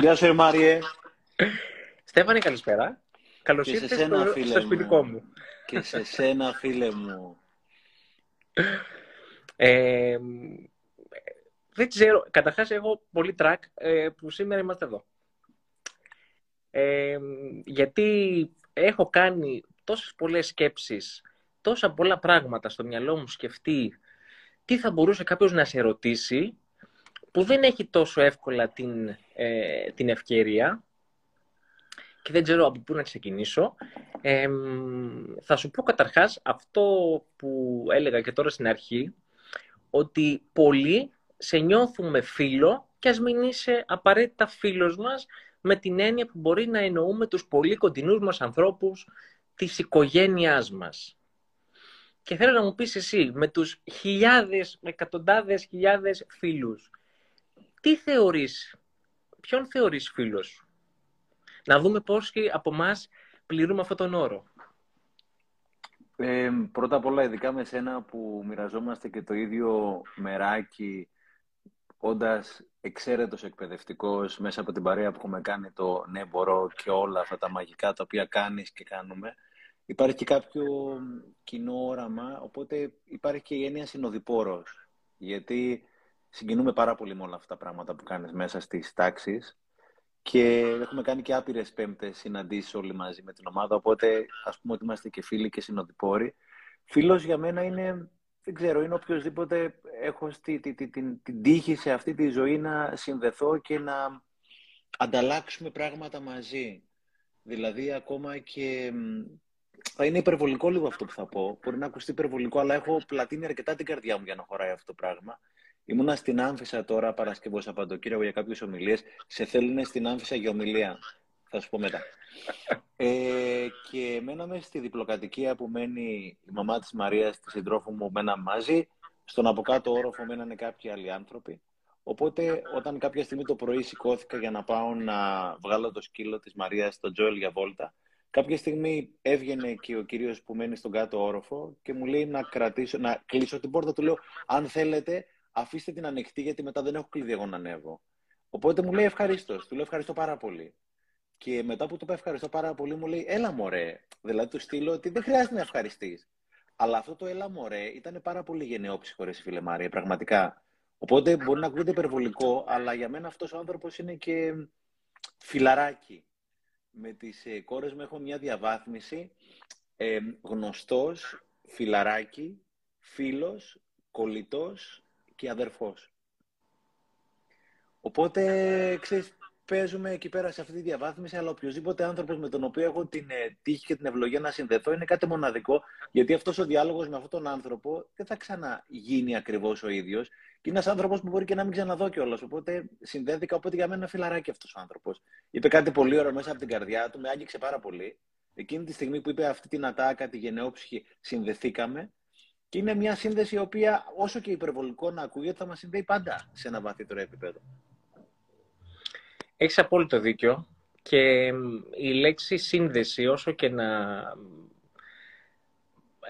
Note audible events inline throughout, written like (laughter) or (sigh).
Γεια σου, Μάριε. Στέφανη, καλησπέρα. Καλώς ήρθατε στο, στο σπιτικό μου. Και σε σένα, φίλε μου. Ε, δεν ξέρω. Καταρχάς, έχω πολύ τρακ ε, που σήμερα είμαστε εδώ. Ε, γιατί έχω κάνει τόσες πολλές σκέψεις, τόσα πολλά πράγματα στο μυαλό μου σκεφτεί τι θα μπορούσε κάποιος να σε ρωτήσει που δεν έχει τόσο εύκολα την, ε, την ευκαιρία και δεν ξέρω από πού να ξεκινήσω. θα σου πω καταρχάς αυτό που έλεγα και τώρα στην αρχή, ότι πολλοί σε νιώθουμε φίλο και ας μην είσαι απαραίτητα φίλος μας με την έννοια που μπορεί να εννοούμε τους πολύ κοντινούς μας ανθρώπους της οικογένειάς μας. Και θέλω να μου πεις εσύ, με τους χιλιάδες, με εκατοντάδες χιλιάδες φίλους, τι θεωρείς, ποιον θεωρείς φίλος Να δούμε πώς και από εμάς πληρούμε αυτόν τον όρο. Ε, πρώτα απ' όλα, ειδικά με σένα που μοιραζόμαστε και το ίδιο μεράκι, όντας εξαίρετος εκπαιδευτικός μέσα από την παρέα που έχουμε κάνει το «Ναι, μπορώ» και όλα αυτά τα μαγικά τα οποία κάνεις και κάνουμε, υπάρχει και κάποιο κοινό όραμα, οπότε υπάρχει και η έννοια συνοδοιπόρος. Γιατί συγκινούμε πάρα πολύ με όλα αυτά τα πράγματα που κάνεις μέσα στις τάξεις και έχουμε κάνει και άπειρες πέμπτες συναντήσεις όλοι μαζί με την ομάδα, οπότε ας πούμε ότι είμαστε και φίλοι και συνοδοιπόροι. Φίλος για μένα είναι, δεν ξέρω, είναι οποιοδήποτε έχω στη, την, την, την τύχη σε αυτή τη ζωή να συνδεθώ και να ανταλλάξουμε πράγματα μαζί. Δηλαδή ακόμα και θα είναι υπερβολικό λίγο αυτό που θα πω. Μπορεί να ακουστεί υπερβολικό, αλλά έχω πλατείνει αρκετά την καρδιά μου για να χωράει αυτό το πράγμα. Ήμουνα στην Άμφισα τώρα Παρασκευός Σαββατοκύριακο για κάποιες ομιλίες. Σε θέλουν στην Άμφισα για ομιλία. Θα σου πω μετά. (laughs) ε, και μέναμε στη διπλοκατοικία που μένει η μαμά της Μαρίας, της συντρόφου μου, μέναμε μαζί. Στον από κάτω όροφο μένανε κάποιοι άλλοι άνθρωποι. Οπότε, όταν κάποια στιγμή το πρωί σηκώθηκα για να πάω να βγάλω το σκύλο της Μαρίας στον Τζόελ για βόλτα, κάποια στιγμή έβγαινε και ο κύριος που μένει στον κάτω όροφο και μου λέει να, κρατήσω, να κλείσω την πόρτα. Του λέω: Αν θέλετε, αφήστε την ανοιχτή γιατί μετά δεν έχω κλειδί εγώ να ανέβω. Οπότε μου λέει ευχαρίστως. Του λέω ευχαριστώ πάρα πολύ. Και μετά που του είπα ευχαριστώ πάρα πολύ, μου λέει Έλα μωρέ. Δηλαδή του στείλω ότι δεν χρειάζεται να ευχαριστείς. Αλλά αυτό το έλα μωρέ ήταν πάρα πολύ γενναιόψυχο, ρε φίλε Μάρια, πραγματικά. Οπότε μπορεί να ακούγεται υπερβολικό, αλλά για μένα αυτός ο άνθρωπος είναι και φιλαράκι. Με τις ε, κόρες μου έχω μια διαβάθμιση ε, γνωστός, φιλαράκι, φίλος, κολλητός και αδερφός. Οπότε, ξέρεις, παίζουμε εκεί πέρα σε αυτή τη διαβάθμιση, αλλά οποιοδήποτε άνθρωπος με τον οποίο έχω την ε, τύχη και την ευλογία να συνδεθώ είναι κάτι μοναδικό, γιατί αυτός ο διάλογος με αυτόν τον άνθρωπο δεν θα ξαναγίνει ακριβώς ο ίδιος. Και είναι ένας άνθρωπος που μπορεί και να μην ξαναδώ κιόλας. Οπότε συνδέθηκα, οπότε για μένα είναι φιλαράκι αυτός ο άνθρωπος. Είπε κάτι πολύ ωραίο μέσα από την καρδιά του, με άγγιξε πάρα πολύ. Εκείνη τη στιγμή που είπε αυτή την ατάκα, τη γενναιόψυχη, συνδεθήκαμε και είναι μια σύνδεση η οποία, όσο και υπερβολικό να ακούγεται, θα μας συνδέει πάντα σε ένα βαθύτερο επίπεδο. Έχεις απόλυτο δίκιο. Και η λέξη σύνδεση, όσο και να,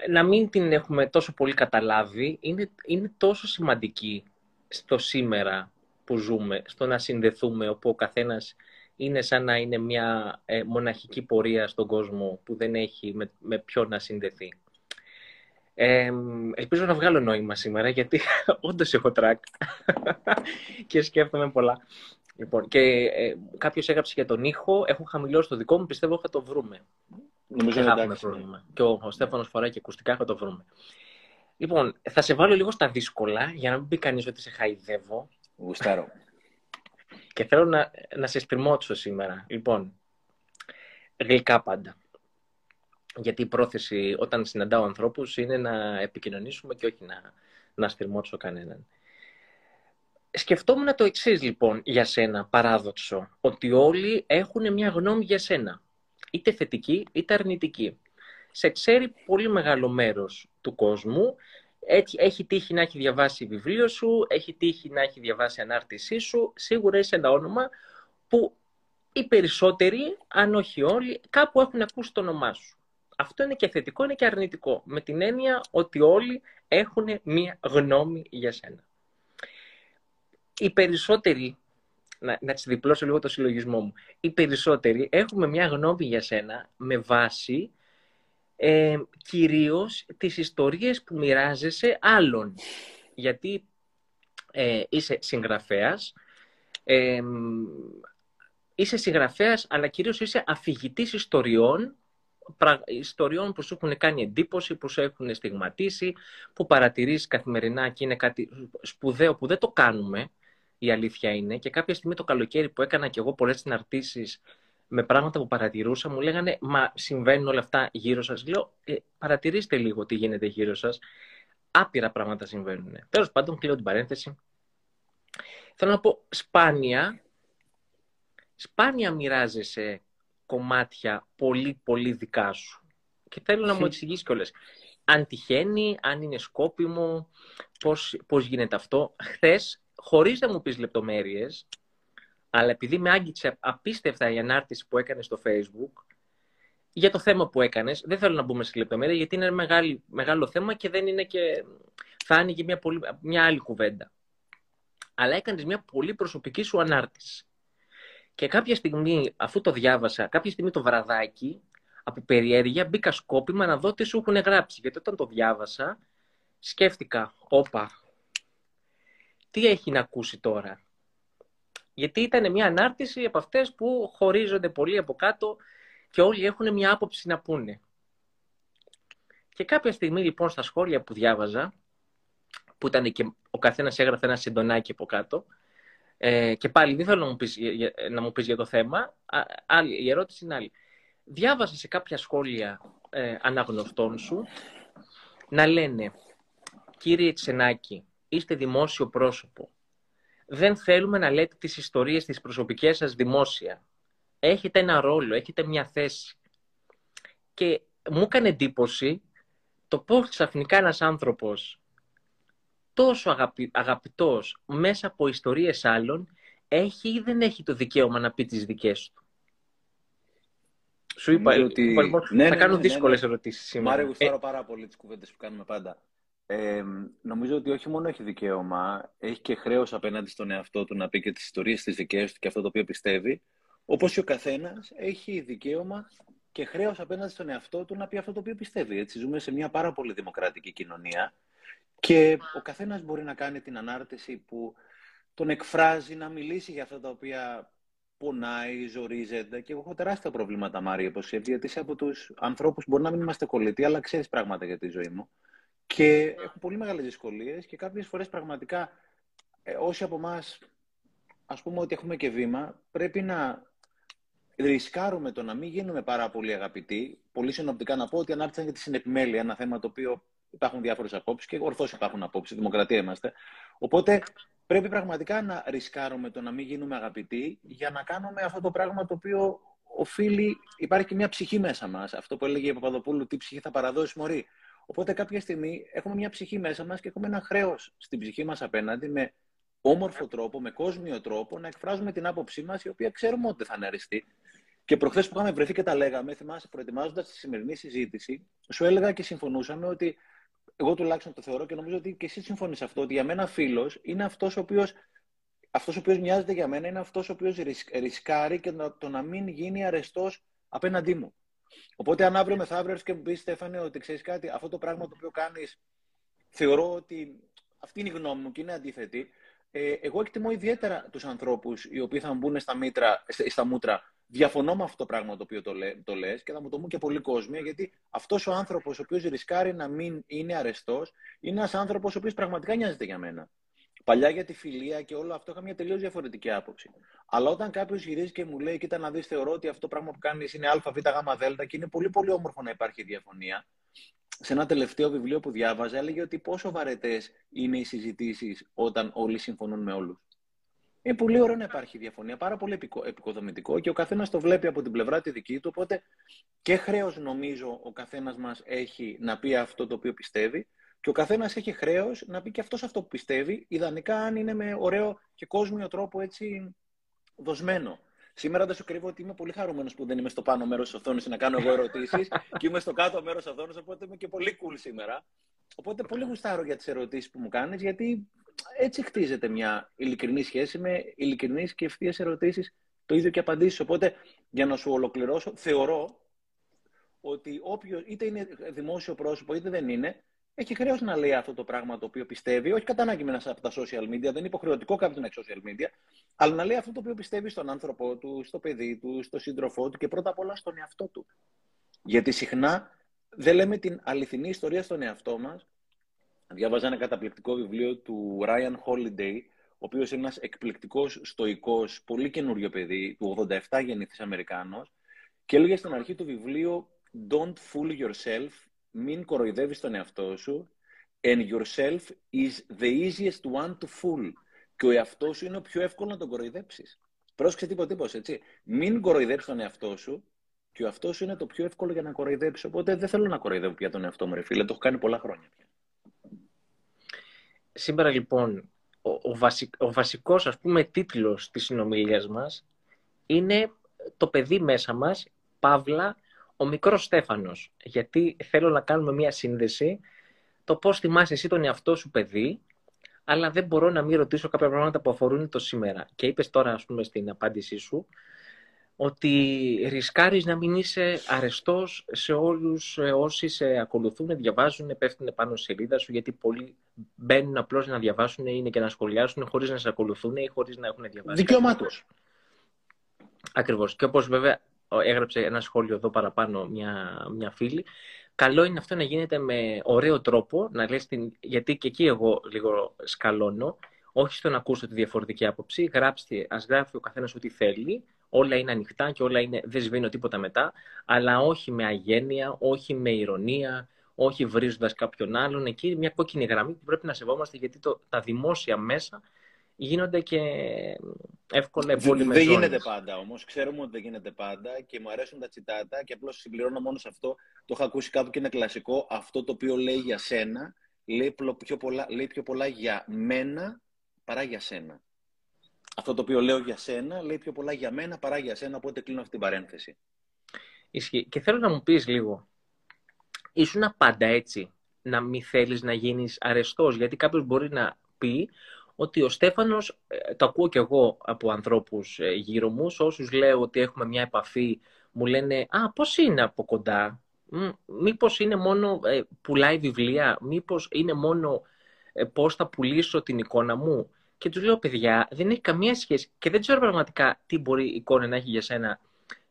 να μην την έχουμε τόσο πολύ καταλάβει, είναι, είναι τόσο σημαντική στο σήμερα που ζούμε, στο να συνδεθούμε, όπου ο καθένας είναι σαν να είναι μια ε, μοναχική πορεία στον κόσμο που δεν έχει με, με ποιον να συνδεθεί. Ε, ελπίζω να βγάλω νόημα σήμερα, γιατί (laughs) όντως έχω τρακ (laughs) και σκέφτομαι πολλά. Λοιπόν, και ε, κάποιος έγραψε για τον ήχο. Έχω χαμηλώσει το δικό μου, πιστεύω θα το βρούμε. Νομίζω ότι εντάξει. Πρόβλημα. Και ο, ο Στέφανος φοράει και ακουστικά, θα το βρούμε. Λοιπόν, θα σε βάλω λίγο στα δύσκολα, για να μην πει κανείς ότι σε χαϊδεύω. Γουστάρω. και θέλω να, να σε στριμώξω σήμερα. Λοιπόν, γλυκά πάντα γιατί η πρόθεση όταν συναντάω ανθρώπους είναι να επικοινωνήσουμε και όχι να, να στριμώξω κανέναν. Σκεφτόμουν το εξής λοιπόν για σένα, παράδοξο, ότι όλοι έχουν μια γνώμη για σένα, είτε θετική είτε αρνητική. Σε ξέρει πολύ μεγάλο μέρος του κόσμου, έχει τύχει να έχει διαβάσει βιβλίο σου, έχει τύχει να έχει διαβάσει ανάρτησή σου, σίγουρα είσαι ένα όνομα που οι περισσότεροι, αν όχι όλοι, κάπου έχουν ακούσει το όνομά σου. Αυτό είναι και θετικό, είναι και αρνητικό. Με την έννοια ότι όλοι έχουν μία γνώμη για σένα. Οι περισσότεροι να, να τις διπλώσω λίγο το συλλογισμό μου. Οι περισσότεροι έχουμε μια γνώμη για σένα με βάση ε, κυρίως τις ιστορίες που μοιράζεσαι άλλων. Γιατί ε, είσαι συγγραφέας, ε, είσαι συγγραφέας, αλλά κυρίως είσαι αφηγητής ιστοριών, ιστοριών που σου έχουν κάνει εντύπωση, που σου έχουν στιγματίσει, που παρατηρείς καθημερινά και είναι κάτι σπουδαίο που δεν το κάνουμε, η αλήθεια είναι. Και κάποια στιγμή το καλοκαίρι που έκανα και εγώ πολλές συναρτήσεις με πράγματα που παρατηρούσα, μου λέγανε Μα συμβαίνουν όλα αυτά γύρω σας. Λέω, ε, παρατηρήστε λίγο τι γίνεται γύρω σας. Άπειρα πράγματα συμβαίνουν. Τέλος πάντων, κλείνω την παρένθεση. Θέλω να πω, σπάνια, σπάνια μοιράζεσαι κομμάτια πολύ, πολύ δικά σου. Και θέλω να μου εξηγήσεις κιόλας. Αν τυχαίνει, αν είναι σκόπιμο, πώς, πώς γίνεται αυτό. Χθες, χωρίς να μου πεις λεπτομέρειες, αλλά επειδή με άγγιξε απίστευτα η ανάρτηση που έκανες στο Facebook για το θέμα που έκανες, δεν θέλω να μπούμε σε λεπτομέρεια γιατί είναι μεγάλη, μεγάλο θέμα και δεν είναι και. θα άνοιγε μια, πολύ, μια άλλη κουβέντα. Αλλά έκανες μια πολύ προσωπική σου ανάρτηση. Και κάποια στιγμή, αφού το διάβασα, κάποια στιγμή το βραδάκι, από περιέργεια, μπήκα σκόπιμα να δω τι σου έχουν γράψει. Γιατί όταν το διάβασα, σκέφτηκα, όπα, τι έχει να ακούσει τώρα. Γιατί ήταν μια ανάρτηση από αυτές που χωρίζονται πολύ από κάτω και όλοι έχουν μια άποψη να πούνε. Και κάποια στιγμή λοιπόν στα σχόλια που διάβαζα, που ήταν και ο καθένας έγραφε ένα συντονάκι από κάτω, ε, και πάλι δεν θέλω να μου πεις, να μου πεις για το θέμα, άλλη, η ερώτηση είναι άλλη. Διάβασα σε κάποια σχόλια ε, αναγνωστών σου να λένε «Κύριε Τσενάκη, είστε δημόσιο πρόσωπο δεν θέλουμε να λέτε τις ιστορίες τις προσωπικές σας δημόσια. Έχετε ένα ρόλο, έχετε μια θέση. Και μου έκανε εντύπωση το πώς ξαφνικά ένας άνθρωπος τόσο αγαπη, αγαπητός μέσα από ιστορίες άλλων έχει ή δεν έχει το δικαίωμα να πει τις δικές του. Σου είπα, ότι... είπα λοιπόν, ναι, θα ναι, κάνω ναι, δύσκολες ερωτήσεις σήμερα. Μάρε, γουστάρω ε... πάρα πολύ τις κουβέντες που κάνουμε πάντα. Ε, νομίζω ότι όχι μόνο έχει δικαίωμα, έχει και χρέος απέναντι στον εαυτό του να πει και τις ιστορίες τη δικές του και αυτό το οποίο πιστεύει. Όπως και ο καθένας έχει δικαίωμα και χρέος απέναντι στον εαυτό του να πει αυτό το οποίο πιστεύει. Έτσι, ζούμε σε μια πάρα πολύ δημοκρατική κοινωνία και ο καθένας μπορεί να κάνει την ανάρτηση που τον εκφράζει, να μιλήσει για αυτά τα οποία πονάει, ζορίζεται. Και εγώ έχω τεράστια προβλήματα, Μάρια, όπω γιατί είσαι από τους ανθρώπους μπορεί να μην είμαστε κολλητοί, αλλά ξέρεις πράγματα για τη ζωή μου. Και έχω πολύ μεγάλες δυσκολίες και κάποιες φορές πραγματικά ε, όσοι από εμάς ας πούμε ότι έχουμε και βήμα, πρέπει να ρισκάρουμε το να μην γίνουμε πάρα πολύ αγαπητοί. Πολύ συνοπτικά να πω ότι ανάρτησαν για τη συνεπιμέλεια, ένα θέμα το οποίο υπάρχουν διάφορες απόψεις και ορθώς υπάρχουν απόψεις. Δημοκρατία είμαστε. Οπότε πρέπει πραγματικά να ρισκάρουμε το να μην γίνουμε αγαπητοί για να κάνουμε αυτό το πράγμα το οποίο οφείλει. Υπάρχει και μια ψυχή μέσα μας. Αυτό που έλεγε η Παπαδοπούλου, τι ψυχή θα παραδώσει μωρή. Οπότε κάποια στιγμή έχουμε μια ψυχή μέσα μας και έχουμε ένα χρέος στην ψυχή μας απέναντι με όμορφο τρόπο, με κόσμιο τρόπο, να εκφράζουμε την άποψή μας, η οποία ξέρουμε ότι θα είναι αριστεί. Και προχθές που είχαμε βρεθεί και τα λέγαμε, θυμάσαι, προετοιμάζοντας τη σημερινή συζήτηση, σου έλεγα και συμφωνούσαμε ότι εγώ τουλάχιστον το θεωρώ και νομίζω ότι και εσύ συμφωνείς αυτό, ότι για μένα φίλος είναι αυτός ο οποίο αυτός ο οποίος μοιάζεται για μένα είναι αυτός ο οποίος ρισκάρει και το να μην γίνει αρεστός απέναντί μου. Οπότε, αν αύριο μεθαύριο και μου πεις, Στέφανε, ότι ξέρεις κάτι, αυτό το πράγμα το οποίο κάνεις, θεωρώ ότι αυτή είναι η γνώμη μου και είναι αντίθετη. Ε, εγώ εκτιμώ ιδιαίτερα τους ανθρώπους οι οποίοι θα μπουν στα, μήτρα, στα μούτρα. Διαφωνώ με αυτό το πράγμα το οποίο το, λέ, το λες και θα μου το μου και πολύ κόσμο, γιατί αυτός ο άνθρωπος ο οποίος ρισκάρει να μην είναι αρεστός, είναι ένας άνθρωπος ο οποίος πραγματικά νοιάζεται για μένα. Παλιά για τη φιλία και όλο αυτό είχα μια τελείως διαφορετική άποψη. Αλλά όταν κάποιος γυρίζει και μου λέει, Κοίτα να δεις, θεωρώ ότι αυτό το πράγμα που κάνεις είναι ΑΒ, Δ και είναι πολύ πολύ όμορφο να υπάρχει διαφωνία. Σε ένα τελευταίο βιβλίο που διάβαζα, έλεγε ότι πόσο βαρετές είναι οι συζητήσεις όταν όλοι συμφωνούν με όλους. Είναι πολύ ωραίο να υπάρχει διαφωνία, πάρα πολύ επικοδομητικό και ο καθένας το βλέπει από την πλευρά τη δική του. Οπότε και χρέος νομίζω ο καθένας μας έχει να πει αυτό το οποίο πιστεύει και ο καθένας έχει χρέος να πει και αυτός αυτό που πιστεύει, ιδανικά αν είναι με ωραίο και κόσμιο τρόπο έτσι δοσμένο. Σήμερα δεν σου κρύβω ότι είμαι πολύ χαρούμενος που δεν είμαι στο πάνω μέρος της οθόνης να κάνω εγώ ερωτήσεις (laughs) και είμαι στο κάτω μέρος της οθόνης, οπότε είμαι και πολύ cool σήμερα. Οπότε πολύ γουστάρω για τις ερωτήσεις που μου κάνεις, γιατί έτσι χτίζεται μια ειλικρινή σχέση με ειλικρινεί και ευθείες ερωτήσεις, το ίδιο και απαντήσεις. Οπότε, για να σου ολοκληρώσω, θεωρώ ότι όποιο είτε είναι δημόσιο πρόσωπο είτε δεν είναι, έχει χρέος να λέει αυτό το πράγμα το οποίο πιστεύει, όχι κατά ανάγκη μέσα από τα social media, δεν είναι υποχρεωτικό κάποιος να έχει social media, αλλά να λέει αυτό το οποίο πιστεύει στον άνθρωπό του, στο παιδί του, στο σύντροφό του και πρώτα απ' όλα στον εαυτό του. Γιατί συχνά δεν λέμε την αληθινή ιστορία στον εαυτό μας. Διάβαζα ένα καταπληκτικό βιβλίο του Ryan Holiday, ο οποίος είναι ένας εκπληκτικός στοικός, πολύ καινούριο παιδί, του 87 γεννηθή Αμερικάνος, και έλεγε στην αρχή του βιβλίου Don't fool yourself, μην κοροϊδεύεις τον εαυτό σου and yourself is the easiest one to fool. Και ο εαυτός σου είναι ο πιο εύκολο να τον κοροϊδέψεις. Πρόσεξε τίποτα τίποτα, έτσι. Μην κοροϊδέψεις τον εαυτό σου και ο εαυτός σου είναι το πιο εύκολο για να κοροϊδέψεις. Οπότε δεν θέλω να κοροϊδεύω πια τον εαυτό μου, ρε φίλε. Το έχω κάνει πολλά χρόνια πια. Σήμερα λοιπόν, ο, ο, βασικ, ο βασικός ας πούμε τίτλος της συνομιλίας μας είναι το παιδί μέσα μας, Παύλα, ο μικρός Στέφανος. Γιατί θέλω να κάνουμε μία σύνδεση το πώς θυμάσαι εσύ τον εαυτό σου παιδί, αλλά δεν μπορώ να μην ρωτήσω κάποια πράγματα που αφορούν το σήμερα. Και είπες τώρα, ας πούμε, στην απάντησή σου, ότι ρισκάρεις να μην είσαι αρεστός σε όλους ε, όσοι σε ακολουθούν, διαβάζουν, πέφτουν πάνω στη σελίδα σου, γιατί πολλοί μπαίνουν απλώς να διαβάσουν είναι και να σχολιάσουν χωρίς να σε ακολουθούν ή χωρίς να έχουν διαβάσει. Δικαίωμά τους. Ακριβώς. Και όπως βέβαια έγραψε ένα σχόλιο εδώ παραπάνω μια, μια φίλη, καλό είναι αυτό να γίνεται με ωραίο τρόπο, να λες την, γιατί και εκεί εγώ λίγο σκαλώνω, όχι στο να ακούσω τη διαφορετική άποψη, γράψτε, ας γράφει ο καθένας ό,τι θέλει, όλα είναι ανοιχτά και όλα είναι, δεν σβήνω τίποτα μετά, αλλά όχι με αγένεια, όχι με ηρωνία, όχι βρίζοντας κάποιον άλλον. Εκεί είναι μια κόκκινη γραμμή που πρέπει να σεβόμαστε γιατί το, τα δημόσια μέσα γίνονται και εύκολα εμπόλυμε Δεν γίνεται πάντα όμως. Ξέρουμε ότι δεν γίνεται πάντα και μου αρέσουν τα τσιτάτα και απλώς συμπληρώνω μόνο σε αυτό. Το έχω ακούσει κάπου και είναι κλασικό. Αυτό το οποίο λέει για σένα λέει πιο πολλά, λέει πιο πολλά για μένα παρά για σένα. Αυτό το οποίο λέω για σένα λέει πιο πολλά για μένα παρά για σένα, οπότε κλείνω αυτή την παρένθεση. Ισχύει. Και θέλω να μου πεις λίγο, ήσουν πάντα έτσι, να μην θέλεις να γίνεις αρεστός, γιατί κάποιος μπορεί να πει ότι ο Στέφανος, ε, το ακούω κι εγώ από ανθρώπους ε, γύρω μου, όσους λέω ότι έχουμε μια επαφή, μου λένε «Α, πώς είναι από κοντά, μήπως είναι μόνο ε, πουλάει βιβλία, μήπως είναι μόνο πώς θα πουλήσω την εικόνα μου». Και τους λέω «Παιδιά, δεν έχει καμία σχέση και δεν ξέρω πραγματικά τι μπορεί η εικόνα να έχει για σένα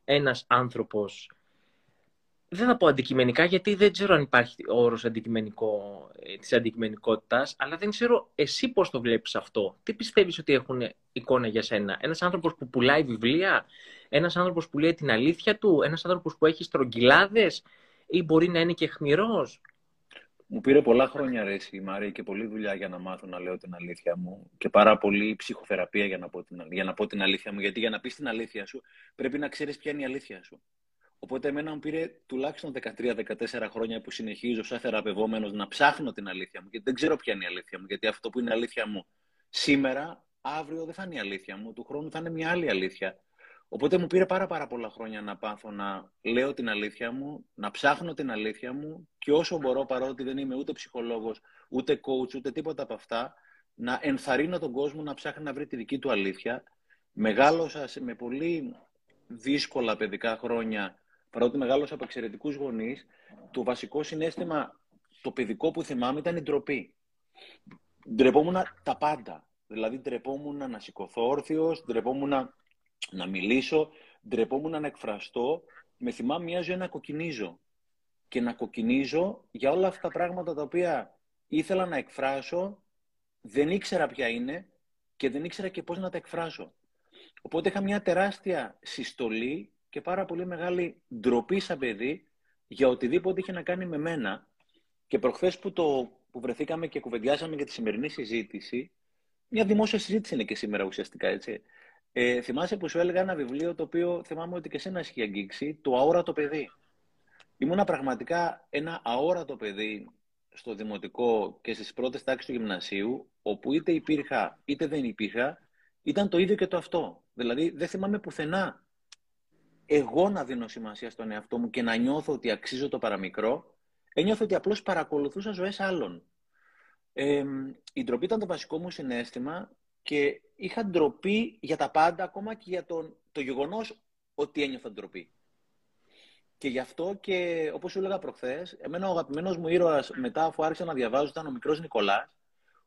ένας άνθρωπος δεν θα πω αντικειμενικά, γιατί δεν ξέρω αν υπάρχει ο όρος αντικειμενικό, ε, της αντικειμενικότητας, αλλά δεν ξέρω εσύ πώς το βλέπεις αυτό. Τι πιστεύεις ότι έχουν εικόνα για σένα; Ένας άνθρωπος που πουλάει βιβλία, ένας άνθρωπος που λέει την αλήθεια του, ένας άνθρωπος που έχει στρογγυλάδες; Ή μπορεί να είναι και χμηρός; Μου πήρε πολλά χρόνια ρε η Μάρη και πολλή δουλειά για να μάθω να λέω την αλήθεια μου και πάρα πολύ ψυχοθεραπεία για να πω την, για να πω την αλήθεια μου. Γιατί για να πεις την αλήθεια σου πρέπει να ξέρεις ποια είναι η αλήθεια σου. Οπότε εμένα μου πήρε τουλάχιστον 13-14 χρόνια που συνεχίζω σαν θεραπευόμενος να ψάχνω την αλήθεια μου, γιατί δεν ξέρω ποια είναι η αλήθεια μου, γιατί αυτό που είναι αλήθεια μου σήμερα, αύριο δεν θα είναι η αλήθεια μου, του χρόνου θα είναι μια άλλη αλήθεια. Οπότε μου πήρε πάρα πάρα πολλά χρόνια να πάθω να λέω την αλήθεια μου, να ψάχνω την αλήθεια μου και όσο μπορώ, παρότι δεν είμαι ούτε ψυχολόγος, ούτε coach, ούτε τίποτα από αυτά, να ενθαρρύνω τον κόσμο να ψάχνει να βρει τη δική του αλήθεια. Μεγάλωσα με πολύ δύσκολα παιδικά χρόνια παρότι μεγάλωσα από εξαιρετικούς γονείς, το βασικό συνέστημα, το παιδικό που θυμάμαι ήταν η ντροπή. Ντρεπόμουν τα πάντα. Δηλαδή, ντρεπόμουν να σηκωθώ όρθιος, ντρεπόμουν να, να μιλήσω, ντρεπόμουν να εκφραστώ. Με θυμάμαι μια ζωή να κοκκινίζω. Και να κοκκινίζω για όλα αυτά τα πράγματα τα οποία ήθελα να εκφράσω, δεν ήξερα ποια είναι και δεν ήξερα και πώς να τα εκφράσω. Οπότε είχα μια τεράστια συστολή και πάρα πολύ μεγάλη ντροπή σαν παιδί για οτιδήποτε είχε να κάνει με μένα. Και προχθές που, το, που βρεθήκαμε και κουβεντιάσαμε για τη σημερινή συζήτηση, μια δημόσια συζήτηση είναι και σήμερα ουσιαστικά, έτσι. Ε, θυμάσαι που σου έλεγα ένα βιβλίο το οποίο θυμάμαι ότι και εσένα έχει αγγίξει, το αόρατο παιδί. Ήμουνα πραγματικά ένα αόρατο παιδί στο δημοτικό και στις πρώτες τάξεις του γυμνασίου, όπου είτε υπήρχα είτε δεν υπήρχα, ήταν το ίδιο και το αυτό. Δηλαδή δεν θυμάμαι πουθενά εγώ να δίνω σημασία στον εαυτό μου και να νιώθω ότι αξίζω το παραμικρό, ένιωθω ότι απλώς παρακολουθούσα ζωές άλλων. Ε, η ντροπή ήταν το βασικό μου συνέστημα και είχα ντροπή για τα πάντα, ακόμα και για τον, το γεγονός ότι ένιωθα ντροπή. Και γι' αυτό και, όπως σου έλεγα προχθές, εμένα ο αγαπημένος μου ήρωας μετά, αφού άρχισα να διαβάζω, ήταν ο μικρός Νικολάς,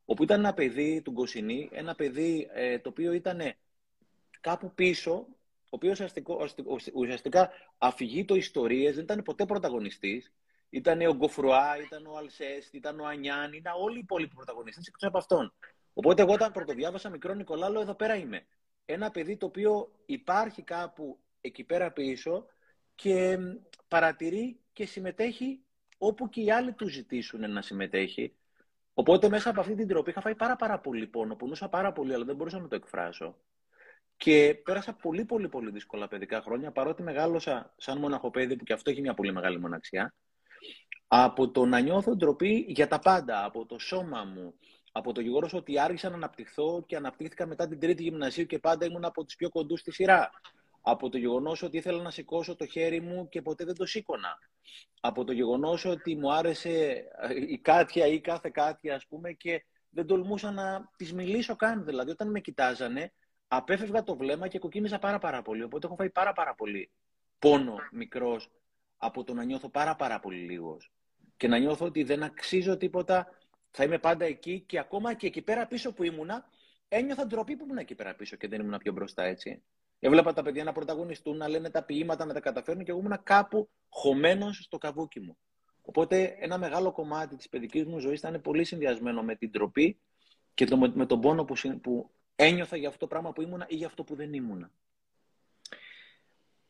όπου ήταν ένα παιδί του Γκοσινή, ένα παιδί ε, το οποίο ήταν κάπου πίσω, ο οποίος ουσιαστικά αφηγεί ιστορίες, δεν ήταν ποτέ πρωταγωνιστής, ήταν ο Γκοφρουά, ήταν ο Αλσέστ, ήταν ο Ανιάν, ήταν όλοι οι υπόλοιποι πρωταγωνιστές εκτός από αυτόν. Οπότε εγώ όταν πρωτοδιάβασα μικρό Νικολά, λέω εδώ πέρα είμαι. Ένα παιδί το οποίο υπάρχει κάπου εκεί πέρα πίσω και παρατηρεί και συμμετέχει όπου και οι άλλοι του ζητήσουν να συμμετέχει. Οπότε μέσα από αυτή την τροπή είχα φάει πάρα, πάρα πολύ πόνο, πονούσα πάρα πολύ, αλλά δεν μπορούσα να το εκφράσω. Και πέρασα πολύ, πολύ, πολύ δύσκολα παιδικά χρόνια, παρότι μεγάλωσα σαν μοναχοπέδι, που και αυτό έχει μια πολύ μεγάλη μοναξιά, από το να νιώθω ντροπή για τα πάντα, από το σώμα μου, από το γεγονός ότι άρχισα να αναπτυχθώ και αναπτύχθηκα μετά την τρίτη γυμνασίου και πάντα ήμουν από του πιο κοντούς στη σειρά. Από το γεγονός ότι ήθελα να σηκώσω το χέρι μου και ποτέ δεν το σήκωνα. Από το γεγονός ότι μου άρεσε η κάτια ή κάθε κάτια, ας πούμε, και δεν τολμούσα να της μιλήσω καν. Δηλαδή, όταν με κοιτάζανε, απέφευγα το βλέμμα και κοκκίνησα πάρα, πάρα πολύ. Οπότε έχω φάει πάρα, πάρα πολύ πόνο μικρός από το να νιώθω πάρα, πάρα πολύ λίγος. Και να νιώθω ότι δεν αξίζω τίποτα θα είμαι πάντα εκεί και ακόμα και εκεί πέρα πίσω που ήμουνα, ένιωθα ντροπή που ήμουν εκεί πέρα πίσω και δεν ήμουν πιο μπροστά έτσι. Έβλεπα τα παιδιά να πρωταγωνιστούν, να λένε τα ποίηματα, να τα καταφέρουν και εγώ ήμουν κάπου χωμένος στο καβούκι μου. Οπότε ένα μεγάλο κομμάτι της παιδικής μου ζωής ήταν πολύ συνδυασμένο με την ντροπή και το, με τον πόνο που, που ένιωθα για αυτό το πράγμα που ήμουνα ή για αυτό που δεν ήμουνα.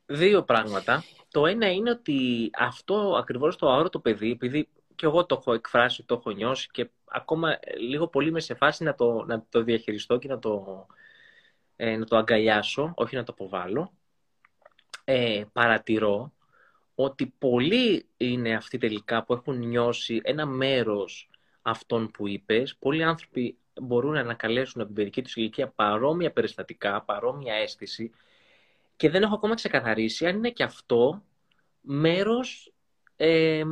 Δύο πράγματα. Το ένα είναι ότι αυτό ακριβώς το αόρατο παιδί, επειδή και εγώ το έχω εκφράσει, το έχω νιώσει και ακόμα λίγο πολύ είμαι σε φάση να το, να το διαχειριστώ και να το, ε, να το αγκαλιάσω, όχι να το αποβάλω. Ε, παρατηρώ ότι πολλοί είναι αυτοί τελικά που έχουν νιώσει ένα μέρος αυτών που είπες. Πολλοί άνθρωποι μπορούν να ανακαλέσουν από την παιδική τους ηλικία παρόμοια περιστατικά, παρόμοια αίσθηση και δεν έχω ακόμα ξεκαθαρίσει αν είναι και αυτό μέρος ε,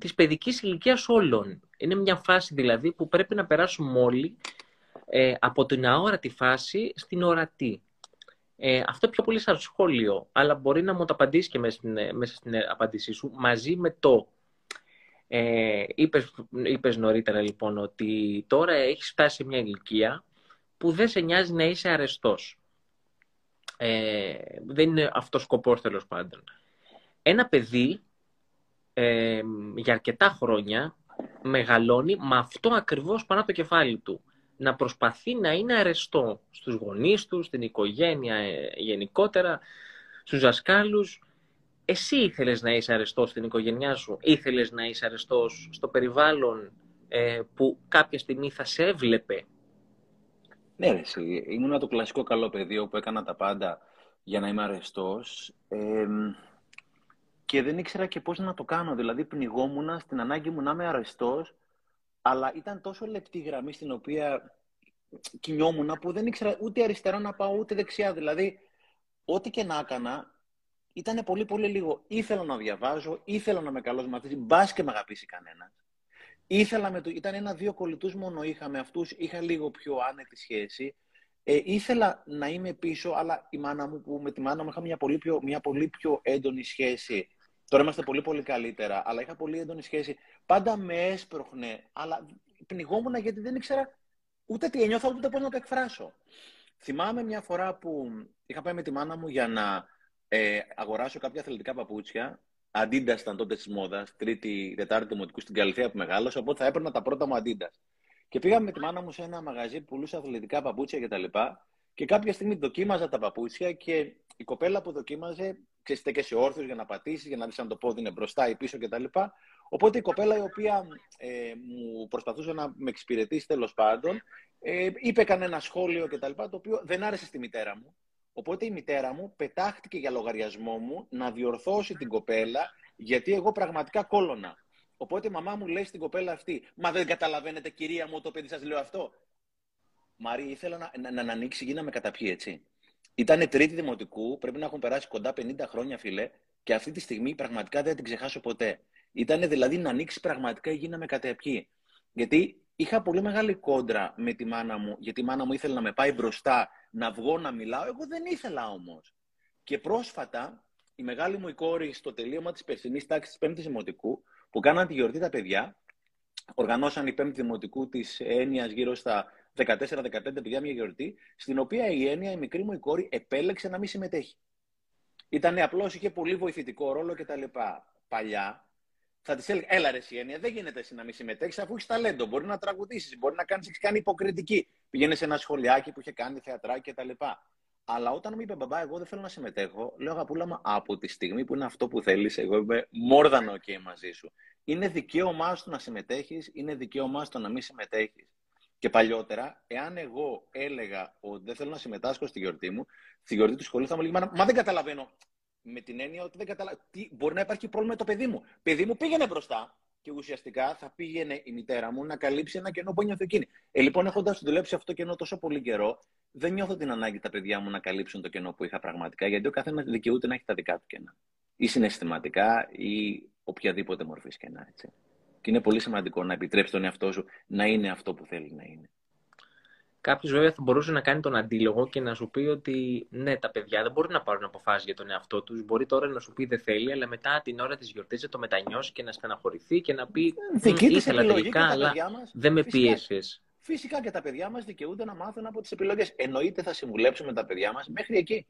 της παιδικής ηλικίας όλων. Είναι μια φάση δηλαδή που πρέπει να περάσουμε όλοι ε, από την αόρατη φάση στην ορατή. Ε, αυτό πιο πολύ σαν σχόλιο, αλλά μπορεί να μου το απαντήσεις και μέσα στην, ε, μέσα στην απάντησή σου, μαζί με το. Ε, είπες, είπες νωρίτερα λοιπόν ότι τώρα έχεις φτάσει σε μια ηλικία που δεν σε νοιάζει να είσαι αρεστός. Ε, δεν είναι αυτός ο σκοπός τέλος πάντων. Ένα παιδί ε, για αρκετά χρόνια μεγαλώνει με αυτό ακριβώς πάνω από το κεφάλι του. Να προσπαθεί να είναι αρεστό στους γονείς του, στην οικογένεια ε, γενικότερα, στους δασκάλους. Εσύ ήθελες να είσαι αρεστός στην οικογένειά σου, ήθελες να είσαι αρεστός στο περιβάλλον ε, που κάποια στιγμή θα σε έβλεπε; Ναι, εσύ. Ήμουν το κλασικό καλό παιδί που έκανα τα πάντα για να είμαι αρεστός. Ε, και δεν ήξερα και πώς να το κάνω. Δηλαδή πνιγόμουν στην ανάγκη μου να είμαι αρεστός, αλλά ήταν τόσο λεπτή γραμμή στην οποία κινιόμουν που δεν ήξερα ούτε αριστερά να πάω ούτε δεξιά. Δηλαδή, ό,τι και να έκανα, ήταν πολύ πολύ λίγο. Ήθελα να διαβάζω, ήθελα να με καλός μαθητής, μπας και με αγαπήσει κανένας. Ήθελα με το, ήταν ένα-δύο κολλητούς μόνο είχα με αυτούς, είχα λίγο πιο άνετη σχέση. Ε, ήθελα να είμαι πίσω, αλλά η μάνα μου, που με τη μάνα μου είχα μια πολύ πιο, μια πολύ πιο έντονη σχέση, Τώρα είμαστε πολύ πολύ καλύτερα, αλλά είχα πολύ έντονη σχέση. Πάντα με έσπροχνε, αλλά πνιγόμουν γιατί δεν ήξερα ούτε τι ένιωθα, ούτε πώς να το εκφράσω. Θυμάμαι μια φορά που είχα πάει με τη μάνα μου για να ε, αγοράσω κάποια αθλητικά παπούτσια. Αντίντα ήταν τότε της μόδας, τρίτη, τετάρτη δημοτικού στην Καλυθέα που μεγάλωσα, οπότε θα έπαιρνα τα πρώτα μου αντίντα. Και πήγαμε με τη μάνα μου σε ένα μαγαζί που πουλούσε αθλητικά παπούτσια κτλ. Και, και κάποια στιγμή δοκίμαζα τα παπούτσια και η κοπέλα που δοκίμαζε και σε όρθιος για να πατήσεις, για να δεις αν το πόδι είναι μπροστά ή πίσω κτλ. Οπότε η κοπέλα η οποία ε, μου προσπαθούσε να με εξυπηρετήσει τέλος πάντων, ε, είπε κανένα σχόλιο κτλ. Το οποίο δεν άρεσε στη μητέρα μου. Οπότε η μητέρα μου πετάχτηκε για λογαριασμό μου να διορθώσει την κοπέλα, γιατί εγώ πραγματικά κόλωνα. Οπότε η μαμά μου λέει στην κοπέλα αυτή, Μα δεν καταλαβαίνετε, κυρία μου, το παιδί σας λέω αυτό. Μαρή, ήθελα να, να, να, να ανοίξει, γίναμε καταπιεί, έτσι. Ήταν τρίτη δημοτικού, πρέπει να έχουν περάσει κοντά 50 χρόνια, φίλε, και αυτή τη στιγμή πραγματικά δεν την ξεχάσω ποτέ. Ήταν δηλαδή να ανοίξει πραγματικά η γίναμε κατεπιή. Γιατί είχα πολύ μεγάλη κόντρα με τη μάνα μου, γιατί η μάνα μου ήθελε να με πάει μπροστά, να βγω να μιλάω. Εγώ δεν ήθελα όμως. Και πρόσφατα, η μεγάλη μου η κόρη στο τελείωμα της περσινής τάξης της Πέμπτης Δημοτικού, που κάναν τη γιορτή τα παιδιά, οργανώσαν η Πέμπτη Δημοτικού της έννοιας γύρω στα 14-15 παιδιά μια γιορτή, στην οποία η έννοια, η μικρή μου η κόρη, επέλεξε να μην συμμετέχει. Ήταν απλώς, είχε πολύ βοηθητικό ρόλο κτλ. Παλιά, θα της έλεγε, έλα ρε Έννοια, δεν γίνεται εσύ να μην συμμετέχεις αφού έχεις ταλέντο. Μπορεί να τραγουδήσεις, μπορεί να κάνεις, κάνει υποκριτική. Πηγαίνει σε ένα σχολιάκι που είχε κάνει θεατράκι κτλ. Αλλά όταν μου είπε μπαμπά, εγώ δεν θέλω να συμμετέχω, λέω αγαπούλα μου, από τη στιγμή που είναι αυτό που θέλεις, εγώ είμαι more than okay μαζί σου. Είναι δικαίωμά σου να συμμετέχεις, είναι δικαίωμά σου να μην συμμετέχεις. Και παλιότερα, εάν εγώ έλεγα ότι δεν θέλω να συμμετάσχω στη γιορτή μου, στη γιορτή του σχολείου θα μου λέγει Μα δεν καταλαβαίνω. Με την έννοια ότι δεν καταλαβαίνω. Μπορεί να υπάρχει πρόβλημα με το παιδί μου. Παιδί μου πήγαινε μπροστά και ουσιαστικά θα πήγαινε η μητέρα μου να καλύψει ένα κενό που ένιωθε εκείνη. Ε, λοιπόν, έχοντας δουλέψει αυτό το κενό τόσο πολύ καιρό, δεν νιώθω την ανάγκη τα παιδιά μου να καλύψουν το κενό που είχα πραγματικά, γιατί ο καθένας δικαιούται να έχει τα δικά του κενά. Ή συναισθηματικά ή οποιαδήποτε μορφή κενά. Έτσι. Και είναι πολύ σημαντικό να επιτρέψεις τον εαυτό σου να είναι αυτό που θέλει να είναι. Κάποιος βέβαια θα μπορούσε να κάνει τον αντίλογο και να σου πει ότι ναι, τα παιδιά δεν μπορούν να πάρουν αποφάσεις για τον εαυτό τους. Μπορεί τώρα να σου πει δεν θέλει, αλλά μετά την ώρα της γιορτής θα το μετανιώσει και να στεναχωρηθεί και να πει Δική ήθελα τελικά, αλλά μας, δεν με πίεσες. Φυσικά και τα παιδιά μας δικαιούνται να μάθουν από τις επιλογές. Εννοείται θα συμβουλέψουμε τα παιδιά μας μέχρι εκεί.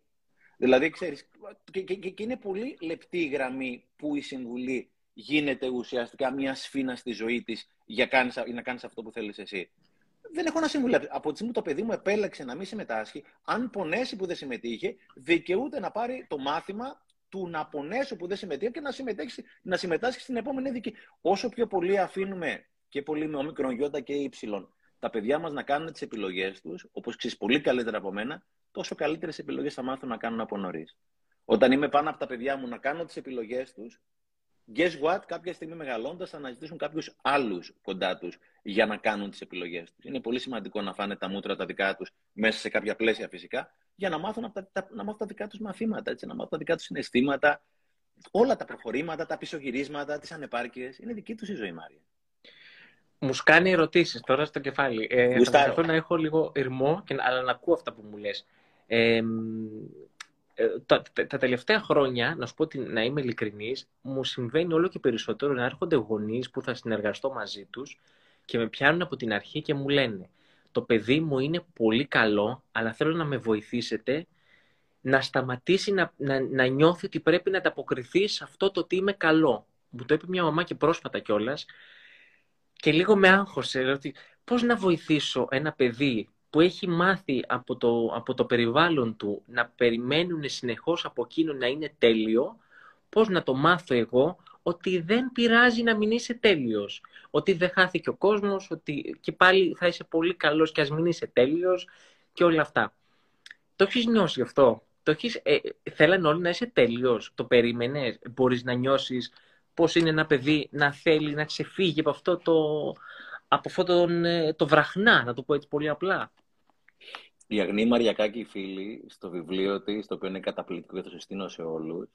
Δηλαδή, ξέρεις, και, και, και, είναι πολύ λεπτή η γραμμή που η συμβουλή γίνεται ουσιαστικά μια σφίνα στη ζωή της για να κάνεις αυτό που θέλεις εσύ. Δεν έχω να συμβουλέψω. Από τη στιγμή που το παιδί μου επέλεξε να μην συμμετάσχει, αν πονέσει που δεν συμμετείχε, δικαιούται να πάρει το μάθημα του να πονέσει που δεν συμμετείχε και να, συμμετέχει, να συμμετάσχει στην επόμενη δική. Όσο πιο πολύ αφήνουμε και πολύ με όμικρον γιώτα και ύψιλον τα παιδιά μας να κάνουν τις επιλογές τους, όπως ξέρεις πολύ καλύτερα από μένα, τόσο καλύτερες επιλογές θα μάθουν να κάνουν από νωρίς. Όταν είμαι πάνω από τα παιδιά μου να κάνω τις επιλογές τους, guess what, κάποια στιγμή μεγαλώντας θα αναζητήσουν κάποιους άλλους κοντά τους για να κάνουν τις επιλογές τους. Είναι πολύ σημαντικό να φάνε τα μούτρα τα δικά τους μέσα σε κάποια πλαίσια φυσικά, για να μάθουν τα, τα, να μάθουν τα δικά τους μαθήματα, έτσι, να μάθουν τα δικά τους συναισθήματα, όλα τα προχωρήματα, τα πισωγυρίσματα, τις ανεπάρκειες. Είναι δική τους η ζωή, Μάρια. Μου κάνει ερωτήσεις τώρα στο κεφάλι. Ε, θα προσπαθώ να έχω λίγο ηρμό, και, αλλά να ακούω αυτά που μου λες. Ε, ε, τα, τα, τελευταία χρόνια, να σου πω να είμαι ειλικρινής, μου συμβαίνει όλο και περισσότερο να έρχονται γονείς που θα συνεργαστώ μαζί τους και με πιάνουν από την αρχή και μου λένε το παιδί μου είναι πολύ καλό, αλλά θέλω να με βοηθήσετε να σταματήσει να, να, να νιώθει ότι πρέπει να ανταποκριθεί σε αυτό το ότι είμαι καλό. Μου το είπε μια μαμά και πρόσφατα κιόλας. Και λίγο με άγχωσε ότι πώς να βοηθήσω ένα παιδί που έχει μάθει από το, από το περιβάλλον του να περιμένουν συνεχώς από εκείνο να είναι τέλειο, πώς να το μάθω εγώ ότι δεν πειράζει να μην είσαι τέλειος. Ότι δεν χάθηκε ο κόσμος, ότι και πάλι θα είσαι πολύ καλός και ας μην είσαι τέλειος και όλα αυτά. Το έχεις νιώσει αυτό; Το έχεις, ε, θέλανε όλοι να είσαι τέλειος; Το περίμενες; Μπορείς να νιώσεις πώς είναι ένα παιδί να θέλει να ξεφύγει από αυτό το, από αυτό τον, ε, το βραχνά, να το πω έτσι πολύ απλά. Η Αγνή Μαριακάκη, φίλη, στο βιβλίο της, το οποίο είναι καταπληκτικό και το συστήνω σε όλους,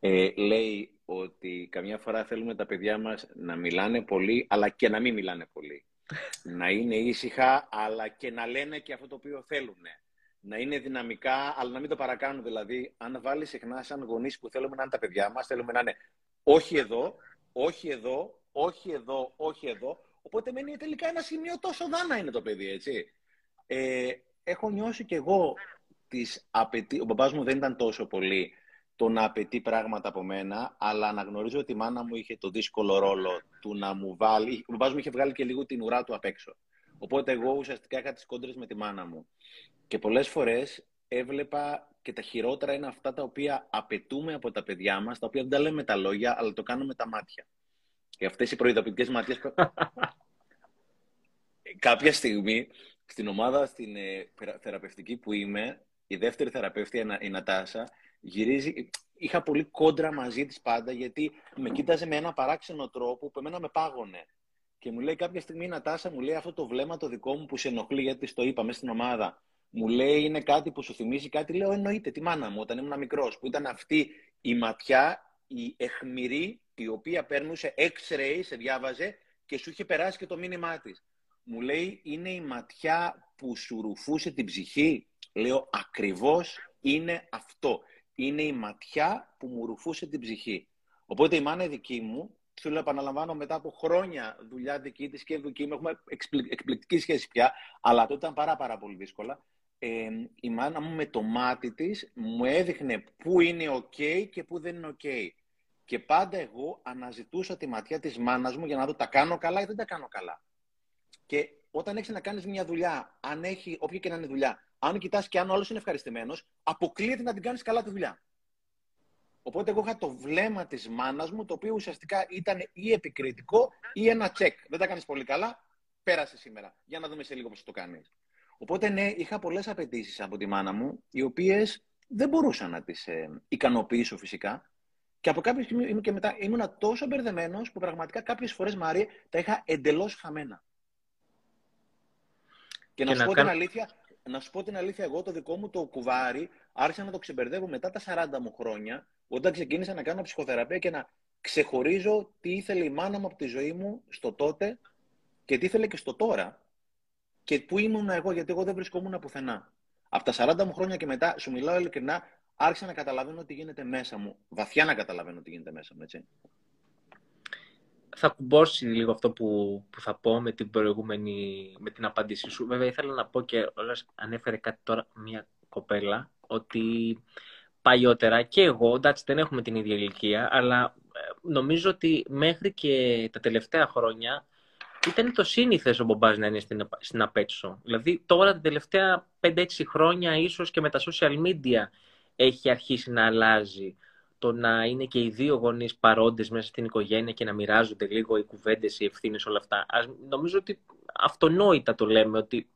ε, λέει ότι καμιά φορά θέλουμε τα παιδιά μας να μιλάνε πολύ, αλλά και να μην μιλάνε πολύ. (laughs) να είναι ήσυχα, αλλά και να λένε και αυτό το οποίο θέλουν. Να είναι δυναμικά, αλλά να μην το παρακάνουν. Δηλαδή, αν βάλει συχνά σαν γονείς που θέλουμε να είναι τα παιδιά μας, θέλουμε να είναι όχι εδώ, όχι εδώ, όχι εδώ, όχι εδώ. Οπότε μένει τελικά ένα σημείο τόσο δάνα είναι το παιδί, έτσι. Ε, έχω νιώσει κι εγώ τις απαιτή... Ο μπαμπάς μου δεν ήταν τόσο πολύ το να απαιτεί πράγματα από μένα, αλλά αναγνωρίζω ότι η μάνα μου είχε το δύσκολο ρόλο του να μου βάλει... Ο μπαμπάς μου είχε βγάλει και λίγο την ουρά του απ' έξω. Οπότε εγώ ουσιαστικά είχα τις κόντρες με τη μάνα μου. Και πολλές φορές έβλεπα και τα χειρότερα είναι αυτά τα οποία απαιτούμε από τα παιδιά μας, τα οποία δεν τα λέμε με τα λόγια, αλλά το κάνουμε με τα μάτια. Και αυτές οι προειδοποιητικές ματιές... (laughs) Κάποια στιγμή στην ομάδα στην ε, θεραπευτική που είμαι, η δεύτερη θεραπεύτη, η Νατάσα, γυρίζει. Είχα πολύ κόντρα μαζί της πάντα, γιατί με κοίταζε με ένα παράξενο τρόπο που εμένα με πάγωνε. Και μου λέει κάποια στιγμή η Νατάσα, μου λέει αυτό το βλέμμα το δικό μου που σε ενοχλεί, γιατί το είπαμε στην ομάδα. Μου λέει είναι κάτι που σου θυμίζει κάτι. Λέω εννοείται τη μάνα μου όταν ήμουν μικρός, που ήταν αυτή η ματιά, η εχμηρή, η οποία παίρνουσε X-ray, σε διάβαζε και σου είχε περάσει και το μήνυμά της. Μου λέει, είναι η ματιά που σου ρουφούσε την ψυχή; Λέω, ακριβώς είναι αυτό. Είναι η ματιά που μου ρουφούσε την ψυχή. Οπότε η μάνα δική μου, σου λέω, επαναλαμβάνω, μετά από χρόνια δουλειά δική της και δική μου, έχουμε εκπληκτική σχέση πια, αλλά τότε ήταν πάρα, πάρα πολύ δύσκολα. Ε, η μάνα μου με το μάτι της μου έδειχνε πού είναι ok και πού δεν είναι ok. Και πάντα εγώ αναζητούσα τη ματιά της μάνας μου για να δω τα κάνω καλά ή δεν τα κάνω καλά. Και όταν έχεις να κάνεις μια δουλειά, αν έχει, όποια και να είναι δουλειά, αν κοιτάς και αν ο άλλος είναι ευχαριστημένος, αποκλείεται να την κάνεις καλά τη δουλειά. Οπότε εγώ είχα το βλέμμα της μάνας μου, το οποίο ουσιαστικά ήταν ή επικριτικό ή ένα τσεκ. Δεν τα κάνεις πολύ καλά, πέρασε σήμερα. Για να δούμε σε λίγο πώς το κάνεις. Οπότε ναι, είχα πολλές απαιτήσεις από τη μάνα μου, οι οποίες δεν μπορούσα να τις ε, ικανοποιήσω φυσικά. Και από κάποια στιγμή και μετά ήμουν τόσο μπερδεμένος που πραγματικά κάποιες φορές, Μάρια, τα είχα εντελώς χαμένα. Και, να, σου πω την αλήθεια, να σου πω την αλήθεια, εγώ το δικό μου το κουβάρι άρχισα να το ξεμπερδεύω μετά τα 40 μου χρόνια, όταν ξεκίνησα να κάνω ψυχοθεραπεία και να ξεχωρίζω τι ήθελε η μάνα μου από τη ζωή μου στο τότε και τι ήθελε και στο τώρα και πού ήμουν εγώ, γιατί εγώ δεν βρισκόμουν πουθενά. Από τα 40 μου χρόνια και μετά, σου μιλάω ειλικρινά, άρχισα να καταλαβαίνω τι γίνεται μέσα μου. Βαθιά να καταλαβαίνω τι γίνεται μέσα μου, έτσι θα κουμπώσει λίγο αυτό που, που θα πω με την προηγούμενη, με την απάντησή σου. Βέβαια, ήθελα να πω και όλας ανέφερε κάτι τώρα μια κοπέλα, ότι παλιότερα και εγώ, εντάξει δεν έχουμε την ίδια ηλικία, αλλά ε, νομίζω ότι μέχρι και τα τελευταία χρόνια ήταν το σύνηθες ο Μπομπάς να είναι στην, στην απέξω. Δηλαδή τώρα τα τελευταία 5-6 χρόνια ίσως και με τα social media έχει αρχίσει να αλλάζει το να είναι και οι δύο γονείς παρόντες μέσα στην οικογένεια και να μοιράζονται λίγο οι κουβέντες, οι ευθύνες, όλα αυτά. Ας, νομίζω ότι αυτονόητα το λέμε ότι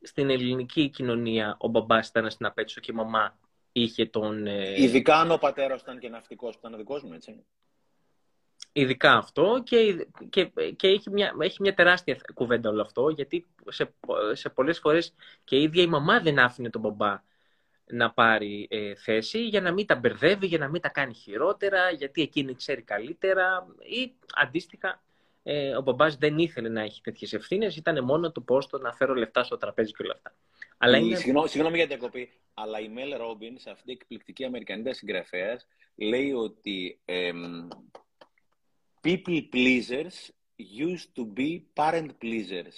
στην ελληνική κοινωνία ο μπαμπάς ήταν στην απέτσο και η μαμά είχε τον. Ε... Ειδικά αν ο πατέρας ήταν και ναυτικός, που ήταν ο δικός μου, έτσι. Ειδικά αυτό και, και, και έχει, μια, έχει μια τεράστια κουβέντα όλο αυτό γιατί σε, σε πολλές φορές και η ίδια η μαμά δεν άφηνε τον μπαμπά να πάρει ε, θέση για να μην τα μπερδεύει, για να μην τα κάνει χειρότερα, γιατί εκείνη ξέρει καλύτερα ή αντίστοιχα ε, ο μπαμπάς δεν ήθελε να έχει τέτοιες ευθύνες, ήταν μόνο το πώς το να φέρω λεφτά στο τραπέζι και όλα αυτά. Αλλά είναι... συγγνώμη, συγγνώμη για την διακοπή, αλλά η Μέλ Ρόμπιν, αυτή η εκπληκτική Αμερικανίδα συγγραφέας, λέει ότι people pleasers used to be parent pleasers.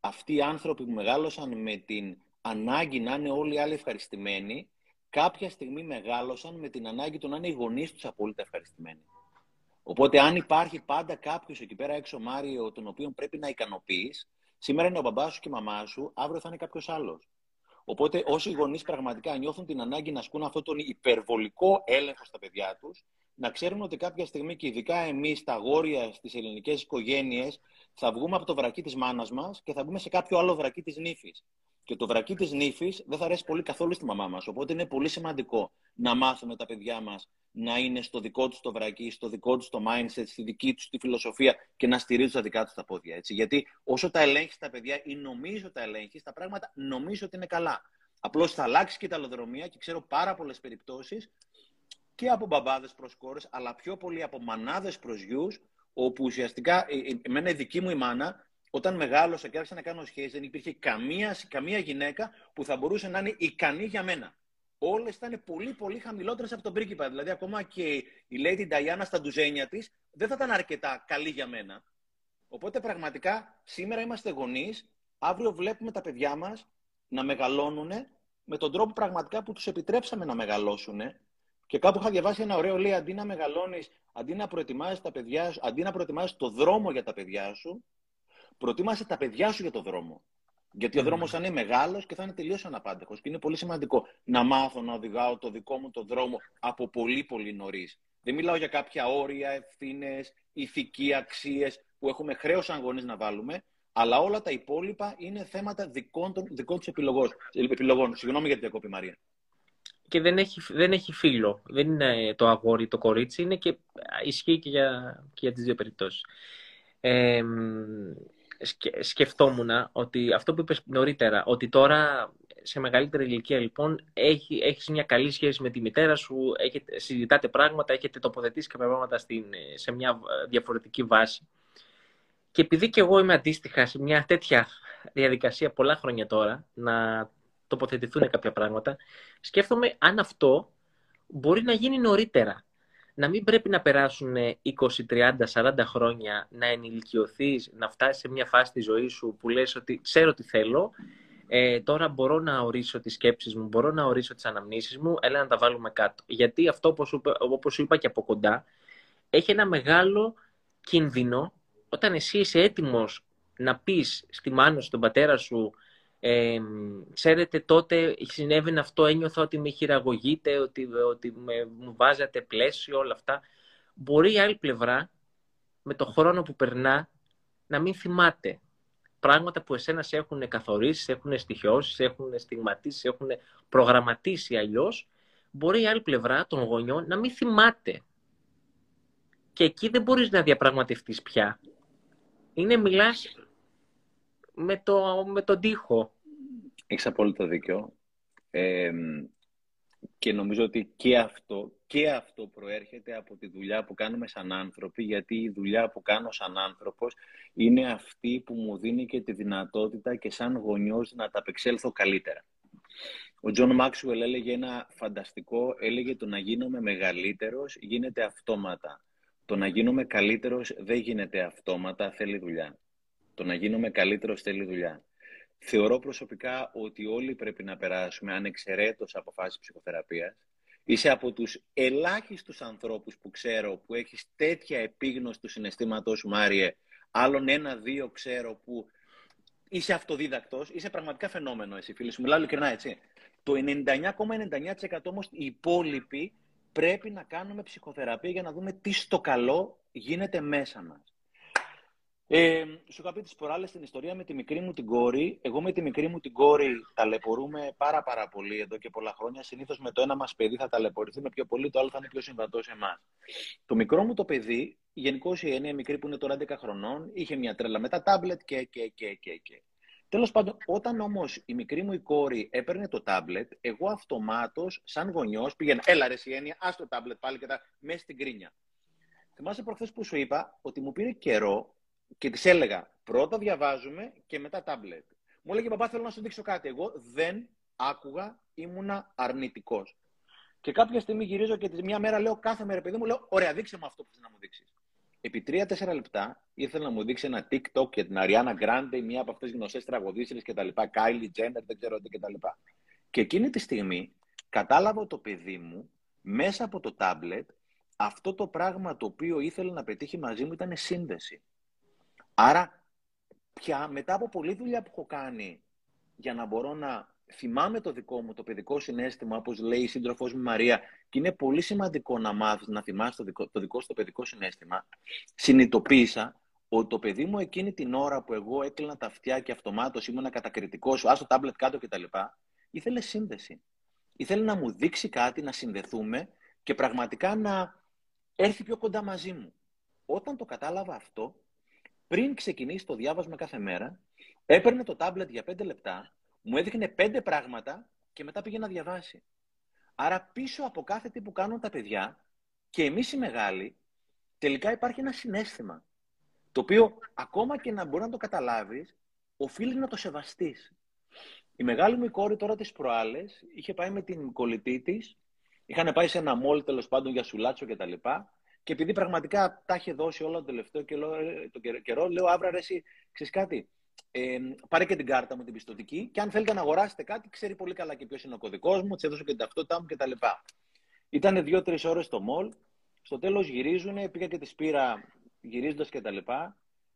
Αυτοί οι άνθρωποι που μεγάλωσαν με την ανάγκη να είναι όλοι οι άλλοι ευχαριστημένοι, κάποια στιγμή μεγάλωσαν με την ανάγκη του να είναι οι γονείς τους απόλυτα ευχαριστημένοι. Οπότε, αν υπάρχει πάντα κάποιος εκεί πέρα έξω, Μάριο, τον οποίο πρέπει να ικανοποιείς, σήμερα είναι ο μπαμπάς σου και η μαμά σου, αύριο θα είναι κάποιος άλλος. Οπότε, όσοι γονείς πραγματικά νιώθουν την ανάγκη να ασκούν αυτόν τον υπερβολικό έλεγχο στα παιδιά τους, να ξέρουν ότι κάποια στιγμή και ειδικά εμείς, τα αγόρια στις ελληνικές οικογένειες, θα βγούμε από το βρακί της μάνας μας και θα μπούμε σε κάποιο άλλο βρακί της νύφης. Και το βρακί της νύφης δεν θα αρέσει πολύ καθόλου στη μαμά μας. Οπότε είναι πολύ σημαντικό να μάθουμε τα παιδιά μας να είναι στο δικό τους το βρακί, στο δικό τους το mindset, στη δική τους τη φιλοσοφία και να στηρίζουν τα δικά τους τα πόδια. Έτσι. Γιατί όσο τα ελέγχεις τα παιδιά ή νομίζω τα ελέγχεις, τα πράγματα νομίζω ότι είναι καλά. Απλώς θα αλλάξει και η ταλοδρομία και ξέρω πάρα πολλές περιπτώσεις και από μπαμπάδες προς κόρες, αλλά πιο πολύ από μανάδες προς γιους, όπου ουσιαστικά ε, ε, εμένα η δική μου η μάνα όταν μεγάλωσα και άρχισα να κάνω σχέση, δεν υπήρχε καμία, καμία γυναίκα που θα μπορούσε να είναι ικανή για μένα. Όλες ήταν πολύ, πολύ χαμηλότερες από τον πρίγκιπα. Δηλαδή, ακόμα και η Lady Diana στα ντουζένια της δεν θα ήταν αρκετά καλή για μένα. Οπότε, πραγματικά, σήμερα είμαστε γονείς. Αύριο βλέπουμε τα παιδιά μας να μεγαλώνουν με τον τρόπο πραγματικά που τους επιτρέψαμε να μεγαλώσουν. Και κάπου είχα διαβάσει ένα ωραίο λέει: Αντί να μεγαλώνεις, αντί να προετοιμάζεις τα παιδιά σου, αντί να προετοιμάζεις το δρόμο για τα παιδιά σου, Προτίμασε τα παιδιά σου για το δρόμο. Γιατί ο mm. δρόμος θα είναι μεγάλος και θα είναι τελείως αναπάντεχος. Και είναι πολύ σημαντικό να μάθω να οδηγάω το δικό μου το δρόμο από πολύ πολύ νωρίς. Δεν μιλάω για κάποια όρια, ευθύνες, ηθικοί αξίες που έχουμε χρέος σαν γονεί να βάλουμε, αλλά όλα τα υπόλοιπα είναι θέματα δικών, των, δικών τους επιλογών. επιλογών. Συγγνώμη για την διακόπη, Μαρία. Και δεν έχει, δεν έχει φίλο. Δεν είναι το αγόρι, το κορίτσι. Είναι και ισχύει και για, και για τις δύο περιπτώσεις. Ε, σκεφτόμουν ότι αυτό που είπες νωρίτερα, ότι τώρα σε μεγαλύτερη ηλικία λοιπόν έχει, έχεις μια καλή σχέση με τη μητέρα σου, έχετε, συζητάτε πράγματα, έχετε τοποθετήσει κάποια πράγματα στην, σε μια διαφορετική βάση. Και επειδή και εγώ είμαι αντίστοιχα σε μια τέτοια διαδικασία πολλά χρόνια τώρα, να τοποθετηθούν κάποια πράγματα, σκέφτομαι αν αυτό μπορεί να γίνει νωρίτερα. Να μην πρέπει να περάσουν 20, 30, 40 χρόνια, να ενηλικιωθείς, να φτάσεις σε μια φάση τη ζωή σου που λες ότι ξέρω τι θέλω, ε, τώρα μπορώ να ορίσω τις σκέψεις μου, μπορώ να ορίσω τις αναμνήσεις μου, έλα να τα βάλουμε κάτω. Γιατί αυτό, όπως, όπως είπα και από κοντά, έχει ένα μεγάλο κίνδυνο όταν εσύ είσαι έτοιμος να πεις στη μάνα στον πατέρα σου ε, ξέρετε, τότε συνέβαινε αυτό, ένιωθα ότι με χειραγωγείτε, ότι, ότι με, μου βάζατε πλαίσιο, όλα αυτά. Μπορεί η άλλη πλευρά, με το χρόνο που περνά, να μην θυμάται. Πράγματα που εσένας σε έχουν καθορίσει, σε έχουν στοιχειώσει, σε έχουν στιγματίσει, σε έχουν προγραμματίσει αλλιώς, μπορεί η άλλη πλευρά των γονιών να μην θυμάται. Και εκεί δεν μπορείς να διαπραγματευτείς πια. Είναι μιλάς με, το, με τον τοίχο. Έχεις απόλυτο δίκιο. και νομίζω ότι και αυτό, και αυτό προέρχεται από τη δουλειά που κάνουμε σαν άνθρωποι, γιατί η δουλειά που κάνω σαν άνθρωπος είναι αυτή που μου δίνει και τη δυνατότητα και σαν γονιός να τα απεξέλθω καλύτερα. Ο Τζον Μάξουελ έλεγε ένα φανταστικό, έλεγε το να γίνομαι μεγαλύτερος γίνεται αυτόματα. Το να γίνομαι καλύτερος δεν γίνεται αυτόματα, θέλει δουλειά. Το να γίνομαι καλύτερος θέλει δουλειά. Θεωρώ προσωπικά ότι όλοι πρέπει να περάσουμε ανεξαιρέτως από φάση ψυχοθεραπείας. Είσαι από τους ελάχιστους ανθρώπους που ξέρω που έχεις τέτοια επίγνωση του συναισθήματός σου, Μάριε. Άλλον ένα-δύο ξέρω που είσαι αυτοδίδακτος. Είσαι πραγματικά φαινόμενο εσύ, φίλοι σου. Μιλάω ειλικρινά, έτσι. Το 99,99% όμως οι υπόλοιποι πρέπει να κάνουμε ψυχοθεραπεία για να δούμε τι στο καλό γίνεται μέσα μας. Ε, σου είχα πει τις προάλλες στην ιστορία με τη μικρή μου την κόρη. Εγώ με τη μικρή μου την κόρη ταλαιπωρούμε πάρα πάρα πολύ εδώ και πολλά χρόνια. Συνήθως με το ένα μας παιδί θα ταλαιπωρηθούμε πιο πολύ, το άλλο θα είναι πιο συμβατό σε εμάς. Το μικρό μου το παιδί, γενικώ η έννοια μικρή που είναι τώρα 11 χρονών, είχε μια τρέλα με τα τάμπλετ και, και, και, και, και. Τέλος πάντων, όταν όμως η μικρή μου η κόρη έπαιρνε το τάμπλετ, εγώ αυτομάτως, σαν γονιός, πήγαινα, έλα ρε Σιένια, ας το τάμπλετ πάλι και τα μέσα στην κρίνια. Θυμάσαι προχθές που σου είπα ότι μου πήρε καιρό και της έλεγα πρώτα διαβάζουμε και μετά τάμπλετ. Μου έλεγε παπά, θέλω να σου δείξω κάτι. Εγώ δεν άκουγα, ήμουνα αρνητικός. Και κάποια στιγμή γυρίζω και τη μια μέρα λέω κάθε μέρα, παιδί μου, λέω: Ωραία, δείξε μου αυτό που θες να μου δείξεις. Επί τρία-τέσσερα λεπτά ήθελε να μου δείξει ένα TikTok για την Αριάννα Γκράντε, μία από αυτές τις γνωστές τραγουδίστρε κτλ. Κάιλι Τζέντερ, δεν ξέρω τι κτλ. Και εκείνη τη στιγμή κατάλαβα το παιδί μου μέσα από το τάμπλετ αυτό το πράγμα το οποίο ήθελε να πετύχει μαζί μου ήταν σύνδεση. Άρα, πια μετά από πολλή δουλειά που έχω κάνει για να μπορώ να θυμάμαι το δικό μου το παιδικό συνέστημα, όπως λέει η σύντροφός μου Μαρία, και είναι πολύ σημαντικό να μάθεις να θυμάσαι το δικό, το δικό σου το παιδικό συνέστημα, συνειδητοποίησα ότι το παιδί μου εκείνη την ώρα που εγώ έκλεινα τα αυτιά και αυτομάτως ήμουν κατακριτικός σου, το τάμπλετ κάτω κτλ. Ήθελε σύνδεση. Ήθελε να μου δείξει κάτι, να συνδεθούμε και πραγματικά να έρθει πιο κοντά μαζί μου. Όταν το κατάλαβα αυτό, πριν ξεκινήσει το διάβασμα κάθε μέρα, έπαιρνε το τάμπλετ για πέντε λεπτά, μου έδειχνε πέντε πράγματα και μετά πήγε να διαβάσει. Άρα πίσω από κάθε τι που κάνουν τα παιδιά και εμείς οι μεγάλοι, τελικά υπάρχει ένα συνέστημα. Το οποίο ακόμα και να μπορεί να το καταλάβεις, οφείλει να το σεβαστείς. Η μεγάλη μου κόρη τώρα τις προάλλες είχε πάει με την κολλητή της, είχαν πάει σε ένα μόλ τέλος πάντων για σουλάτσο κτλ. Και επειδή πραγματικά τα είχε δώσει όλο το τελευταίο και το καιρό, λέω αύριο αρέσει, ξέρεις κάτι. Ε, πάρε και την κάρτα μου την πιστοτική και αν θέλετε να αγοράσετε κάτι, ξέρει πολύ καλά και ποιος είναι ο κωδικός μου, της έδωσε και την ταυτότητά μου κτλ. Ήταν δύο-τρεις ώρες στο μολ. Στο τέλος γυρίζουν, πήγα και τη πήρα γυρίζοντας κτλ.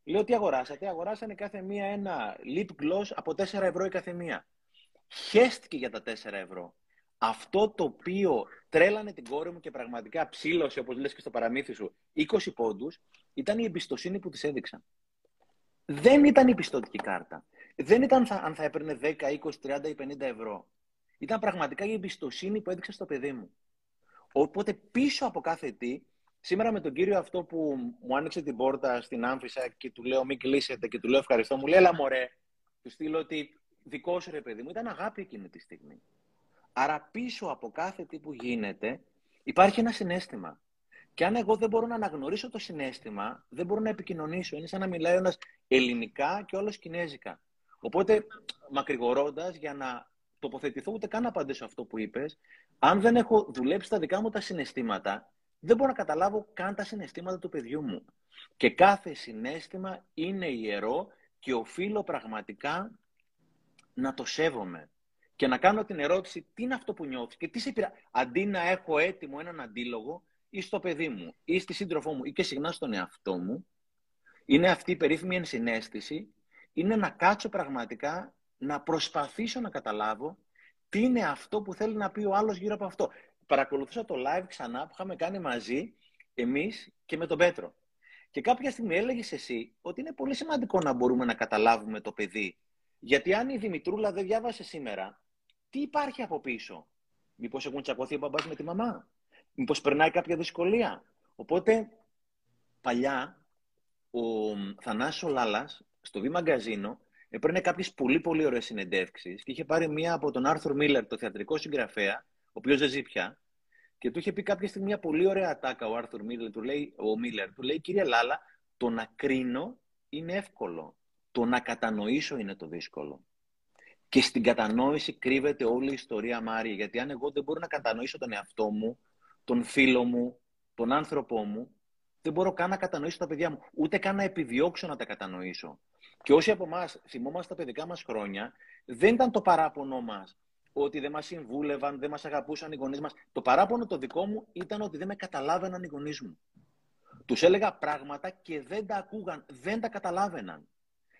Λέω τι αγοράσατε. Αγοράσανε κάθε μία ένα lip gloss από 4 ευρώ η κάθε μία. Χέστηκε για τα 4 ευρώ αυτό το οποίο τρέλανε την κόρη μου και πραγματικά ψήλωσε, όπως λες και στο παραμύθι σου, 20 πόντους, ήταν η εμπιστοσύνη που της έδειξαν. Δεν ήταν η πιστοτική κάρτα. Δεν ήταν αν θα έπαιρνε 10, 20, 30 ή 50 ευρώ. Ήταν πραγματικά η εμπιστοσύνη που έδειξε στο παιδί μου. Οπότε πίσω από κάθε τι, σήμερα με τον κύριο αυτό που μου άνοιξε την πόρτα στην άμφισα και του λέω μην κλείσετε και του λέω ευχαριστώ, μου λέει έλα μωρέ, του στείλω ότι δικό σου ρε παιδί μου, ήταν αγάπη εκείνη τη στιγμή. Άρα πίσω από κάθε τι που γίνεται υπάρχει ένα συνέστημα. Και αν εγώ δεν μπορώ να αναγνωρίσω το συνέστημα, δεν μπορώ να επικοινωνήσω. Είναι σαν να μιλάει ένας ελληνικά και όλο κινέζικα. Οπότε, μακρηγορώντας, για να τοποθετηθώ ούτε καν να απαντήσω αυτό που είπες, αν δεν έχω δουλέψει τα δικά μου τα συναισθήματα, δεν μπορώ να καταλάβω καν τα συναισθήματα του παιδιού μου. Και κάθε συνέστημα είναι ιερό και οφείλω πραγματικά να το σέβομαι. Και να κάνω την ερώτηση τι είναι αυτό που νιώθεις και τι σε πειρά... Αντί να έχω έτοιμο έναν αντίλογο ή στο παιδί μου ή στη σύντροφό μου ή και συχνά στον εαυτό μου, είναι αυτή η περίφημη ενσυναίσθηση, είναι να κάτσω πραγματικά να προσπαθήσω να καταλάβω τι είναι αυτό που θέλει να πει ο άλλος γύρω από αυτό. Παρακολουθούσα το live ξανά που είχαμε κάνει μαζί εμείς και με τον Πέτρο. Και κάποια στιγμή έλεγες εσύ ότι είναι πολύ σημαντικό να μπορούμε να καταλάβουμε το παιδί. Γιατί αν η Δημητρούλα δεν διάβασε σήμερα, τι υπάρχει από πίσω; Μήπως έχουν τσακωθεί ο μπαμπάς με τη μαμά; Μήπως περνάει κάποια δυσκολία; Οπότε, παλιά, ο Θανάσης ο Λάλας, στο Β Μαγκαζίνο, έπαιρνε κάποιες πολύ πολύ ωραίες συνεντεύξεις και είχε πάρει μία από τον Άρθουρ Μίλλερ, το θεατρικό συγγραφέα, ο οποίος δεν ζει πια, και του είχε πει κάποια στιγμή μια πολύ ωραία ατάκα ο Άρθουρ Μίλλερ, του λέει, ο Μίλλερ, του λέει, κύριε Λάλα, το να κρίνω είναι εύκολο. Το να κατανοήσω είναι το δύσκολο. Και στην κατανόηση κρύβεται όλη η ιστορία, Μάρια. Γιατί αν εγώ δεν μπορώ να κατανοήσω τον εαυτό μου, τον φίλο μου, τον άνθρωπό μου, δεν μπορώ καν να κατανοήσω τα παιδιά μου. Ούτε καν να επιδιώξω να τα κατανοήσω. Και όσοι από εμάς θυμόμαστε τα παιδικά μας χρόνια, δεν ήταν το παράπονο μας ότι δεν μας συμβούλευαν, δεν μας αγαπούσαν οι γονείς μας. Το παράπονο το δικό μου ήταν ότι δεν με καταλάβαιναν οι γονείς μου. Τους έλεγα πράγματα και δεν τα ακούγαν, δεν τα καταλάβαιναν.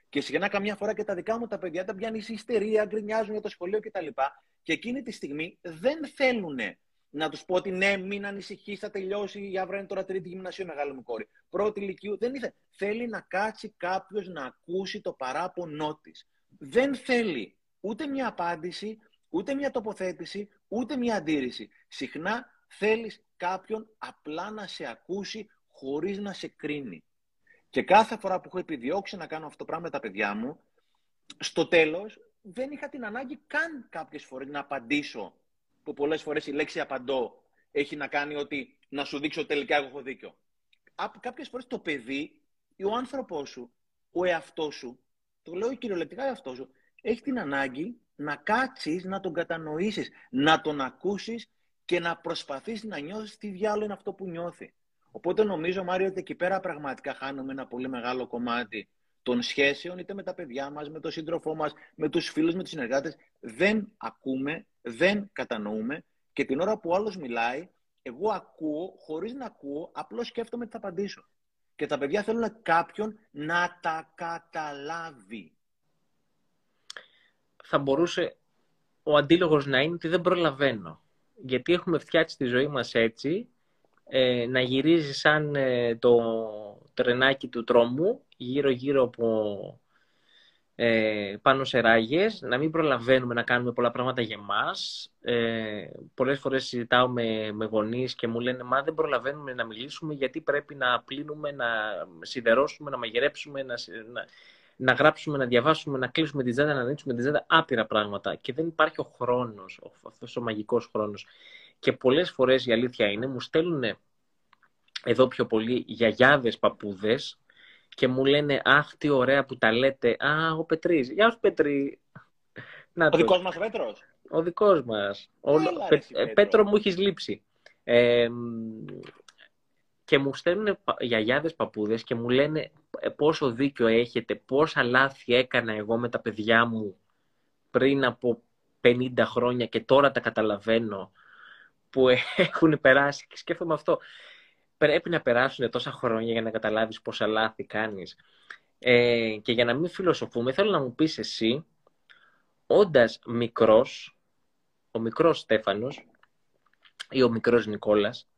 Και συχνά καμιά φορά και τα δικά μου τα παιδιά τα πιάνει η ιστερία, γκρινιάζουν για το σχολείο κτλ. Και εκείνη τη στιγμή δεν θέλουν να τους πω ότι ναι, μην ανησυχείς, θα τελειώσει. Η αύριο είναι τώρα τρίτη γυμνασίου, μεγάλο μου κόρη. Πρώτη ηλικίου. Δεν ήθελε. Θέλει να κάτσει κάποιος να ακούσει το παράπονό της. Δεν θέλει ούτε μια απάντηση, ούτε μια τοποθέτηση, ούτε μια αντίρρηση. Συχνά θέλεις κάποιον απλά να σε ακούσει χωρίς να σε κρίνει. Και κάθε φορά που έχω επιδιώξει να κάνω αυτό το πράγμα με τα παιδιά μου, στο τέλος δεν είχα την ανάγκη καν κάποιες φορές να απαντήσω, που πολλές φορές η λέξη απαντώ έχει να κάνει ότι να σου δείξω τελικά εγώ έχω δίκιο. Κάποιες φορές το παιδί, ο άνθρωπός σου, ο εαυτός σου, το λέω κυριολεκτικά εαυτός σου, έχει την ανάγκη να κάτσεις, να τον κατανοήσεις, να τον ακούσεις και να προσπαθείς να νιώσεις τι διάλογο είναι αυτό που νιώθει. Οπότε νομίζω, Μάριο, ότι εκεί πέρα πραγματικά χάνουμε ένα πολύ μεγάλο κομμάτι των σχέσεων, είτε με τα παιδιά μας, με τον σύντροφό μας, με τους φίλους, με τους συνεργάτες. Δεν ακούμε, δεν κατανοούμε και την ώρα που ο άλλος μιλάει, εγώ ακούω, χωρίς να ακούω, απλώς σκέφτομαι τι θα απαντήσω. Και τα παιδιά θέλουν κάποιον να τα καταλάβει. Θα μπορούσε ο αντίλογος να είναι ότι δεν προλαβαίνω. Γιατί έχουμε φτιάξει τη ζωή μας έτσι ε, να γυρίζει σαν ε, το τρενάκι του τρόμου γύρω-γύρω από ε, πάνω σε ράγες, να μην προλαβαίνουμε να κάνουμε πολλά πράγματα για μας. Ε, πολλές φορές συζητάω με, με γονείς και μου λένε «Μα δεν προλαβαίνουμε να μιλήσουμε γιατί πρέπει να πλύνουμε, να σιδερώσουμε, να μαγειρέψουμε, να, να, να γράψουμε, να διαβάσουμε, να κλείσουμε τη ζέτα, να ανοίξουμε τη ζέτα, άπειρα πράγματα. Και δεν υπάρχει ο χρόνος, αυτός ο μαγικός χρόνος. Και πολλές φορές η αλήθεια είναι, μου στέλνουν εδώ πιο πολύ γιαγιάδες παππούδες και μου λένε «Αχ, τι ωραία που τα λέτε». «Α, ο Πετρής». «Γεια σου, Πετρή». Να ο το. δικός μας Πέτρος. Ο δικός μας. Ε, Πέτρο μου έχεις λείψει. Ε, και μου στέλνουν γιαγιάδες παππούδες και μου λένε «Ε, πόσο δίκιο έχετε, πόσα λάθη έκανα εγώ με τα παιδιά μου πριν από 50 χρόνια και τώρα τα καταλαβαίνω που έχουν περάσει και σκέφτομαι αυτό. Πρέπει να περάσουν τόσα χρόνια για να καταλάβεις πόσα λάθη κάνεις. Ε, και για να μην φιλοσοφούμε, θέλω να μου πεις εσύ, όντας μικρός, ο μικρός Στέφανος ή ο μικρός Νικόλας,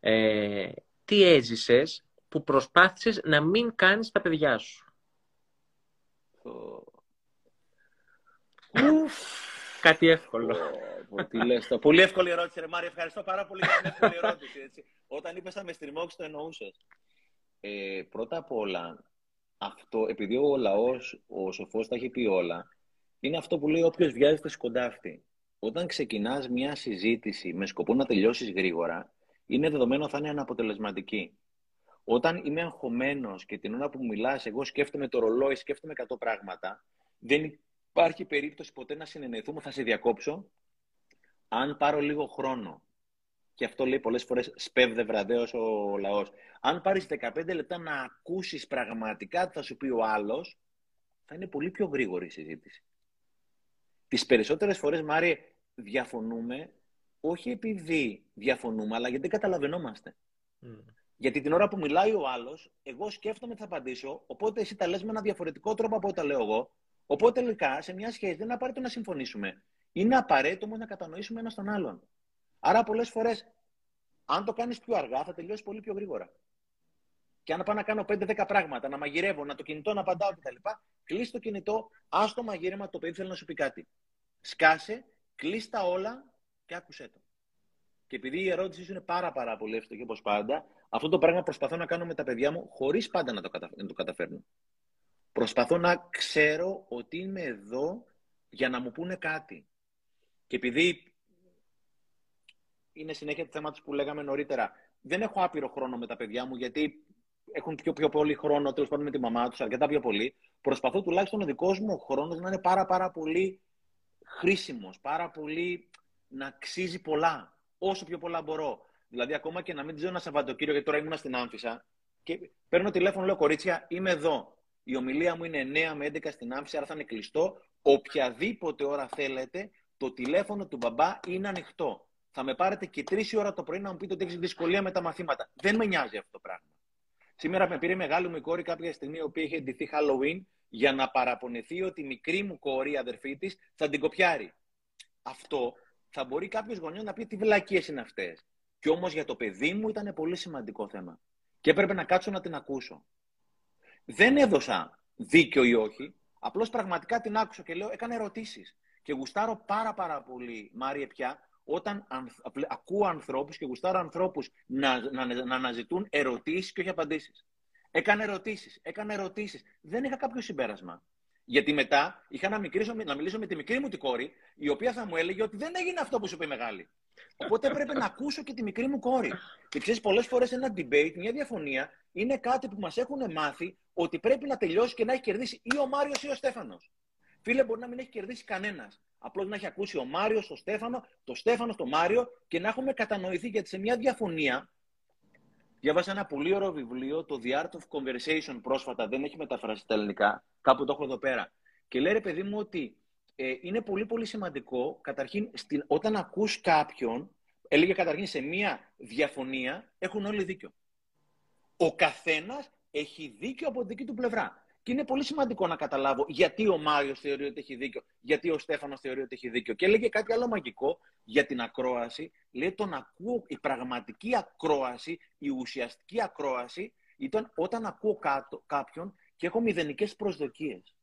ε, τι έζησες που προσπάθησες να μην κάνεις τα παιδιά σου; Κάτι εύκολο. Τι λες, το... Πολύ εύκολη ερώτηση, ρε Μάρια. Ευχαριστώ πάρα πολύ για την εύκολη ερώτηση. Έτσι. Όταν είπες να με στριμώξεις, το εννοούσες. Ε, πρώτα απ' όλα, αυτό, επειδή ο λαός, ο σοφός τα έχει πει όλα, είναι αυτό που λέει όποιος βιάζεται σκοντάφτει. Όταν ξεκινάς μια συζήτηση με σκοπό να τελειώσεις γρήγορα, είναι δεδομένο θα είναι αναποτελεσματική. Όταν είμαι αγχωμένος και την ώρα που μιλάς, εγώ σκέφτομαι το ρολόι, σκέφτομαι 100 πράγματα, δεν υπάρχει περίπτωση ποτέ να συνεννοηθούμε, θα σε διακόψω. Αν πάρω λίγο χρόνο, και αυτό λέει πολλές φορές σπέβδε βραδέως ο λαός. Αν πάρεις 15 λεπτά να ακούσεις πραγματικά τι θα σου πει ο άλλος, θα είναι πολύ πιο γρήγορη η συζήτηση. Τις περισσότερες φορές, Μάρι, διαφωνούμε όχι επειδή διαφωνούμε, αλλά γιατί δεν καταλαβαίνόμαστε. Γιατί την ώρα που μιλάει ο άλλος, εγώ σκέφτομαι τι θα απαντήσω, οπότε εσύ τα λες με ένα διαφορετικό τρόπο από ό,τι τα λέω εγώ. Οπότε τελικά σε μια σχέση δεν είναι απαραίτητο να συμφωνήσουμε. Είναι απαραίτητο να κατανοήσουμε ένα τον άλλον. Άρα πολλές φορές, αν το κάνεις πιο αργά, θα τελειώσεις πολύ πιο γρήγορα. Και αν πάω να κάνω 5-10 πράγματα, να μαγειρεύω, να το κινητό να απαντάω κτλ., κλείσει το κινητό, ας το μαγείρεμα, το παιδί θέλει να σου πει κάτι. Σκάσε, κλείσει τα όλα και άκουσέ το. Και επειδή η ερώτησή σου είναι πάρα, πάρα πολύ εύστοχη όπως πάντα, αυτό το πράγμα προσπαθώ να κάνω με τα παιδιά μου χωρίς πάντα να το, κατα... να το καταφέρνω. Προσπαθώ να ξέρω ότι είμαι εδώ για να μου πούνε κάτι. Και επειδή είναι συνέχεια το θέμα που λέγαμε νωρίτερα, δεν έχω άπειρο χρόνο με τα παιδιά μου, γιατί έχουν πιο, πιο πολύ χρόνο τέλος πάντων με τη μαμά τους, αρκετά πιο πολύ. Προσπαθώ τουλάχιστον ο δικός μου χρόνος να είναι πάρα, πάρα πολύ χρήσιμος, πάρα πολύ να αξίζει πολλά, όσο πιο πολλά μπορώ. Δηλαδή, ακόμα και να μην ξέρω ένα Σαββατοκύριο, γιατί τώρα ήμουν στην Άμφισα και παίρνω τηλέφωνο, λέω κορίτσια, είμαι εδώ. Η ομιλία μου είναι 9 με 11 στην Άμφισα, άρα θα είναι κλειστό. Οποιαδήποτε ώρα θέλετε, το τηλέφωνο του μπαμπά είναι ανοιχτό. Θα με πάρετε και τρεις ώρα το πρωί να μου πείτε ότι έχεις δυσκολία με τα μαθήματα. Δεν με νοιάζει αυτό το πράγμα. Σήμερα με πήρε μεγάλη μου κόρη κάποια στιγμή, η οποία είχε ντυθεί Halloween, για να παραπονεθεί ότι η μικρή μου κόρη, η αδερφή της, θα την κοπιάρει. Αυτό θα μπορεί κάποιος γονιός να πει τι βλακίες είναι αυτές. Κι όμως για το παιδί μου ήταν πολύ σημαντικό θέμα. Και έπρεπε να κάτσω να την ακούσω. Δεν έδωσα δίκιο ή όχι. Απλώς πραγματικά την άκουσα και λέω: Έκανε ερωτήσεις. Και γουστάρω πάρα πάρα πολύ, Μάριε, πια, όταν ακούω ανθρώπους και γουστάρω ανθρώπους να, να, να αναζητούν ερωτήσεις και όχι απαντήσεις. Έκανε ερωτήσεις, έκανε ερωτήσεις. Δεν είχα κάποιο συμπέρασμα. Γιατί μετά είχα να, να μιλήσω με τη μικρή μου την κόρη, η οποία θα μου έλεγε ότι δεν έγινε αυτό που σου είπε η μεγάλη. Οπότε έπρεπε να ακούσω και τη μικρή μου κόρη. Και ξέρεις, πολλές φορές ένα debate, μια διαφωνία, είναι κάτι που μας έχουν μάθει ότι πρέπει να τελειώσει και να έχει κερδίσει ή ο Μάριος ή ο Στέφανος. Φίλε, μπορεί να μην έχει κερδίσει κανένας. Απλώς να έχει ακούσει ο Μάριος, το Στέφανο, το Στέφανο, το Μάριο και να έχουμε κατανοηθεί γιατί σε μια διαφωνία. Διάβασα ένα πολύ ωραίο βιβλίο, το The Art of Conversation πρόσφατα, δεν έχει μεταφράσει στα ελληνικά, κάπου το έχω εδώ πέρα. Και λέει ρε παιδί μου ότι ε, είναι πολύ πολύ σημαντικό, καταρχήν, στην, όταν ακούς κάποιον, έλεγε καταρχήν σε μία διαφωνία, έχουν όλοι δίκιο. Ο καθένας έχει δίκιο από την δική του πλευρά. Και είναι πολύ σημαντικό να καταλάβω γιατί ο Μάριος θεωρεί ότι έχει δίκιο, γιατί ο Στέφανος θεωρεί ότι έχει δίκιο. Και έλεγε κάτι άλλο μαγικό για την ακρόαση. Λέει τον ακούω, η πραγματική ακρόαση, η ουσιαστική ακρόαση ήταν όταν ακούω κάποιον και έχω μηδενικές προσδοκίες.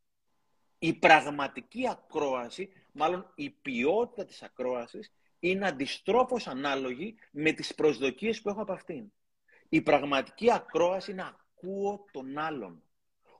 Η πραγματική ακρόαση, μάλλον η ποιότητα της ακρόασης, είναι αντιστρόφως ανάλογη με τις προσδοκίες που έχω από αυτήν. Η πραγματική ακρόαση είναι να ακούω τον άλλον,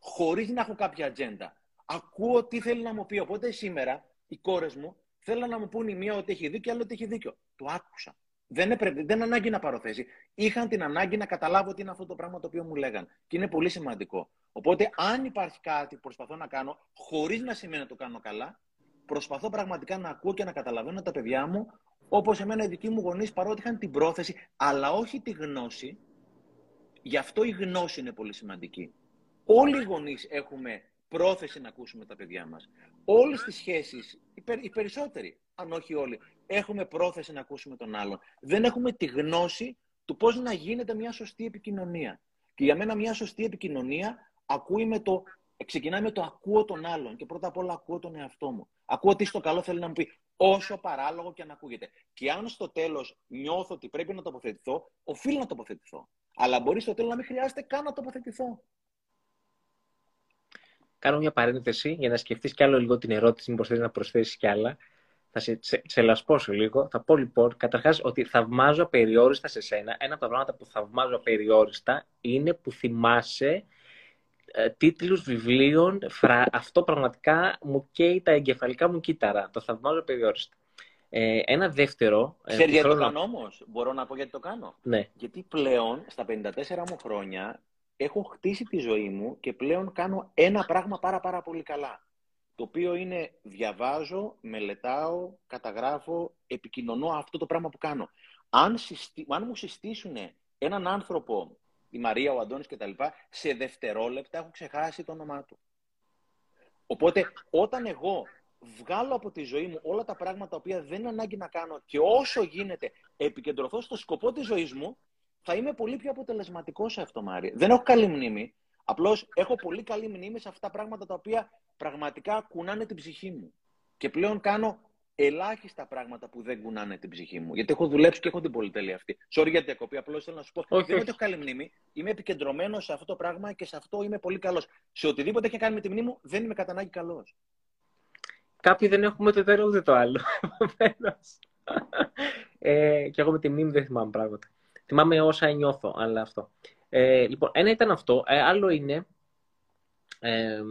χωρίς να έχω κάποια ατζέντα. Ακούω τι θέλει να μου πει. Οπότε σήμερα οι κόρες μου θέλουν να μου πούν η μία ότι έχει δίκιο, η άλλη ότι έχει δίκιο. Το άκουσα. Δεν, έπρεπε, δεν ανάγκη να πάρω θέση. Είχαν την ανάγκη να καταλάβω τι είναι αυτό το πράγμα το οποίο μου λέγαν. Και είναι πολύ σημαντικό. Οπότε, αν υπάρχει κάτι που προσπαθώ να κάνω, χωρίς να σημαίνει να το κάνω καλά, προσπαθώ πραγματικά να ακούω και να καταλαβαίνω τα παιδιά μου, όπως εμένα οι δικοί μου γονείς, παρότι είχαν την πρόθεση, αλλά όχι τη γνώση. Γι' αυτό η γνώση είναι πολύ σημαντική. Όλοι οι γονείς έχουμε πρόθεση να ακούσουμε τα παιδιά μας. Όλες τις σχέσεις, οι περισσότεροι, αν όχι όλοι, έχουμε πρόθεση να ακούσουμε τον άλλον. Δεν έχουμε τη γνώση του πώς να γίνεται μια σωστή επικοινωνία. Και για μένα μια σωστή επικοινωνία ακούει με το, ξεκινάει με το ακούω τον άλλον και πρώτα απ' όλα ακούω τον εαυτό μου. Ακούω τι στο καλό θέλει να μου πει, όσο παράλογο και αν ακούγεται. Και αν στο τέλος νιώθω ότι πρέπει να τοποθετηθώ, οφείλω να τοποθετηθώ. Αλλά μπορεί στο τέλος να μην χρειάζεται καν να τοποθετηθώ. Κάνω μια παρένθεση για να σκεφτείς κι άλλο λίγο την ερώτηση, μήπως θέλεις να προσθέσεις κι άλλα. Θα σε, σε, σε λασπώσω λίγο. Θα πω λοιπόν, καταρχάς, ότι θαυμάζω απεριόριστα σε σένα. Ένα από τα πράγματα που θαυμάζω απεριόριστα είναι που θυμάσαι ε, τίτλους βιβλίων, φρα... αυτό πραγματικά μου καίει τα εγκεφαλικά μου κύτταρα. Το θαυμάζω περιόριστα. Ε, ένα δεύτερο. Ε, Ξέρεις γιατί το κάνω όμως; Μπορώ να πω γιατί το κάνω. Ναι. Γιατί πλέον στα 54 μου χρόνια έχω χτίσει τη ζωή μου και πλέον κάνω ένα πράγμα πάρα πάρα πολύ καλά. Το οποίο είναι διαβάζω, μελετάω, καταγράφω, επικοινωνώ αυτό το πράγμα που κάνω. Αν, αν μου συστήσουν έναν άνθρωπο, η Μαρία, ο Αντώνης κτλ, σε δευτερόλεπτα έχω ξεχάσει το όνομά του. Οπότε όταν εγώ βγάλω από τη ζωή μου όλα τα πράγματα τα οποία δεν είναι ανάγκη να κάνω και όσο γίνεται επικεντρωθώ στο σκοπό της ζωής μου, θα είμαι πολύ πιο αποτελεσματικός σε αυτό, Μάρια. Δεν έχω καλή μνήμη. Απλώς έχω πολύ καλή μνήμη σε αυτά τα πράγματα τα οποία πραγματικά κουνάνε την ψυχή μου. Και πλέον κάνω ελάχιστα πράγματα που δεν κουνάνε την ψυχή μου. Γιατί έχω δουλέψει και έχω την πολυτέλεια αυτή. Sorry για την διακοπή. Απλώς θέλω να σου πω: Όχι, δεν έχω καλή μνήμη. Είμαι επικεντρωμένος σε αυτό το πράγμα και σε αυτό είμαι πολύ καλός. Σε οτιδήποτε έχει κάνει με τη μνήμη μου, δεν είμαι κατά ανάγκη καλός. Κάποιοι δεν έχουμε το ένα ούτε το άλλο. (laughs) ε, και εγώ με τη μνήμη δεν θυμάμαι πράγματα. Θυμάμαι όσα νιώθω, αλλά αυτό. Ε, λοιπόν, ένα ήταν αυτό. Ε, άλλο είναι. Ε,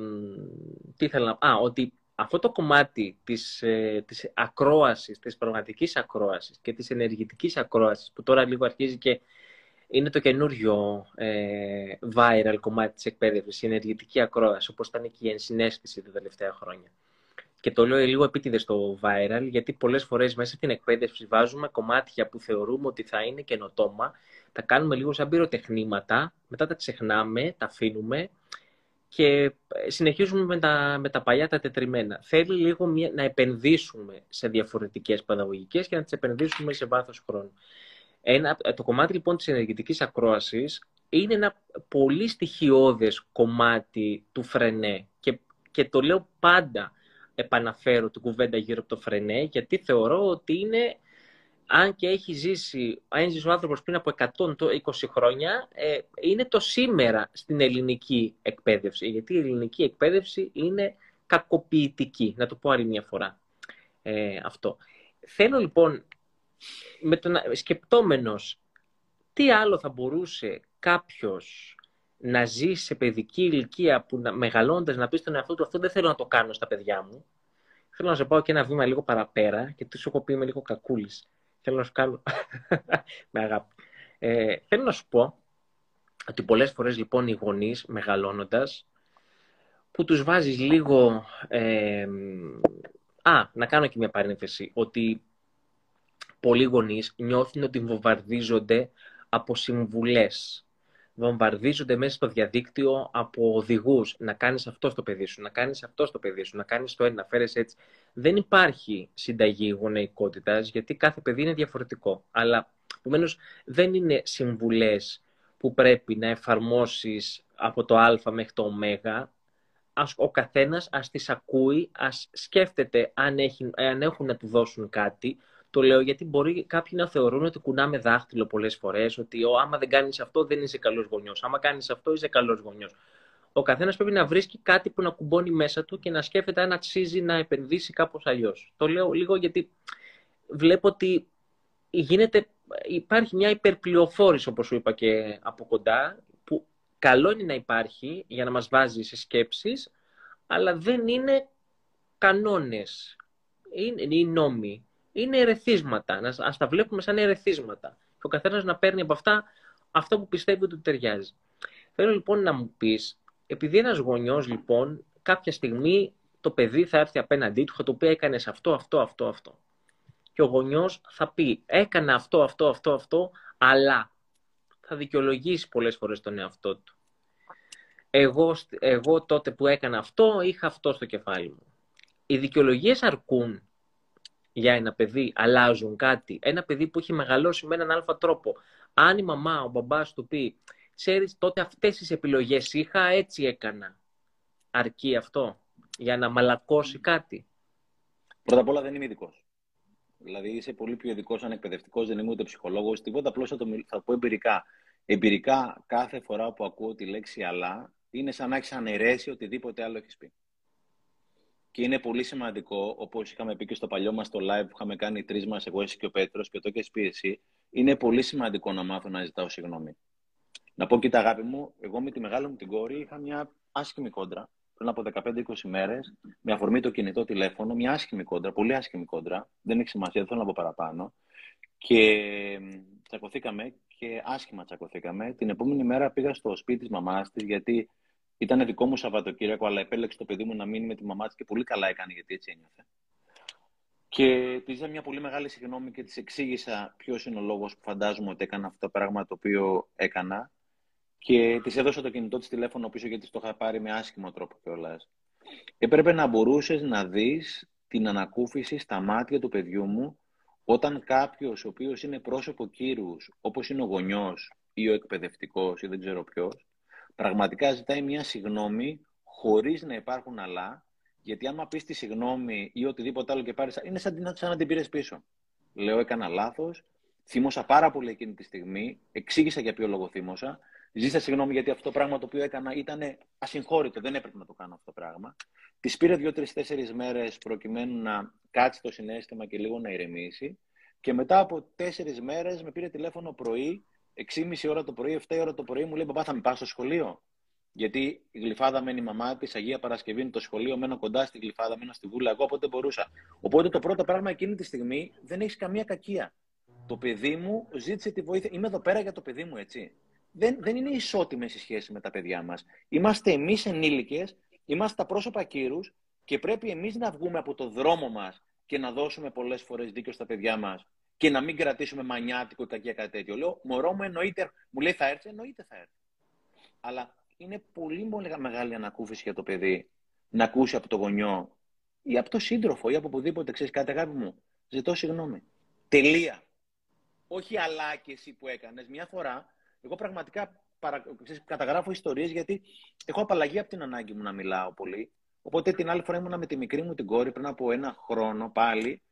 τι ήθελα να Α, ότι αυτό το κομμάτι της, ε, της ακρόασης, της πραγματικής ακρόασης και της ενεργητικής ακρόασης, που τώρα λίγο αρχίζει και είναι το καινούριο ε, viral κομμάτι της εκπαίδευσης, η ενεργητική ακρόαση, όπως ήταν και η ενσυναίσθηση τα τελευταία χρόνια. Και το λέω λίγο επίτηδες στο viral, γιατί πολλές φορές μέσα στην εκπαίδευση βάζουμε κομμάτια που θεωρούμε ότι θα είναι καινοτόμα, τα κάνουμε λίγο σαν πυροτεχνήματα, μετά τα ξεχνάμε, τα αφήνουμε και ε, συνεχίζουμε με τα, με τα παλιά τα τετριμένα. Θέλει λίγο μια, να επενδύσουμε σε διαφορετικές παιδαγωγικές και να τις επενδύσουμε σε βάθος χρόνου. Ένα, ε, το κομμάτι λοιπόν της ενεργητικής ακρόασης είναι ένα πολύ στοιχειώδες κομμάτι του φρενέ και, και το λέω πάντα επαναφέρω την κουβέντα γύρω από το φρενέ γιατί θεωρώ ότι είναι αν και έχει ζήσει, αν ζήσει ο άνθρωπος πριν από 120 χρόνια, ε, είναι το σήμερα στην ελληνική εκπαίδευση. Γιατί η ελληνική εκπαίδευση είναι κακοποιητική, να το πω άλλη μια φορά ε, αυτό. Θέλω λοιπόν, με τον, σκεπτόμενος, τι άλλο θα μπορούσε κάποιος να ζει σε παιδική ηλικία που να, μεγαλώντας να πει στον εαυτό του αυτό δεν θέλω να το κάνω στα παιδιά μου. Θέλω να σε πάω και ένα βήμα λίγο παραπέρα και τι σου έχω πει είμαι λίγο κακούλης θέλω να σου κάνω (laughs) με αγάπη. Ε, θέλω να σου πω ότι πολλές φορές λοιπόν οι γονείς μεγαλώνοντας που τους βάζεις λίγο... Ε, α, να κάνω και μια παρένθεση, ότι πολλοί γονείς νιώθουν ότι βομβαρδίζονται από συμβουλές βομβαρδίζονται μέσα στο διαδίκτυο από οδηγούς. Να κάνεις αυτό στο παιδί σου, να κάνεις αυτό στο παιδί σου, να κάνεις το ένα, να φέρεις έτσι. Δεν υπάρχει συνταγή γονεϊκότητας, γιατί κάθε παιδί είναι διαφορετικό. Αλλά επομένως δεν είναι συμβουλές που πρέπει να εφαρμόσεις από το Α μέχρι το Ω. Ο καθένας ας τις ακούει, ας σκέφτεται αν, έχει, αν έχουν να του δώσουν κάτι, το λέω γιατί μπορεί κάποιοι να θεωρούν ότι κουνάμε δάχτυλο πολλές φορές, ότι ο, άμα δεν κάνεις αυτό δεν είσαι καλός γονιός. Άμα κάνεις αυτό είσαι καλός γονιός. Ο καθένας πρέπει να βρίσκει κάτι που να κουμπώνει μέσα του και να σκέφτεται αν αξίζει να επενδύσει κάπως αλλιώς. Το λέω λίγο γιατί βλέπω ότι γίνεται, υπάρχει μια υπερπληροφόρηση, όπως σου είπα και από κοντά, που καλό είναι να υπάρχει για να μας βάζει σε σκέψεις, αλλά δεν είναι κανόνες. Είναι, είναι οι νόμοι είναι ερεθίσματα. Α τα βλέπουμε σαν ερεθίσματα. Και ο καθένας να παίρνει από αυτά αυτό που πιστεύει ότι του ταιριάζει. Θέλω λοιπόν να μου πεις, επειδή ένας γονιός λοιπόν κάποια στιγμή το παιδί θα έρθει απέναντί του, θα του πει έκανε αυτό, αυτό, αυτό, αυτό. Και ο γονιός θα πει έκανα αυτό, αυτό, αυτό, αυτό, αλλά θα δικαιολογήσει πολλές φορές τον εαυτό του. Εγώ, εγώ τότε που έκανα αυτό είχα αυτό στο κεφάλι μου. Οι δικαιολογίες αρκούν για ένα παιδί αλλάζουν κάτι. Ένα παιδί που έχει μεγαλώσει με έναν αλφα τρόπο. Αν η μαμά, ο μπαμπάς του πει, ξέρεις, τότε αυτές τις επιλογές είχα, έτσι έκανα. Αρκεί αυτό για να μαλακώσει κάτι. Πρώτα απ' όλα δεν είμαι ειδικός. Δηλαδή είσαι πολύ πιο ειδικός σαν εκπαιδευτικό, δεν είμαι ούτε ψυχολόγος, τίποτα. Απλώς θα, το, θα πω εμπειρικά. Εμπειρικά, κάθε φορά που ακούω τη λέξη αλλά, είναι σαν να έχεις αναιρέσει οτιδήποτε άλλο έχεις πει. Και είναι πολύ σημαντικό, όπως είχαμε πει και στο παλιό μας το live που είχαμε κάνει τρεις μας, εγώ, εσύ και ο Πέτρος, και το και πει εσύ, είναι πολύ σημαντικό να μάθω να ζητάω συγγνώμη. Να πω και τα αγάπη μου, εγώ με τη μεγάλη μου την κόρη είχα μια άσχημη κόντρα πριν από 15-20 μέρες, με αφορμή το κινητό τηλέφωνο, μια άσχημη κόντρα, πολύ άσχημη κόντρα, δεν έχει σημασία, δεν θέλω να πω παραπάνω. Και τσακωθήκαμε και άσχημα τσακωθήκαμε. Την επόμενη μέρα πήγα στο σπίτι της μαμάς της, γιατί ήταν δικό μου Σαββατοκύριακο, αλλά επέλεξε το παιδί μου να μείνει με τη μαμά της και πολύ καλά έκανε, γιατί έτσι ένιωθε. Και της ζήτησα μια πολύ μεγάλη συγγνώμη και της εξήγησα ποιος είναι ο λόγος που φαντάζομαι ότι έκανα αυτό το πράγμα το οποίο έκανα. Και της έδωσα το κινητό της τηλέφωνο πίσω γιατί το είχα πάρει με άσχημο τρόπο κιόλας. Έπρεπε να μπορούσες να δεις την ανακούφιση στα μάτια του παιδιού μου όταν κάποιος ο οποίος είναι πρόσωπο κύρους, όπως είναι ο γονιός ή ο εκπαιδευτικός ή δεν ξέρω ποιος, πραγματικά ζητάει μια συγγνώμη χωρίς να υπάρχουν αλλά, γιατί άμα πεις τη συγγνώμη ή οτιδήποτε άλλο και πάρεις, είναι σαν, σαν να την πήρες πίσω. Λέω, έκανα λάθος, θύμωσα πάρα πολύ εκείνη τη στιγμή, εξήγησα για ποιο λόγο θύμωσα, ζήσα συγγνώμη γιατί αυτό το πράγμα το οποίο έκανα ήταν ασυγχώρητο, δεν έπρεπε να το κάνω αυτό το πράγμα. Τη πήρε δύο-τρει-τέσσερι μέρες προκειμένου να κάτσει το συνέστημα και λίγο να ηρεμήσει. Και μετά από τέσσερις μέρες με πήρε τηλέφωνο πρωί 6,5 ώρα το πρωί, 7 ώρα το πρωί, μου λέει: Παπά, θα με πάω στο σχολείο. Γιατί η γλυφάδα μένει η μαμά της, Αγία Παρασκευή είναι το σχολείο, μένω κοντά στη γλυφάδα, μένω στη βούλα, εγώ οπότε μπορούσα. Οπότε το πρώτο πράγμα εκείνη τη στιγμή δεν έχεις καμία κακία. Το παιδί μου ζήτησε τη βοήθεια. Είμαι εδώ πέρα για το παιδί μου, έτσι. Δεν, δεν είναι ισότιμες οι σχέσεις με τα παιδιά μας. Είμαστε εμείς ενήλικες, είμαστε τα πρόσωπα κύρου και πρέπει εμείς να βγούμε από το δρόμο μας και να δώσουμε πολλές φορές δίκιο στα παιδιά μας και να μην κρατήσουμε μανιάτικο κακία κάτι τέτοιο. Λέω, μωρό μου εννοείται, μου λέει θα έρθει, εννοείται θα έρθει. Αλλά είναι πολύ πολύ μεγάλη ανακούφιση για το παιδί να ακούσει από το γονιό ή από το σύντροφο ή από οπουδήποτε, ξέρεις κάτι αγάπη μου. Ζητώ συγγνώμη. Τελεία. Όχι αλλά και εσύ που έκανες. Μια φορά, εγώ πραγματικά παρα... ξέρεις, καταγράφω ιστορίες γιατί έχω απαλλαγή από την ανάγκη μου να μιλάω πολύ. Οπότε την άλλη φορά ήμουνα με τη μικρή μου την κόρη πριν από ένα χρόνο πάλι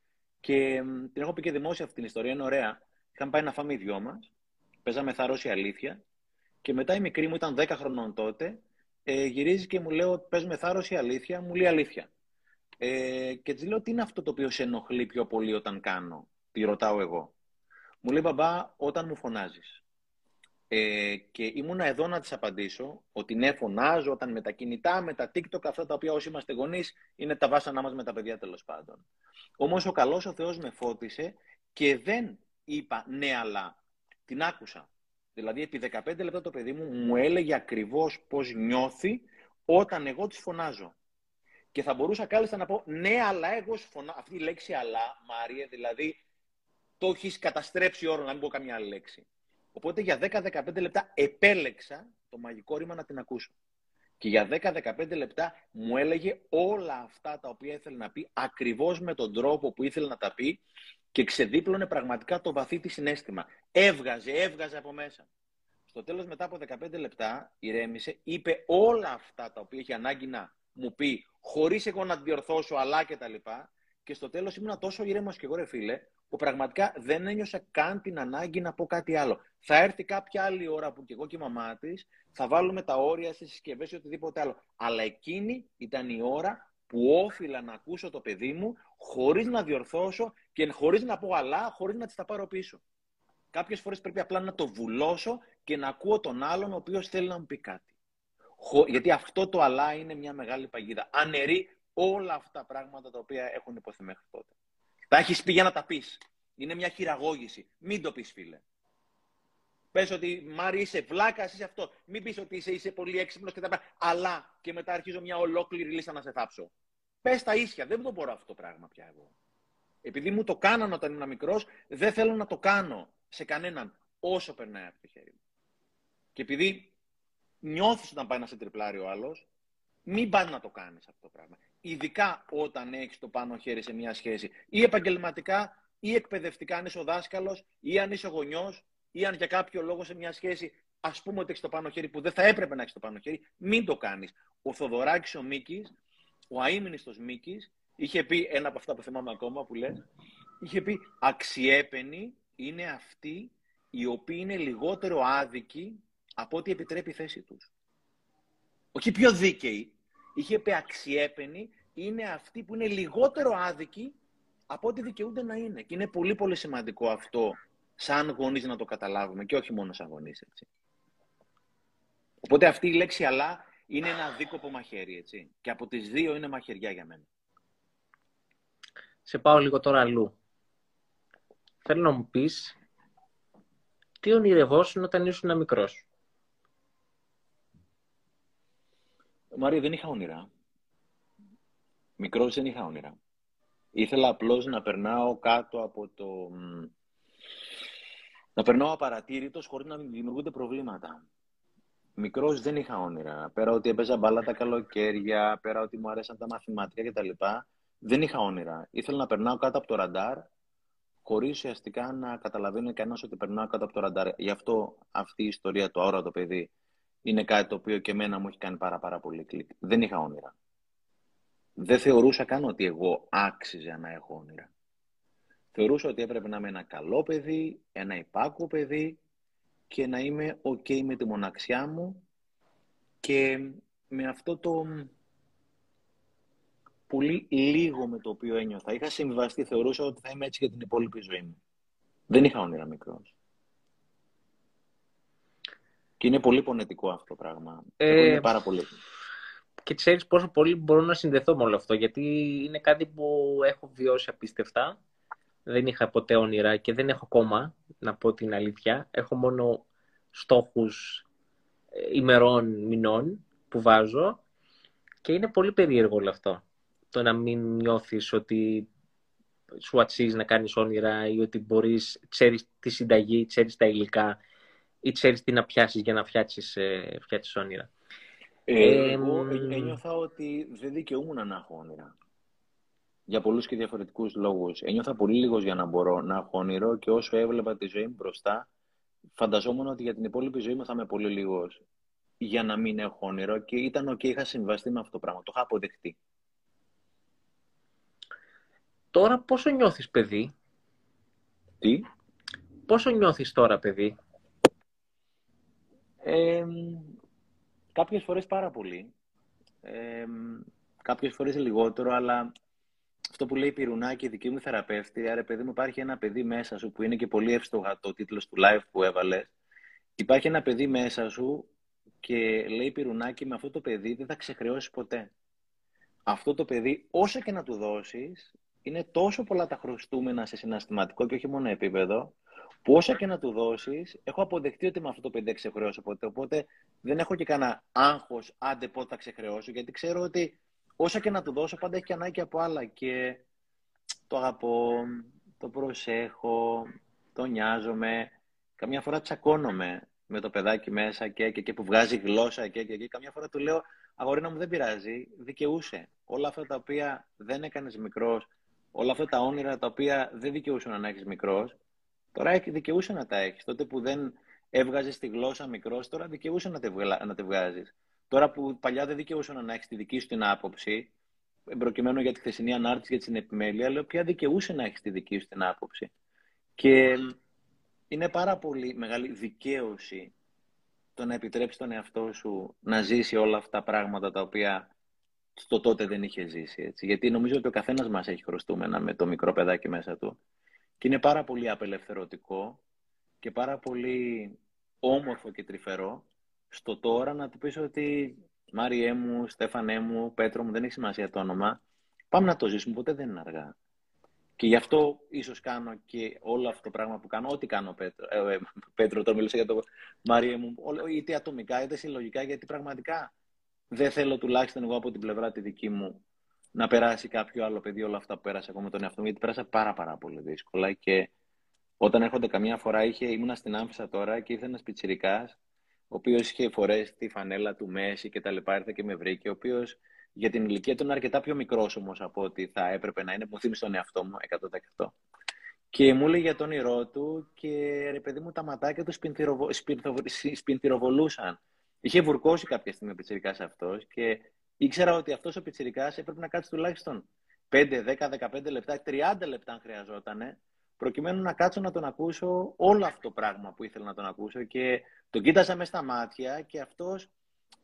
και την έχω πει και δημόσια αυτή την ιστορία, είναι ωραία. Είχαμε πάει να φάμε οι δυο μας, παίζαμε θάρρο η αλήθεια. Και μετά η μικρή μου ήταν 10 χρονών τότε, ε, γυρίζει και μου λέει: Παίζουμε θάρρο η αλήθεια, μου λέει αλήθεια. Ε, και της λέω: Τι είναι αυτό το οποίο σε ενοχλεί πιο πολύ όταν κάνω, τη ρωτάω εγώ. Μου λέει: Μπαμπά, όταν μου φωνάζεις. Ε, και ήμουνα εδώ να της απαντήσω ότι ναι, φωνάζω όταν με τα κινητά, με τα TikTok, αυτά τα οποία όσοι είμαστε γονείς είναι τα βάσανά μας με τα παιδιά τέλος πάντων. Όμως ο καλός ο Θεός με φώτισε και δεν είπα ναι, αλλά την άκουσα. Δηλαδή, επί 15 λεπτά το παιδί μου μου έλεγε ακριβώς πώς νιώθει όταν εγώ της φωνάζω. Και θα μπορούσα κάλλιστα να πω ναι, αλλά εγώ σου φωνάζω. Αυτή η λέξη αλλά, Μάρια, δηλαδή το έχεις καταστρέψει όρο, να μην πω καμιά άλλη λέξη. Οπότε για 10-15 λεπτά επέλεξα το μαγικό ρήμα να την ακούσω. Και για 10-15 λεπτά μου έλεγε όλα αυτά τα οποία ήθελε να πει, ακριβώς με τον τρόπο που ήθελε να τα πει και ξεδίπλωνε πραγματικά το βαθύ της συνέστημα. Έβγαζε, έβγαζε από μέσα. Στο τέλος μετά από 15 λεπτά ηρέμησε, είπε όλα αυτά τα οποία είχε ανάγκη να μου πει, χωρίς εγώ να διορθώσω αλλά και τα λοιπά. Και στο τέλος ήμουν τόσο ήρεμος και εγώ ρε φίλε, που πραγματικά δεν ένιωσα καν την ανάγκη να πω κάτι άλλο. Θα έρθει κάποια άλλη ώρα που και εγώ και η μαμά της θα βάλουμε τα όρια στι συσκευές ή οτιδήποτε άλλο. Αλλά εκείνη ήταν η ώρα που όφιλα να ακούσω το παιδί μου χωρίς να διορθώσω και χωρίς να πω αλλά, χωρίς να της τα πάρω πίσω. Κάποιες φορές πρέπει απλά να το βουλώσω και να ακούω τον άλλον ο οποίος θέλει να μου πει κάτι. Γιατί αυτό το αλλά είναι μια μεγάλη παγίδα. Αναιρεί όλα αυτά τα πράγματα τα οποία έχουν υποθεί μέχρι τότε. Τα έχεις πει για να τα πεις. Είναι μια χειραγώγηση. Μην το πεις, φίλε. Πες ότι Μάρι είσαι βλάκας, είσαι αυτό. Μην πεις ότι είσαι, είσαι πολύ έξυπνος και τα πράγματα. Αλλά και μετά αρχίζω μια ολόκληρη λίστα να σε θάψω. Πες τα ίσια. Δεν το μπορώ αυτό το πράγμα πια εγώ. Επειδή μου το κάνανε όταν ήμουν μικρός, δεν θέλω να το κάνω σε κανέναν όσο περνάει από το χέρι μου. Και επειδή νιώθεις όταν πάει να σε τριπλάρει ο άλλος, μην πας να το κάνεις αυτό το πράγμα ειδικά όταν έχεις το πάνω χέρι σε μια σχέση, ή επαγγελματικά ή εκπαιδευτικά, αν είσαι ο δάσκαλος, ή αν είσαι ο γονιός, ή αν για κάποιο λόγο σε μια σχέση, ας πούμε ότι έχεις το πάνω χέρι που δεν θα έπρεπε να έχεις το πάνω χέρι, μην το κάνεις. Ο Θοδωράκης ο Μίκης, ο αίμνηστος Μίκης, είχε πει ένα από αυτά που θυμάμαι ακόμα που λες, είχε πει αξιέπαινοι είναι αυτοί οι οποίοι είναι λιγότερο άδικοι από ό,τι επιτρέπει η θέση τους. Όχι πιο δίκαιοι, είχε πει αξιέπαινοι είναι αυτοί που είναι λιγότερο άδικοι από ό,τι δικαιούνται να είναι. Και είναι πολύ πολύ σημαντικό αυτό σαν γονείς να το καταλάβουμε και όχι μόνο σαν γονείς. Έτσι. Οπότε αυτή η λέξη αλλά είναι ένα δίκοπο μαχαίρι, έτσι. Και από τις δύο είναι μαχαιριά για μένα. Σε πάω λίγο τώρα αλλού. Θέλω να μου πεις τι ονειρευόσουν όταν ήσουν μικρός. Μαρία, δεν είχα όνειρα. Μικρός δεν είχα όνειρα. Ήθελα απλώς να περνάω κάτω από το... Να περνάω απαρατήρητος χωρίς να δημιουργούνται προβλήματα. Μικρός δεν είχα όνειρα. Πέρα ότι έπαιζα μπάλα τα καλοκαίρια, πέρα ότι μου αρέσαν τα μαθηματικά κτλ. Δεν είχα όνειρα. Ήθελα να περνάω κάτω από το ραντάρ, χωρίς ουσιαστικά να καταλαβαίνει κανένας ότι περνάω κάτω από το ραντάρ. Γι' αυτό αυτή η ιστορία, το αόρατο παιδί, είναι κάτι το οποίο και εμένα μου έχει κάνει πάρα, πάρα πολύ κλικ. Δεν είχα όνειρα. Δεν θεωρούσα καν ότι εγώ άξιζα να έχω όνειρα. Θεωρούσα ότι έπρεπε να είμαι ένα καλό παιδί, ένα υπάκου παιδί και να είμαι ok με τη μοναξιά μου και με αυτό το πολύ λίγο με το οποίο ένιωθα. Είχα συμβιβαστεί, θεωρούσα ότι θα είμαι έτσι για την υπόλοιπη ζωή μου. Δεν είχα όνειρα μικρός. Και είναι πολύ πονετικό αυτό το πράγμα. Ε, είναι πάρα πολύ. Και ξέρεις πόσο πολύ μπορώ να συνδεθώ με όλο αυτό, γιατί είναι κάτι που έχω βιώσει απίστευτα. Δεν είχα ποτέ όνειρα και δεν έχω ακόμα, να πω την αλήθεια. Έχω μόνο στόχους ε, ημερών, μηνών που βάζω και είναι πολύ περίεργο όλο αυτό. Το να μην νιώθεις ότι σου αξίζει να κάνεις όνειρα ή ότι μπορείς, ξέρεις τη συνταγή, ξέρεις τα υλικά ή ξέρεις τι να πιάσεις για να φτιάξεις, ε, φτιάξεις όνειρα. Ε, εγώ ένιωθα ότι δεν δικαιούμουν να έχω όνειρα. Για πολλούς και διαφορετικούς λόγους. Ένιωθα πολύ λίγος για να μπορώ να έχω όνειρο και όσο έβλεπα τη ζωή μου μπροστά, φανταζόμουν ότι για την υπόλοιπη ζωή μου θα είμαι πολύ λίγος για να μην έχω όνειρο και ήταν ok, είχα συμβαστεί με αυτό το πράγμα. Το είχα αποδεχτεί. Τώρα πόσο νιώθεις παιδί; Τι; Πόσο νιώθεις τώρα παιδί; Ε, κάποιες φορές πάρα πολύ. Ε, κάποιες φορές λιγότερο, αλλά αυτό που λέει η Πυρουνάκη, η δική μου θεραπεύτη, άρα παιδί μου υπάρχει ένα παιδί μέσα σου που είναι και πολύ εύστοχα το τίτλος του live που έβαλες. Υπάρχει ένα παιδί μέσα σου και λέει η Πυρουνάκη με αυτό το παιδί δεν θα ξεχρεώσεις ποτέ. Αυτό το παιδί, όσα και να του δώσεις, είναι τόσο πολλά τα χρωστούμενα σε συναστηματικό και όχι μόνο επίπεδο, που όσα και να του δώσεις, έχω αποδεχτεί ότι με αυτό το παιδί δεν ξεχρεώσω ποτέ. Οπότε δεν έχω και κανένα άγχος, άντε πότε θα ξεχρεώσω, γιατί ξέρω ότι όσα και να του δώσω, πάντα έχει ανάγκη από άλλα. Και το αγαπώ, το προσέχω, το νοιάζομαι. Καμιά φορά τσακώνομαι με το παιδάκι μέσα και, και, και που βγάζει γλώσσα και, και, και καμιά φορά του λέω αγορίνα μου δεν πειράζει, δικαιούσε. Όλα αυτά τα οποία δεν έκανες μικρός, όλα αυτά τα όνειρα τα οποία δεν δικαιούσαν να έχεις μικρός, Τώρα δικαιούσε να τα έχεις. Τότε που δεν έβγαζες τη γλώσσα μικρός, τώρα δικαιούσε να τη, να τη βγάζεις. Τώρα που παλιά δεν δικαιούσε να έχεις τη δική σου την άποψη, προκειμένου για τη χθεσινή ανάρτηση για την επιμέλεια, λέω πια δικαιούσε να έχεις τη δική σου την άποψη. Και είναι πάρα πολύ μεγάλη δικαίωση το να επιτρέψεις τον εαυτό σου να ζήσει όλα αυτά τα πράγματα τα οποία στο τότε δεν είχε ζήσει. Έτσι. Γιατί νομίζω ότι ο καθένας μας έχει χρωστούμενα με το μικρό παιδάκι μέσα του. Και είναι πάρα πολύ απελευθερωτικό και πάρα πολύ όμορφο και τρυφερό στο τώρα να του πεις ότι Μάριέ μου, Στέφανέ μου, Πέτρο μου, δεν έχει σημασία το όνομα. Πάμε να το ζήσουμε, ποτέ δεν είναι αργά. Και γι' αυτό ίσως κάνω και όλο αυτό το πράγμα που κάνω, ό,τι κάνω Πέτρο, ε, ε, Πέτρο το μιλούσα για το Μάριέ μου, είτε ατομικά είτε συλλογικά, γιατί πραγματικά δεν θέλω τουλάχιστον εγώ από την πλευρά τη δική μου να περάσει κάποιο άλλο παιδί όλα αυτά που πέρασε εγώ με τον εαυτό μου, γιατί πέρασα πάρα, πάρα πολύ δύσκολα. Και όταν έρχονται καμιά φορά, είχε, ήμουνα στην άμφισα τώρα και ήρθε ένας πιτσυρικά, ο οποίος είχε φορέσει τη φανέλα του Μέση και τα λοιπά, ήρθε και με βρήκε, ο οποίος για την ηλικία του είναι αρκετά πιο μικρός όμως από ό,τι θα έπρεπε να είναι. Μου θύμισε τον εαυτό μου 100%. Και μου έλεγε για τον ήρω του και ρε παιδί μου τα ματάκια του σπινθυροβολούσαν. Είχε βουρκώσει κάποια στιγμή ο πιτσυρικάς αυτός και ήξερα ότι αυτός ο πιτσιρικάς έπρεπε να κάτσει τουλάχιστον 5, 10, 15 λεπτά, 30 λεπτά αν χρειαζόταν, προκειμένου να κάτσω να τον ακούσω όλο αυτό το πράγμα που ήθελα να τον ακούσω. Και τον κοίταζα μέσα στα μάτια και αυτός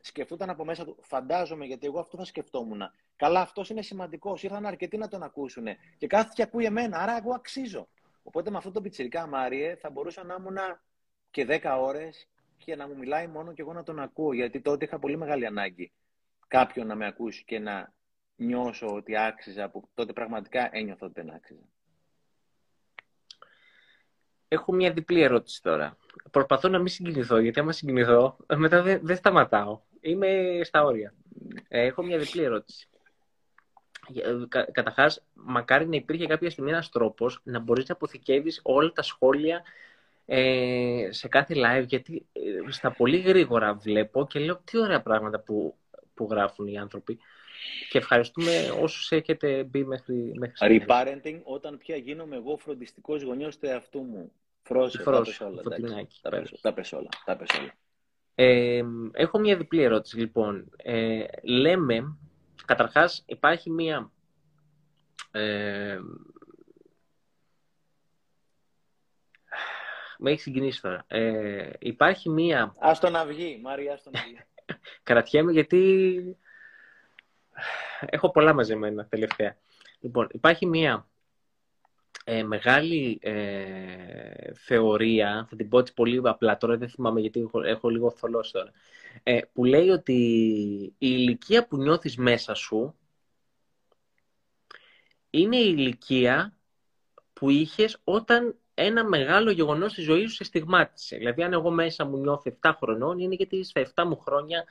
σκεφτόταν από μέσα του. Φαντάζομαι, γιατί εγώ αυτό θα σκεφτόμουν. Καλά, αυτός είναι σημαντικός. Ήρθαν αρκετοί να τον ακούσουν. Και κάθε και ακούει εμένα, άρα εγώ αξίζω. Οπότε με αυτό το πιτσιρικά Μάριε θα μπορούσα να ήμουν και 10 ώρες και να μου μιλάει μόνο και εγώ να τον ακούω. Γιατί τότε είχα πολύ μεγάλη ανάγκη κάποιον να με ακούσει και να νιώσω ότι άξιζα, που τότε πραγματικά ένιωθα ότι δεν άξιζα. Έχω μια διπλή ερώτηση τώρα. Προσπαθώ να μην συγκινηθώ, γιατί άμα συγκινηθώ, μετά δεν, δεν σταματάω. Είμαι στα όρια. Ε, έχω μια διπλή ερώτηση. Ε, κα, Καταρχάς, μακάρι να υπήρχε κάποια στιγμή ένας τρόπος να μπορείς να αποθηκεύεις όλα τα σχόλια ε, σε κάθε live, γιατί ε, στα πολύ γρήγορα βλέπω και λέω τι ωραία πράγματα που, που γράφουν οι άνθρωποι. Και ευχαριστούμε όσους έχετε μπει μέχρι, μέχρι Reparenting, όταν πια γίνομαι εγώ φροντιστικός γονιός του εαυτού μου. Φρόσε, Φρόσε, τα όλα. τα, πες, όλα. Τα πες όλα. Ε, έχω μια διπλή ερώτηση, λοιπόν. Ε, λέμε, καταρχάς υπάρχει μια... Ε, με έχεις συγκινήσει τώρα. Ε, υπάρχει μία... Ας το να βγει, Μάρια, ας το να βγει. Κρατιέμαι γιατί έχω πολλά μαζεμένα τελευταία. Λοιπόν, υπάρχει μία ε, μεγάλη ε, θεωρία, θα την πω έτσι πολύ απλά τώρα, δεν θυμάμαι γιατί έχω, έχω λίγο θολώσει τώρα, ε, που λέει ότι η ηλικία που νιώθεις μέσα σου είναι η ηλικία που είχες όταν ένα μεγάλο γεγονός στη ζωή σου σε στιγμάτισε. Δηλαδή, αν εγώ μέσα μου νιώθω 7 χρονών, είναι γιατί στα 7 μου χρόνια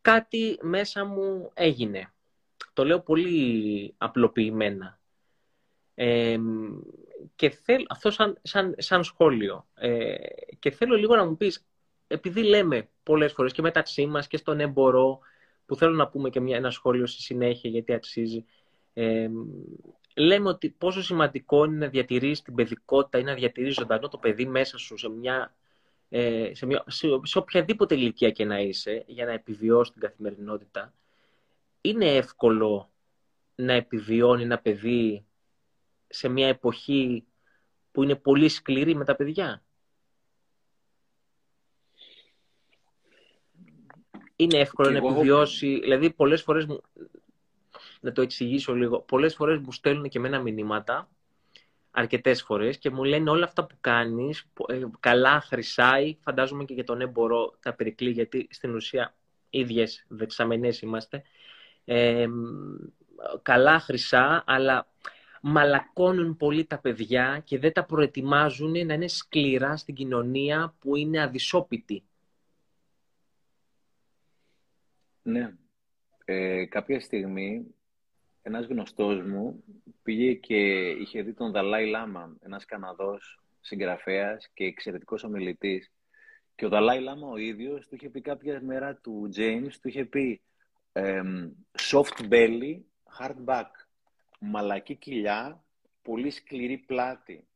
κάτι μέσα μου έγινε. Το λέω πολύ απλοποιημένα. Ε, και θέλω, αυτό σαν, σαν, σαν σχόλιο. Ε, και θέλω λίγο να μου πεις, επειδή λέμε πολλές φορές και μεταξύ μας και στον έμπορο, που θέλω να πούμε και μια, ένα σχόλιο στη συνέχεια γιατί αξίζει, ε, λέμε ότι πόσο σημαντικό είναι να διατηρείς την παιδικότητα ή να διατηρείς ζωντανό το παιδί μέσα σου σε, μια, ε, σε, μια, σε, οποιαδήποτε ηλικία και να είσαι για να επιβιώσεις την καθημερινότητα. Είναι εύκολο να επιβιώνει ένα παιδί σε μια εποχή που είναι πολύ σκληρή με τα παιδιά; Είναι εύκολο να επιβιώσει, δηλαδή πολλές φορές να το εξηγήσω λίγο. Πολλές φορές μου στέλνουν και εμένα μηνύματα, αρκετές φορές, και μου λένε όλα αυτά που κάνεις, ε, καλά, χρυσάει, φαντάζομαι και για τον έμπορο τα περικλεί, γιατί στην ουσία ίδιες δεξαμενές είμαστε. Ε, καλά, χρυσά, αλλά μαλακώνουν πολύ τα παιδιά και δεν τα προετοιμάζουν να είναι σκληρά στην κοινωνία που είναι αδυσόπιτη. Ναι. Ε, κάποια στιγμή ένας γνωστός μου πήγε και είχε δει τον Δαλάη Λάμα, ένας Καναδός συγγραφέας και εξαιρετικός ομιλητής. Και ο Δαλάη Λάμα ο ίδιος του είχε πει κάποια μέρα του James, του είχε πει soft belly, hard back. Μαλακή κοιλιά, πολύ σκληρή πλάτη.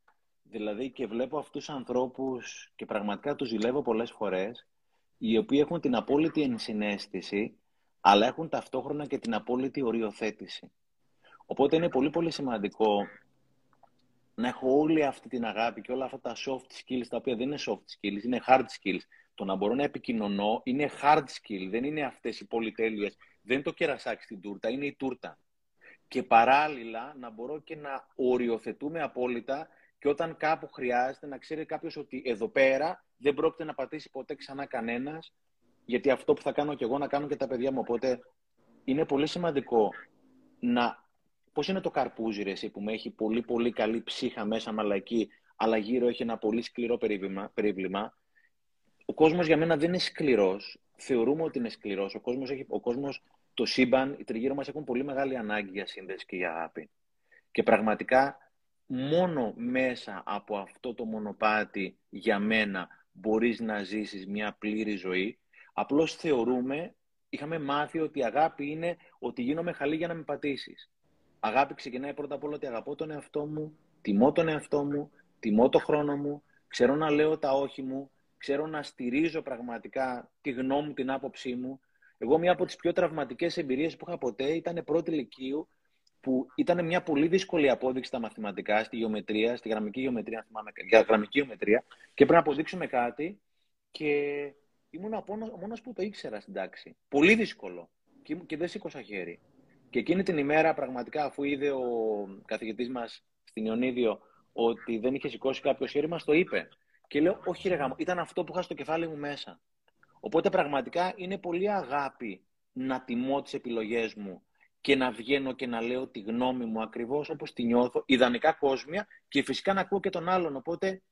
Δηλαδή και βλέπω αυτούς τους ανθρώπους και πραγματικά τους ζηλεύω πολλές φορές, οι οποίοι έχουν την απόλυτη ενσυναίσθηση, αλλά έχουν ταυτόχρονα και την απόλυτη οριοθέτηση. Οπότε είναι πολύ πολύ σημαντικό να έχω όλη αυτή την αγάπη και όλα αυτά τα soft skills, τα οποία δεν είναι soft skills, είναι hard skills. Το να μπορώ να επικοινωνώ είναι hard skill, δεν είναι αυτές οι πολυτέλειες. Δεν είναι το κερασάκι στην τούρτα, είναι η τούρτα. Και παράλληλα να μπορώ και να οριοθετούμε απόλυτα και όταν κάπου χρειάζεται να ξέρει κάποιος ότι εδώ πέρα δεν πρόκειται να πατήσει ποτέ ξανά κανένας, γιατί αυτό που θα κάνω και εγώ να κάνω και τα παιδιά μου. Οπότε είναι πολύ σημαντικό να Πώς είναι το καρπούζι, ρε, εσύ, που με έχει πολύ πολύ καλή ψύχα μέσα μαλακή, αλλά γύρω έχει ένα πολύ σκληρό περίβλημα. Ο κόσμος για μένα δεν είναι σκληρός. Θεωρούμε ότι είναι σκληρός. Ο κόσμος, ο κόσμος, το σύμπαν, οι τριγύρω μας έχουν πολύ μεγάλη ανάγκη για σύνδεση και για αγάπη. Και πραγματικά μόνο μέσα από αυτό το μονοπάτι για μένα μπορείς να ζήσεις μια πλήρη ζωή. Απλώς θεωρούμε, είχαμε μάθει ότι η αγάπη είναι ότι γίνομαι χαλή για να με πατήσεις αγάπη ξεκινάει πρώτα απ' όλα ότι αγαπώ τον εαυτό μου, τιμώ τον εαυτό μου, τιμώ το χρόνο μου, ξέρω να λέω τα όχι μου, ξέρω να στηρίζω πραγματικά τη γνώμη μου, την άποψή μου. Εγώ μία από τις πιο τραυματικές εμπειρίες που είχα ποτέ ήταν πρώτη ηλικίου, που ήταν μια πολύ δύσκολη απόδειξη στα μαθηματικά, στη γεωμετρία, στη γραμμική γεωμετρία, θυμάμαι, για γραμμική γεωμετρία, και πρέπει να αποδείξουμε κάτι και ήμουν ο μόνος που το ήξερα στην τάξη. Πολύ δύσκολο και, και δεν σήκωσα χέρι. Και εκείνη την ημέρα, πραγματικά, αφού είδε ο καθηγητής μας στην Ιωνίδιο ότι δεν είχε σηκώσει κάποιο χέρι, μας το είπε. Και λέω, Όχι, ρε γάμο, ήταν αυτό που είχα στο κεφάλι μου μέσα. Οπότε πραγματικά είναι πολύ αγάπη να τιμώ τις επιλογές μου και να βγαίνω και να λέω τη γνώμη μου ακριβώς όπως τη νιώθω, ιδανικά κόσμια και φυσικά να ακούω και τον άλλον. Οπότε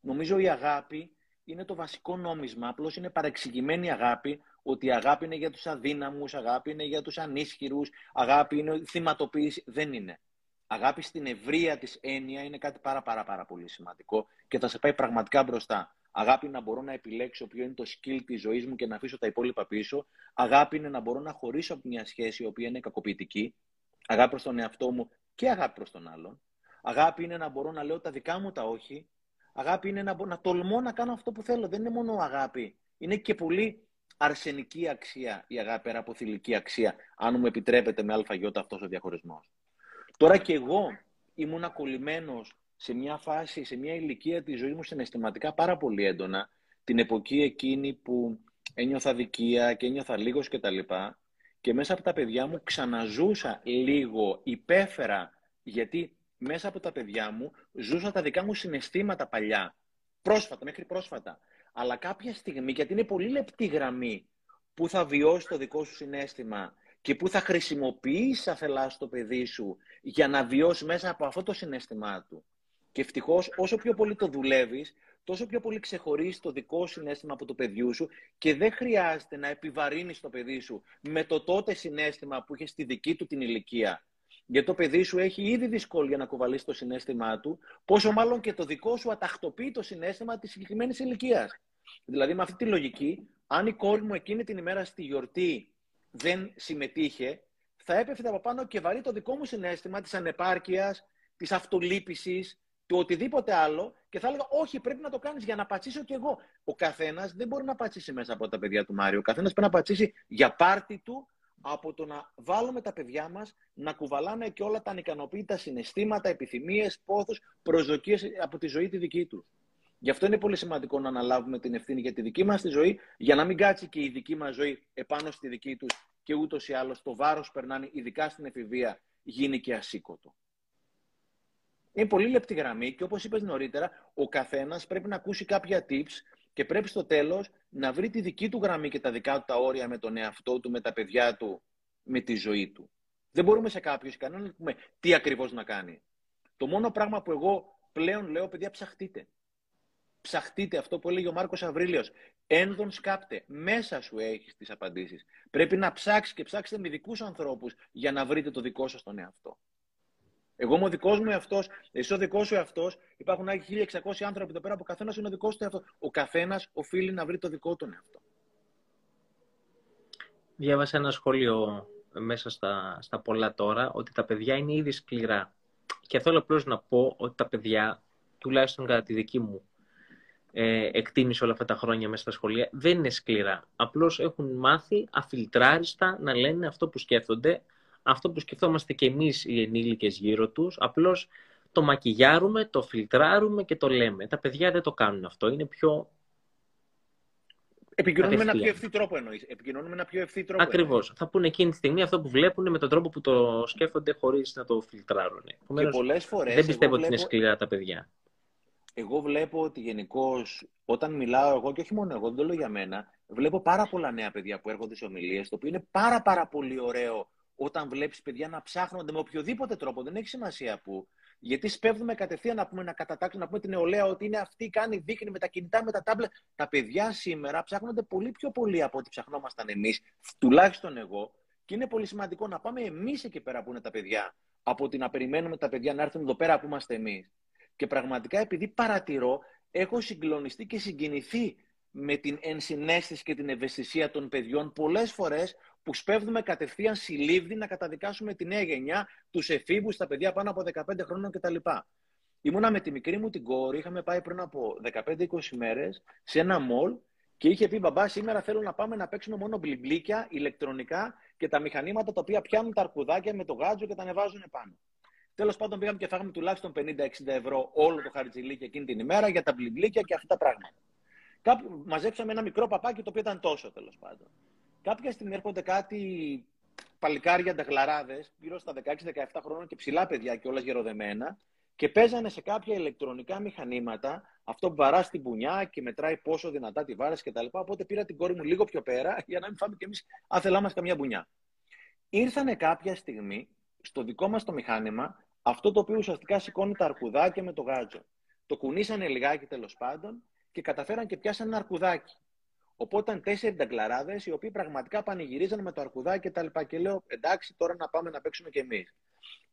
νομίζω η αγάπη είναι το βασικό νόμισμα. Απλώς είναι παρεξηγημένη αγάπη, ότι η αγάπη είναι για τους αδύναμους, αγάπη είναι για τους ανίσχυρους, αγάπη είναι θυματοποίηση. Δεν είναι. Αγάπη στην ευρεία της έννοια είναι κάτι πάρα, πάρα, πάρα πολύ σημαντικό και θα σε πάει πραγματικά μπροστά. Αγάπη είναι να μπορώ να επιλέξω ποιο είναι το skill της ζωής μου και να αφήσω τα υπόλοιπα πίσω. Αγάπη είναι να μπορώ να χωρίσω από μια σχέση η οποία είναι κακοποιητική. Αγάπη προς τον εαυτό μου και αγάπη προς τον άλλον. Αγάπη είναι να μπορώ να λέω τα δικά μου τα όχι. Αγάπη είναι να, να τολμώ να κάνω αυτό που θέλω. Δεν είναι μόνο αγάπη. Είναι και πολύ αρσενική αξία η αγάπη πέρα από θηλυκή αξία, αν μου επιτρέπετε με αλφαγιώτα αυτός ο διαχωρισμός. Τώρα και εγώ ήμουν κολλημένος σε μια φάση, σε μια ηλικία της ζωής μου συναισθηματικά πάρα πολύ έντονα, την εποχή εκείνη που ένιωθα δικία και ένιωθα λίγος κτλ. Και, και μέσα από τα παιδιά μου ξαναζούσα λίγο, υπέφερα, γιατί μέσα από τα παιδιά μου ζούσα τα δικά μου συναισθήματα παλιά, πρόσφατα, μέχρι πρόσφατα. Αλλά κάποια στιγμή, γιατί είναι πολύ λεπτή γραμμή που θα βιώσει το δικό σου συνέστημα και που θα χρησιμοποιήσει αφελάς το παιδί σου για να βιώσει μέσα από αυτό το συνέστημά του. Και ευτυχώς, όσο πιο πολύ το δουλεύεις, τόσο πιο πολύ ξεχωρίζεις το δικό συνέστημα από το παιδιού σου και δεν χρειάζεται να επιβαρύνεις το παιδί σου με το τότε συνέστημα που είχες στη δική του την ηλικία. Γιατί το παιδί σου έχει ήδη δυσκολία να κουβαλήσει το συνέστημά του, πόσο μάλλον και το δικό σου αταχτοποιεί το συνέστημα της συγκεκριμένης ηλικίας. Δηλαδή, με αυτή τη λογική, αν η κόρη μου εκείνη την ημέρα στη γιορτή δεν συμμετείχε, θα έπεφτε από πάνω και βαρύ το δικό μου συνέστημα της ανεπάρκειας, της αυτολύπησης, του οτιδήποτε άλλο και θα έλεγα Όχι, πρέπει να το κάνεις για να πατσίσω κι εγώ. Ο καθένας δεν μπορεί να πατσίσει μέσα από τα παιδιά του Μάριο. Ο καθένας πρέπει να πατσίσει για πάρτι του από το να βάλουμε τα παιδιά μας να κουβαλάνε και όλα τα ανικανοποίητα συναισθήματα, επιθυμίες, πόθου, προσδοκίες από τη ζωή τη δική τους. Γι' αυτό είναι πολύ σημαντικό να αναλάβουμε την ευθύνη για τη δική μας τη ζωή, για να μην κάτσει και η δική μας ζωή επάνω στη δική τους και ούτως ή άλλως το βάρος περνάνε, ειδικά στην εφηβεία, γίνει και ασήκωτο. Είναι πολύ λεπτή γραμμή και όπως είπες νωρίτερα, ο καθένας πρέπει να ακούσει κάποια tips και πρέπει στο τέλος να βρει τη δική του γραμμή και τα δικά του τα όρια με τον εαυτό του, με τα παιδιά του, με τη ζωή του. Δεν μπορούμε σε κάποιους κανέναν να πούμε τι ακριβώς να κάνει. Το μόνο πράγμα που εγώ πλέον λέω, παιδιά, ψαχτείτε. Ψαχτείτε αυτό που έλεγε ο Μάρκος Αβρίλιος. Ένδον σκάπτε. Μέσα σου έχεις τις απαντήσεις. Πρέπει να ψάξει και ψάξετε με δικούς ανθρώπους για να βρείτε το δικό σας τον εαυτό. Εγώ είμαι ο δικός μου εαυτός, εσύ ο δικός σου εαυτός. Υπάρχουν άλλοι 1600 άνθρωποι εδώ πέρα που ο καθένας είναι ο δικός του εαυτός. Ο καθένας οφείλει να βρει το δικό του εαυτό. Διάβασα ένα σχόλιο μέσα στα, στα πολλά τώρα ότι τα παιδιά είναι ήδη σκληρά. Και θέλω απλώς να πω ότι τα παιδιά, τουλάχιστον κατά τη δική μου ε, εκτίμηση όλα αυτά τα χρόνια μέσα στα σχολεία, δεν είναι σκληρά. Απλώς έχουν μάθει αφιλτράριστα να λένε αυτό που σκέφτονται αυτό που σκεφτόμαστε και εμείς οι ενήλικες γύρω τους, απλώς το μακιγιάρουμε, το φιλτράρουμε και το λέμε. Τα παιδιά δεν το κάνουν αυτό, είναι πιο... Επικοινωνούμε με ένα πιο ευθύ τρόπο εννοείς. Επικοινωνούμε με ένα πιο ευθύ τρόπο. Ακριβώς. Θα πούνε εκείνη τη στιγμή αυτό που βλέπουν με τον τρόπο που το σκέφτονται χωρίς να το φιλτράρουν. Και πολλές φορές δεν πιστεύω ότι είναι σκληρά τα παιδιά. Εγώ βλέπω ότι γενικώς όταν μιλάω εγώ, και όχι μόνο εγώ, δεν το λέω για μένα, βλέπω πάρα πολλά νέα παιδιά που έρχονται σε ομιλίες, το οποίο είναι πάρα, πάρα πολύ ωραίο όταν βλέπεις παιδιά να ψάχνονται με οποιοδήποτε τρόπο, δεν έχει σημασία που. Γιατί σπέβδουμε κατευθείαν να πούμε, να κατατάξουμε, να πούμε την νεολαία ότι είναι αυτή, κάνει, δείχνει με τα κινητά, με τα τάμπλετ. Τα παιδιά σήμερα ψάχνονται πολύ πιο πολύ από ό,τι ψαχνόμασταν εμείς, τουλάχιστον εγώ. Και είναι πολύ σημαντικό να πάμε εμείς εκεί πέρα που είναι τα παιδιά, από ότι να περιμένουμε τα παιδιά να έρθουν εδώ πέρα που είμαστε εμείς. Και πραγματικά επειδή παρατηρώ, έχω συγκλονιστεί και συγκινηθεί με την ενσυναίσθηση και την ευαισθησία των παιδιών πολλές φορές που σπέβδουμε κατευθείαν συλλήβδη να καταδικάσουμε τη νέα γενιά, τους εφήβους, τα παιδιά πάνω από 15 χρόνων κτλ. Ήμουνα με τη μικρή μου την κόρη, είχαμε πάει πριν από 15-20 μέρες σε ένα μολ και είχε πει: Μπαμπά, σήμερα θέλω να πάμε να παίξουμε μόνο μπλιμπλίκια, ηλεκτρονικά και τα μηχανήματα τα οποία πιάνουν τα αρκουδάκια με το γάτζο και τα ανεβάζουν πάνω. Τέλος πάντων, πήγαμε και φάγαμε τουλάχιστον 50-60 ευρώ όλο το χαρτζιλίκι εκείνη την ημέρα για τα μπλιμπλίκια και αυτά τα πράγματα. Κάπου μαζέψαμε ένα μικρό παπάκι το οποίο ήταν τόσο τέλος πάντων. Κάποια στιγμή έρχονται κάτι παλικάρια νταγλαράδε, γύρω στα 16-17 χρόνια και ψηλά παιδιά και όλα γεροδεμένα, και παίζανε σε κάποια ηλεκτρονικά μηχανήματα αυτό που βαράς στην πουνιά και μετράει πόσο δυνατά τη βάρες κτλ. Οπότε πήρα την κόρη μου λίγο πιο πέρα για να μην φάμε κι εμείς αν θέλαμε καμιά μπουνιά. Ήρθανε κάποια στιγμή στο δικό μας το μηχάνημα αυτό το οποίο ουσιαστικά σηκώνει τα αρκουδάκια με το γάτζο. Το κουνήσανε λιγάκι τέλος πάντων και καταφέραν και πιάσαν ένα αρκουδάκι. Οπότε ήταν τέσσερι νταγκλαράδε οι οποίοι πραγματικά πανηγυρίζαν με το αρκουδάκι κτλ. Και, και λέω εντάξει τώρα να πάμε να παίξουμε κι εμείς.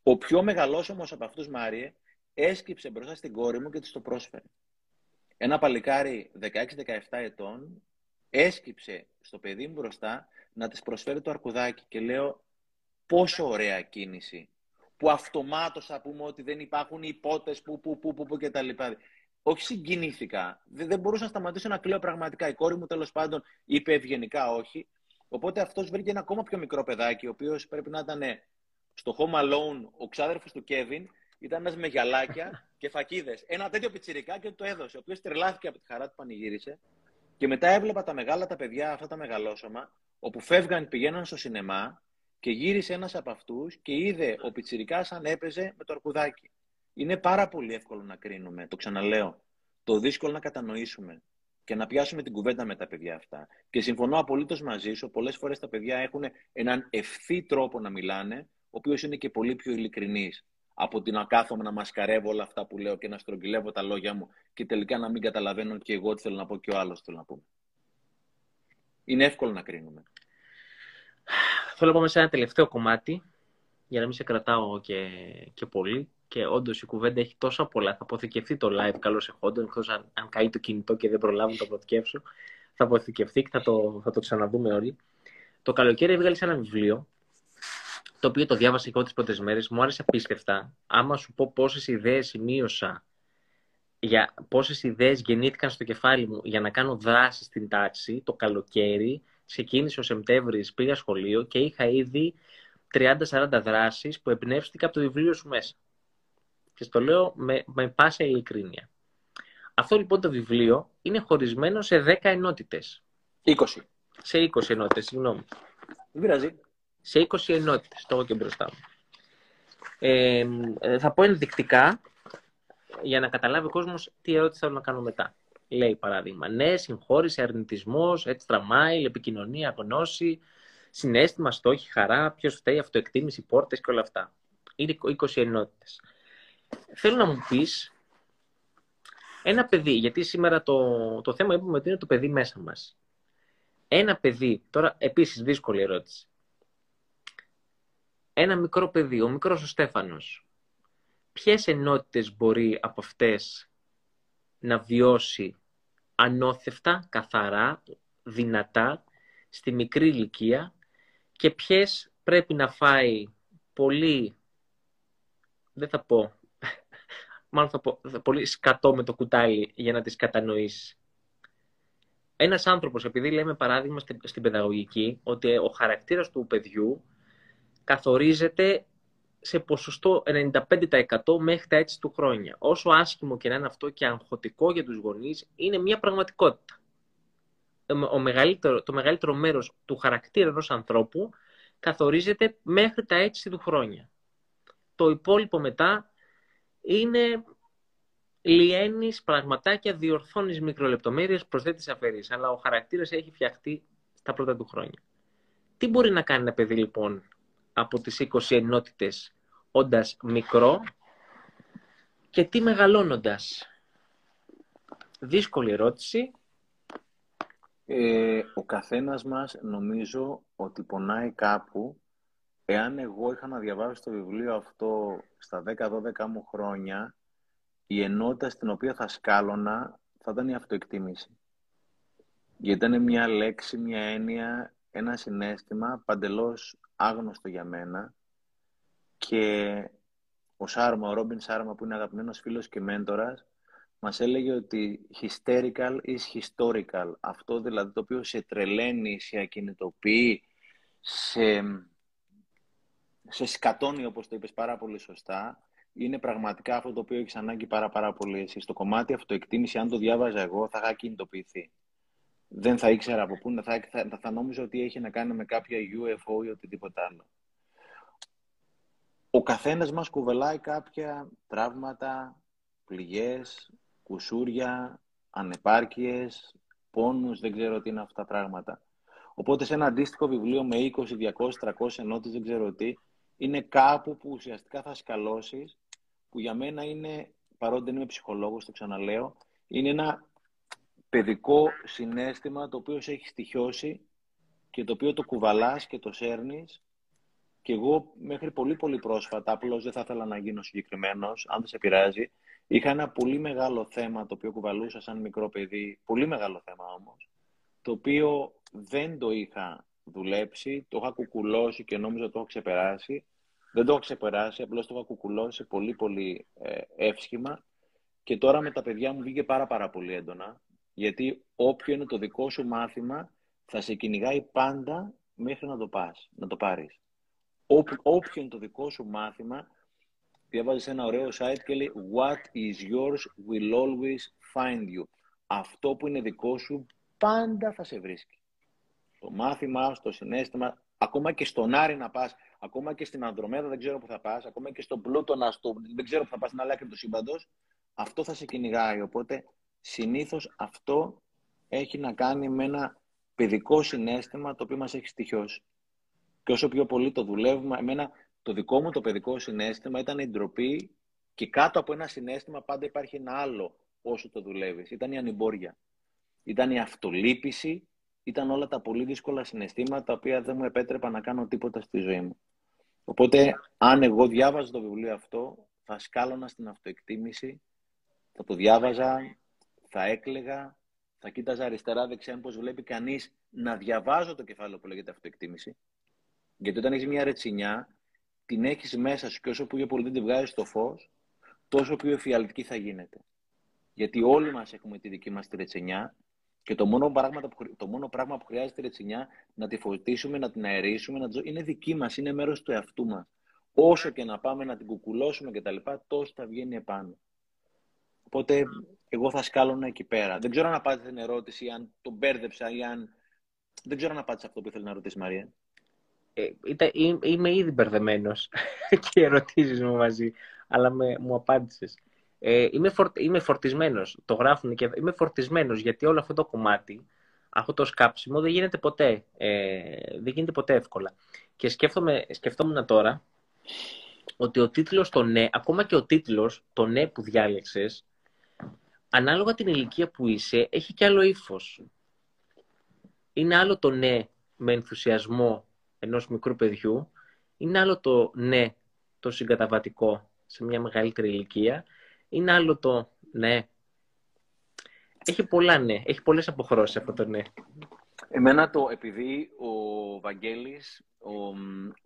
Ο πιο μεγαλόσωμο από αυτούς, Μάριε, έσκυψε μπροστά στην κόρη μου και της το πρόσφερε. Ένα παλικάρι 16-17 ετών έσκυψε στο παιδί μου μπροστά να της προσφέρει το αρκουδάκι και λέω πόσο ωραία κίνηση που αυτομάτως θα πούμε ότι δεν υπάρχουν υπότες που, που, που, που, που και τα λοιπά. Όχι συγκινήθηκα. Δεν, δεν μπορούσα να σταματήσω να κλαίω πραγματικά. Η κόρη μου τέλος πάντων είπε ευγενικά όχι. Οπότε αυτός βρήκε ένα ακόμα πιο μικρό παιδάκι, ο οποίος πρέπει να ήταν στο Home Alone, ο ξάδερφος του Κέβιν, ήταν ένας με γυαλάκια (laughs) και φακίδες. Ένα τέτοιο πιτσιρικά και το έδωσε. Ο οποίος τρελάθηκε από τη χαρά του πανηγύρισε. Και μετά έβλεπα τα μεγάλα τα παιδιά, αυτά τα μεγαλόσωμα, όπου φεύγαν, πηγαίναν στο σινεμά και γύρισε ένας από αυτούς και είδε ο πιτσιρικάς αν έπαιζε με το αρκουδάκι. Είναι πάρα πολύ εύκολο να κρίνουμε, το ξαναλέω. Το δύσκολο να κατανοήσουμε και να πιάσουμε την κουβέντα με τα παιδιά αυτά. Και συμφωνώ απολύτως μαζί σου, πολλές φορές τα παιδιά έχουν έναν ευθύ τρόπο να μιλάνε, ο οποίος είναι και πολύ πιο ειλικρινής από ότι να κάθομαι να μασκαρεύω όλα αυτά που λέω και να στρογγυλεύω τα λόγια μου και τελικά να μην καταλαβαίνω και εγώ τι θέλω να πω και ο άλλος θέλω να πω. Είναι εύκολο να κρίνουμε. Θέλω να πάμε σε ένα τελευταίο κομμάτι, για να μην σε κρατάω και, και πολύ. Και όντως η κουβέντα έχει τόσα πολλά. Θα αποθηκευτεί το live καλώς εχόντων, εκτός αν, αν καεί το κινητό και δεν προλάβουν το αποθηκεύσω. Θα αποθηκευτεί και θα το, θα το ξαναδούμε όλοι. Το καλοκαίρι έβγαλε ένα βιβλίο το οποίο το διάβασα εγώ τις πρώτες μέρες, μου άρεσε απίστευτα. Άμα σου πω πόσες ιδέες σημείωσα, για πόσες ιδέες γεννήθηκαν στο κεφάλι μου για να κάνω δράση στην τάξη το καλοκαίρι, ξεκίνησε ο Σεπτέμβρης, πήγα σχολείο και είχα ήδη 30-40 δράσεις που εμπνεύστηκα από το βιβλίο σου μέσα. Και στο λέω με, με πάσα ειλικρίνεια. Αυτό λοιπόν το βιβλίο είναι χωρισμένο σε 10 ενότητες. 20. Σε 20 ενότητες, συγγνώμη. Δεν πειράζει σε 20 ενότητες, το έχω και μπροστά μου. Ε, θα πω ενδεικτικά για να καταλάβει ο κόσμος τι ερώτηση θέλω να κάνω μετά. Λέει παράδειγμα, ναι, συγχώρηση, αρνητισμός, extra mile, επικοινωνία, γνώση, συνέστημα, στόχοι, χαρά, ποιος φταίει, αυτοεκτίμηση, πόρτες και όλα αυτά. Είναι 20 ενότητες. Θέλω να μου πεις ένα παιδί, γιατί σήμερα το, το θέμα είπαμε ότι είναι το παιδί μέσα μας. Ένα παιδί, τώρα επίσης δύσκολη ερώτηση ένα μικρό παιδί, ο μικρός ο Στέφανος, ποιες ενότητες μπορεί από αυτές να βιώσει ανώθευτα, καθαρά, δυνατά, στη μικρή ηλικία και ποιες πρέπει να φάει πολύ, δεν θα πω, μάλλον θα πω, πολύ σκατό με το κουτάλι για να τις κατανοήσει. Ένας άνθρωπος, επειδή λέμε παράδειγμα στην, στην παιδαγωγική, ότι ο χαρακτήρας του παιδιού καθορίζεται σε ποσοστό 95% μέχρι τα έτσι του χρόνια. Όσο άσχημο και να είναι αυτό και αγχωτικό για τους γονείς, είναι μια πραγματικότητα. Ο μεγαλύτερο, το μεγαλύτερο μέρος του χαρακτήρα ενός ανθρώπου καθορίζεται μέχρι τα έτσι του χρόνια. Το υπόλοιπο μετά είναι λιένεις, πραγματάκια, διορθώνεις μικρολεπτομέρειες, προσθέτεις αφαιρείς. Αλλά ο χαρακτήρας έχει φτιαχτεί στα πρώτα του χρόνια. Τι μπορεί να κάνει ένα παιδί λοιπόν από τις 20 ενότητες όντας μικρό και τι μεγαλώνοντας; Δύσκολη ερώτηση. Ε, ο καθένας μας νομίζω ότι πονάει κάπου εάν εγώ είχα να διαβάσω το βιβλίο αυτό στα 10-12 μου χρόνια η ενότητα στην οποία θα σκάλωνα θα ήταν η αυτοεκτίμηση. Γιατί ήταν μια λέξη, μια έννοια, ένα συνέστημα παντελώς άγνωστο για μένα και ο Σάρμα, ο Ρόμπιν Σάρμα που είναι αγαπημένος φίλος και μέντορας μας έλεγε ότι hysterical is historical. Αυτό δηλαδή το οποίο σε τρελαίνει, σε ακινητοποιεί, σε, σε σκατώνει όπως το είπες πάρα πολύ σωστά, είναι πραγματικά αυτό το οποίο έχεις ανάγκη πάρα, πάρα πολύ εσύ. Στο κομμάτι αυτοεκτίμηση, αν το διάβαζα εγώ, θα είχα κινητοποιηθεί δεν θα ήξερα από πού, θα, θα, θα νόμιζα ότι έχει να κάνει με κάποια UFO ή οτιδήποτε άλλο. Ο καθένας μας κουβελάει κάποια τραύματα, πληγές, κουσούρια, ανεπάρκειες, πόνους, δεν ξέρω τι είναι αυτά τα πράγματα. Οπότε σε ένα αντίστοιχο βιβλίο με 20, 200, 300 ενότητες, δεν ξέρω τι, είναι κάπου που ουσιαστικά θα σκαλώσεις, που για μένα είναι, παρότι δεν είμαι ψυχολόγος, το ξαναλέω, είναι ένα παιδικό συνέστημα το οποίο σε έχει στοιχειώσει και το οποίο το κουβαλάς και το σέρνεις και εγώ μέχρι πολύ πολύ πρόσφατα, απλώς δεν θα ήθελα να γίνω συγκεκριμένος, αν δεν σε πειράζει, είχα ένα πολύ μεγάλο θέμα το οποίο κουβαλούσα σαν μικρό παιδί, πολύ μεγάλο θέμα όμως, το οποίο δεν το είχα δουλέψει, το είχα κουκουλώσει και νόμιζα το έχω ξεπεράσει. Δεν το έχω ξεπεράσει, απλώς το είχα κουκουλώσει πολύ πολύ ε, εύσχημα και τώρα με τα παιδιά μου βγήκε πάρα πάρα πολύ έντονα γιατί όποιο είναι το δικό σου μάθημα θα σε κυνηγάει πάντα μέχρι να το πας, να το πάρεις. Όποιο είναι το δικό σου μάθημα, διαβάζεις ένα ωραίο site και λέει What is yours will always find you. Αυτό που είναι δικό σου πάντα θα σε βρίσκει. Το μάθημα, στο συνέστημα, ακόμα και στον Άρη να πας, ακόμα και στην Ανδρομέδα δεν ξέρω που θα πας, ακόμα και στον Πλούτονα, στο, δεν ξέρω που θα πας στην άλλη άκρη του σύμπαντος, αυτό θα σε κυνηγάει. Οπότε συνήθως αυτό έχει να κάνει με ένα παιδικό συνέστημα το οποίο μας έχει στοιχειώσει. Και όσο πιο πολύ το δουλεύουμε, εμένα το δικό μου το παιδικό συνέστημα ήταν η ντροπή και κάτω από ένα συνέστημα πάντα υπάρχει ένα άλλο όσο το δουλεύεις. Ήταν η ανυμπόρια. Ήταν η αυτολύπηση, ήταν όλα τα πολύ δύσκολα συναισθήματα τα οποία δεν μου επέτρεπαν να κάνω τίποτα στη ζωή μου. Οπότε, αν εγώ διάβαζα το βιβλίο αυτό, θα σκάλωνα στην αυτοεκτίμηση, θα το διάβαζα, θα έκλεγα, θα κοίταζα αριστερά-δεξιά, πώς βλέπει κανείς να διαβάζω το κεφάλαιο που λέγεται αυτοεκτίμηση. Γιατί όταν έχεις μια ρετσινιά, την έχεις μέσα σου και όσο πιο πολύ δεν τη βγάζεις στο φως, τόσο πιο εφιαλτική θα γίνεται. Γιατί όλοι μας έχουμε τη δική μας τη ρετσινιά και το μόνο, πράγμα που, το μόνο πράγμα που χρειάζεται η ρετσινιά να τη φωτίσουμε, να την αερίσουμε, να είναι δική μας, είναι μέρος του εαυτού μας. Όσο και να πάμε να την κουκουλώσουμε κτλ., τόσο θα βγαίνει επάνω. Οπότε εγώ θα σκάλωνα εκεί πέρα. Δεν ξέρω αν απάντησε την ερώτηση, αν τον μπέρδεψα ή αν. Δεν ξέρω αν απάντησε αυτό που ήθελε να ρωτήσει Μαρία. Ε, είμαι ήδη μπερδεμένος (laughs) και οι ερωτήσεις μου μαζί, αλλά με, μου απάντησες. Ε, είμαι, φορ, είμαι φορτισμένος. Το γράφουν και είμαι φορτισμένος γιατί όλο αυτό το κομμάτι, αυτό το σκάψιμο δεν γίνεται ποτέ. Ε, δεν γίνεται ποτέ εύκολα. Και σκέφτομαι, σκεφτόμουν τώρα ότι ο τίτλος το ναι, ακόμα και ο τίτλος το ναι που διάλεξες, ανάλογα την ηλικία που είσαι, έχει και άλλο ύφος. Είναι άλλο το ναι με ενθουσιασμό ενός μικρού παιδιού, είναι άλλο το ναι το συγκαταβατικό σε μια μεγαλύτερη ηλικία, είναι άλλο το ναι. Έχει πολλά ναι, έχει πολλές αποχρώσεις αυτό το ναι. Εμένα το, επειδή ο Βαγγέλης, ο,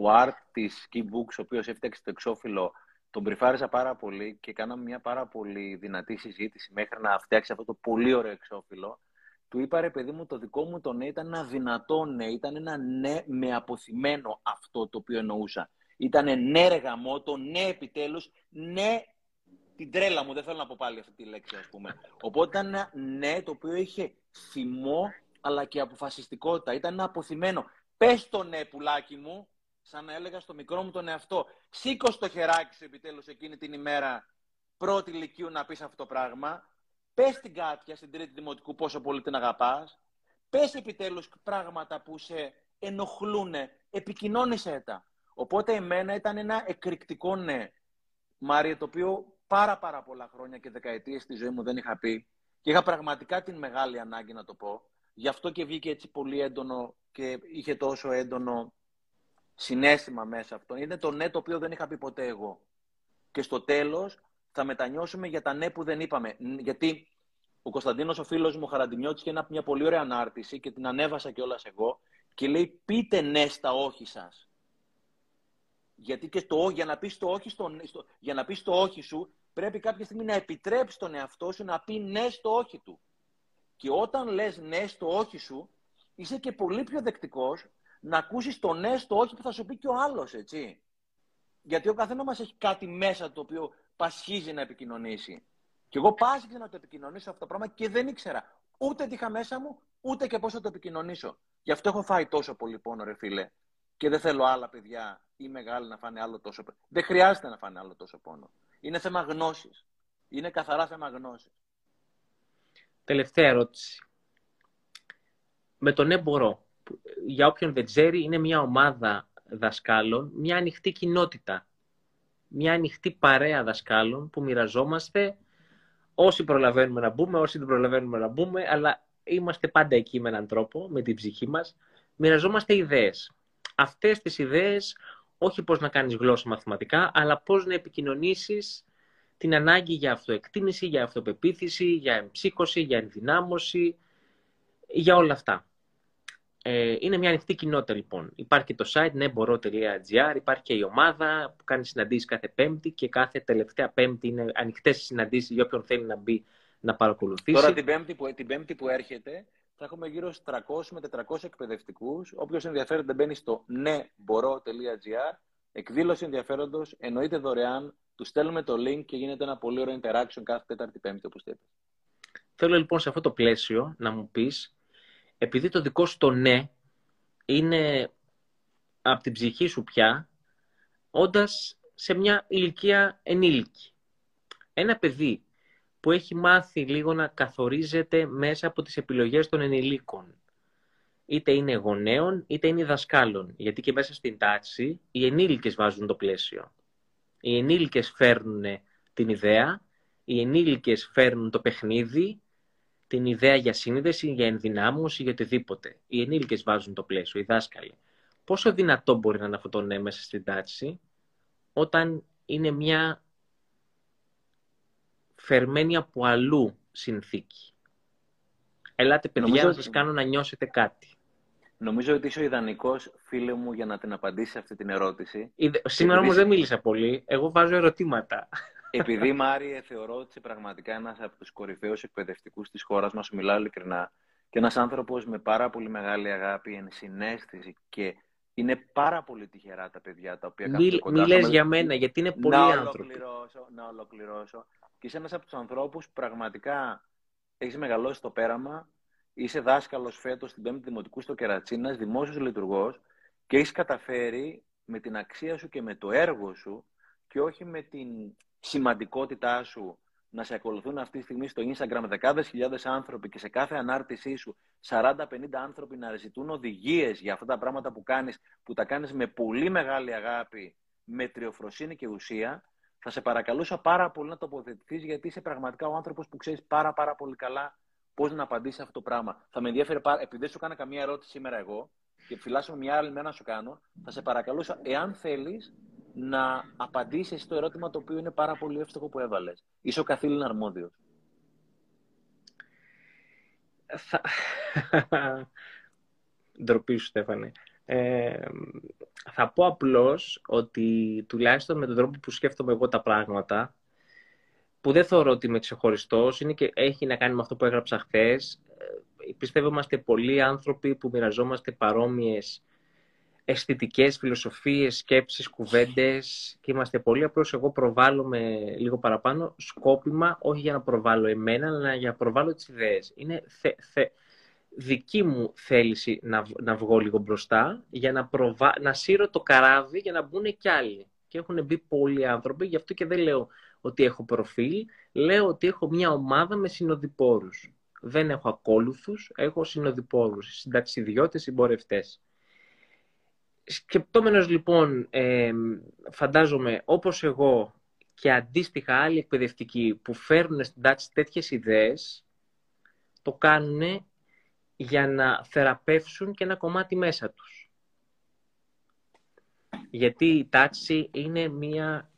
ο Art της Keybooks, ο οποίος έφτιαξε το εξώφυλλο, τον μπριφάρισα πάρα πολύ και κάναμε μια πάρα πολύ δυνατή συζήτηση μέχρι να φτιάξει αυτό το πολύ ωραίο εξώφυλλο. Του είπα ρε παιδί μου, το δικό μου το ναι ήταν ένα δυνατό ναι, ήταν ένα ναι με αποθυμένο αυτό το οποίο εννοούσα. Ήταν ναι ρε το ναι επιτέλους, ναι την τρέλα μου, δεν θέλω να πω πάλι αυτή τη λέξη ας πούμε. Οπότε ήταν ένα ναι το οποίο είχε θυμό αλλά και αποφασιστικότητα, ήταν ένα αποθυμένο. Πες το ναι πουλάκι μου, σαν να έλεγα στο μικρό μου τον εαυτό, σήκω στο χεράκι σου επιτέλους εκείνη την ημέρα πρώτη ηλικίου να πεις αυτό το πράγμα, πες την Κάτια στην τρίτη δημοτικού πόσο πολύ την αγαπάς, πες επιτέλους πράγματα που σε ενοχλούν, επικοινώνησέ τα. Οπότε εμένα ήταν ένα εκρηκτικό ναι, Μάρια, το οποίο πάρα πάρα πολλά χρόνια και δεκαετίες στη ζωή μου δεν είχα πει και είχα πραγματικά την μεγάλη ανάγκη να το πω. Γι' αυτό και βγήκε έτσι πολύ έντονο και είχε τόσο έντονο συνέστημα μέσα αυτό. Είναι το ναι το οποίο δεν είχα πει ποτέ εγώ. Και στο τέλος θα μετανιώσουμε για τα ναι που δεν είπαμε. Γιατί ο Κωνσταντίνος, ο φίλος μου, ο Χαραντιμιώτης, είχε μια πολύ ωραία ανάρτηση και την ανέβασα κιόλας εγώ και λέει πείτε ναι στα όχι σας. Γιατί και στο, για, να πεις το όχι στο, για να πεις το όχι σου πρέπει κάποια στιγμή να επιτρέψεις τον εαυτό σου να πει ναι στο όχι του. Και όταν λες ναι στο όχι σου, είσαι και πολύ πιο δεκτικός να ακούσεις το ναι στο όχι που θα σου πει και ο άλλος, έτσι. Γιατί ο καθένας μας έχει κάτι μέσα το οποίο πασχίζει να επικοινωνήσει. Και εγώ πάσχιζα να το επικοινωνήσω αυτό το πράγμα και δεν ήξερα ούτε τι είχα μέσα μου, ούτε και πώς θα το επικοινωνήσω. Γι' αυτό έχω φάει τόσο πολύ πόνο, ρε φίλε. Και δεν θέλω άλλα παιδιά ή μεγάλοι να φάνε άλλο τόσο Δεν χρειάζεται να φάνε άλλο τόσο πόνο. Είναι θέμα γνώσης. Είναι καθαρά θέμα γνώσης. Τελευταία ερώτηση. Με τον ναι μπορώ. Για όποιον δεν ξέρει, είναι μια ομάδα δασκάλων, μια ανοιχτή κοινότητα. Μια ανοιχτή παρέα δασκάλων που μοιραζόμαστε όσοι προλαβαίνουμε να μπούμε, όσοι δεν προλαβαίνουμε να μπούμε, αλλά είμαστε πάντα εκεί με έναν τρόπο, με την ψυχή μας. Μοιραζόμαστε ιδέες. Αυτές τις ιδέες, όχι πώς να κάνεις γλώσσα μαθηματικά, αλλά πώς να επικοινωνήσεις την ανάγκη για αυτοεκτίμηση, για αυτοπεποίθηση, για εμψύχωση, για ενδυνάμωση, για όλα αυτά. Ε, είναι μια ανοιχτή κοινότητα λοιπόν. Υπάρχει και το site neboro.gr, υπάρχει και η ομάδα που κάνει συναντήσεις κάθε πέμπτη και κάθε τελευταία πέμπτη είναι ανοιχτές συναντήσεις για όποιον θέλει να μπει να παρακολουθήσει. Τώρα την πέμπτη που, την πέμπτη που έρχεται θα έχουμε γύρω στους 300 με 400 εκπαιδευτικούς. Όποιος ενδιαφέρεται μπαίνει στο neboro.gr, εκδήλωση ενδιαφέροντος, εννοείται δωρεάν, τους στέλνουμε το link και γίνεται ένα πολύ ωραίο interaction κάθε Τέταρτη Πέμπτη, όπως είπες. Θέλω λοιπόν σε αυτό το πλαίσιο να μου πεις, επειδή το δικό σου το ναι είναι από την ψυχή σου πια, όντας σε μια ηλικία ενήλικη. Ένα παιδί που έχει μάθει λίγο να καθορίζεται μέσα από τις επιλογές των ενηλίκων. Είτε είναι γονέων, είτε είναι δασκάλων. Γιατί και μέσα στην τάξη οι ενήλικες βάζουν το πλαίσιο. Οι ενήλικες φέρνουν την ιδέα, οι ενήλικες φέρνουν το παιχνίδι, την ιδέα για σύνδεση, για ενδυνάμωση, για οτιδήποτε. Οι ενήλικες βάζουν το πλαίσιο, οι δάσκαλοι. Πόσο δυνατό μπορεί να είναι αυτό το ναι μέσα στην τάξη, όταν είναι μια φερμένη από αλλού συνθήκη. Ελάτε παιδιά Νομίζω... να σας κάνω να νιώσετε κάτι. Νομίζω ότι είσαι ο ιδανικός φίλο μου για να την απαντήσεις αυτή την ερώτηση. Σήμερα όμως δεν μίλησα πολύ. Εγώ βάζω ερωτήματα. Επειδή (laughs) Μάρι θεωρώ ότι είσαι πραγματικά ένας από τους κορυφαίους εκπαιδευτικούς της χώρας μας, μιλάω ειλικρινά, και ένας άνθρωπος με πάρα πολύ μεγάλη αγάπη, ενσυναίσθηση και είναι πάρα πολύ τυχερά τα παιδιά τα οποία κάνουν κοντά. Μη για μένα, γιατί είναι πολλοί να άνθρωποι. Ολοκληρώσω, να ολοκληρώσω. Και είσαι ένας από τους ανθρώπους που πραγματικά έχεις μεγαλώσει το πέραμα, είσαι δάσκαλος φέτος στην Πέμπτη Δημοτικού στο Κερατσίνας, δημόσιος λειτουργός και έχεις καταφέρει με την αξία σου και με το έργο σου και όχι με την σημαντικότητά σου να σε ακολουθούν αυτή τη στιγμή στο Instagram δεκάδες χιλιάδες άνθρωποι και σε κάθε ανάρτησή σου 40-50 άνθρωποι να ζητούν οδηγίες για αυτά τα πράγματα που κάνεις, που τα κάνεις με πολύ μεγάλη αγάπη, με τριοφροσύνη και ουσία, θα σε παρακαλούσα πάρα πολύ να τοποθετηθείς γιατί είσαι πραγματικά ο άνθρωπος που ξέρεις πάρα, πάρα πολύ καλά πώς να απαντήσεις αυτό το πράγμα. Θα με ενδιαφέρει πάρα επειδή δεν σου κάνω καμία ερώτηση σήμερα εγώ και φυλάσσω μια άλλη μέρα να σου κάνω, θα σε παρακαλούσα, εάν θέλεις, να απαντήσεις στο ερώτημα το οποίο είναι πάρα πολύ εύστοχο που έβαλες. Είσαι ο καθήλυνα αρμόδιος. Θα... (laughs) Ντροπή σου, Στέφανε. Ε, θα πω απλώς ότι τουλάχιστον με τον τρόπο που σκέφτομαι εγώ τα πράγματα, που δεν θεωρώ ότι είμαι ξεχωριστός, είναι και έχει να κάνει με αυτό που έγραψα χθες. Ε, πιστεύω είμαστε πολλοί άνθρωποι που μοιραζόμαστε παρόμοιες αισθητικές φιλοσοφίες, σκέψεις, κουβέντες και είμαστε πολύ απλώς εγώ προβάλλομαι λίγο παραπάνω σκόπιμα, όχι για να προβάλλω εμένα, αλλά για να προβάλλω τις ιδέες. Είναι θε, θε, δική μου θέληση να, να βγω λίγο μπροστά για να, προβα... να σύρω το καράβι για να μπουν κι άλλοι. Και έχουν μπει πολλοί άνθρωποι, γι' αυτό και δεν λέω ότι έχω προφίλ, λέω ότι έχω μια ομάδα με συνοδοιπόρους. Δεν έχω ακόλουθους, έχω συνοδοιπόρους, συνταξιδιώτες, συμπορευτές. Σκεπτόμενος λοιπόν, ε, φαντάζομαι, όπως εγώ και αντίστοιχα άλλοι εκπαιδευτικοί που φέρνουν στην τάξη τέτοιες ιδέες, το κάνουν για να θεραπεύσουν και ένα κομμάτι μέσα τους. Γιατί η τάξη είναι μια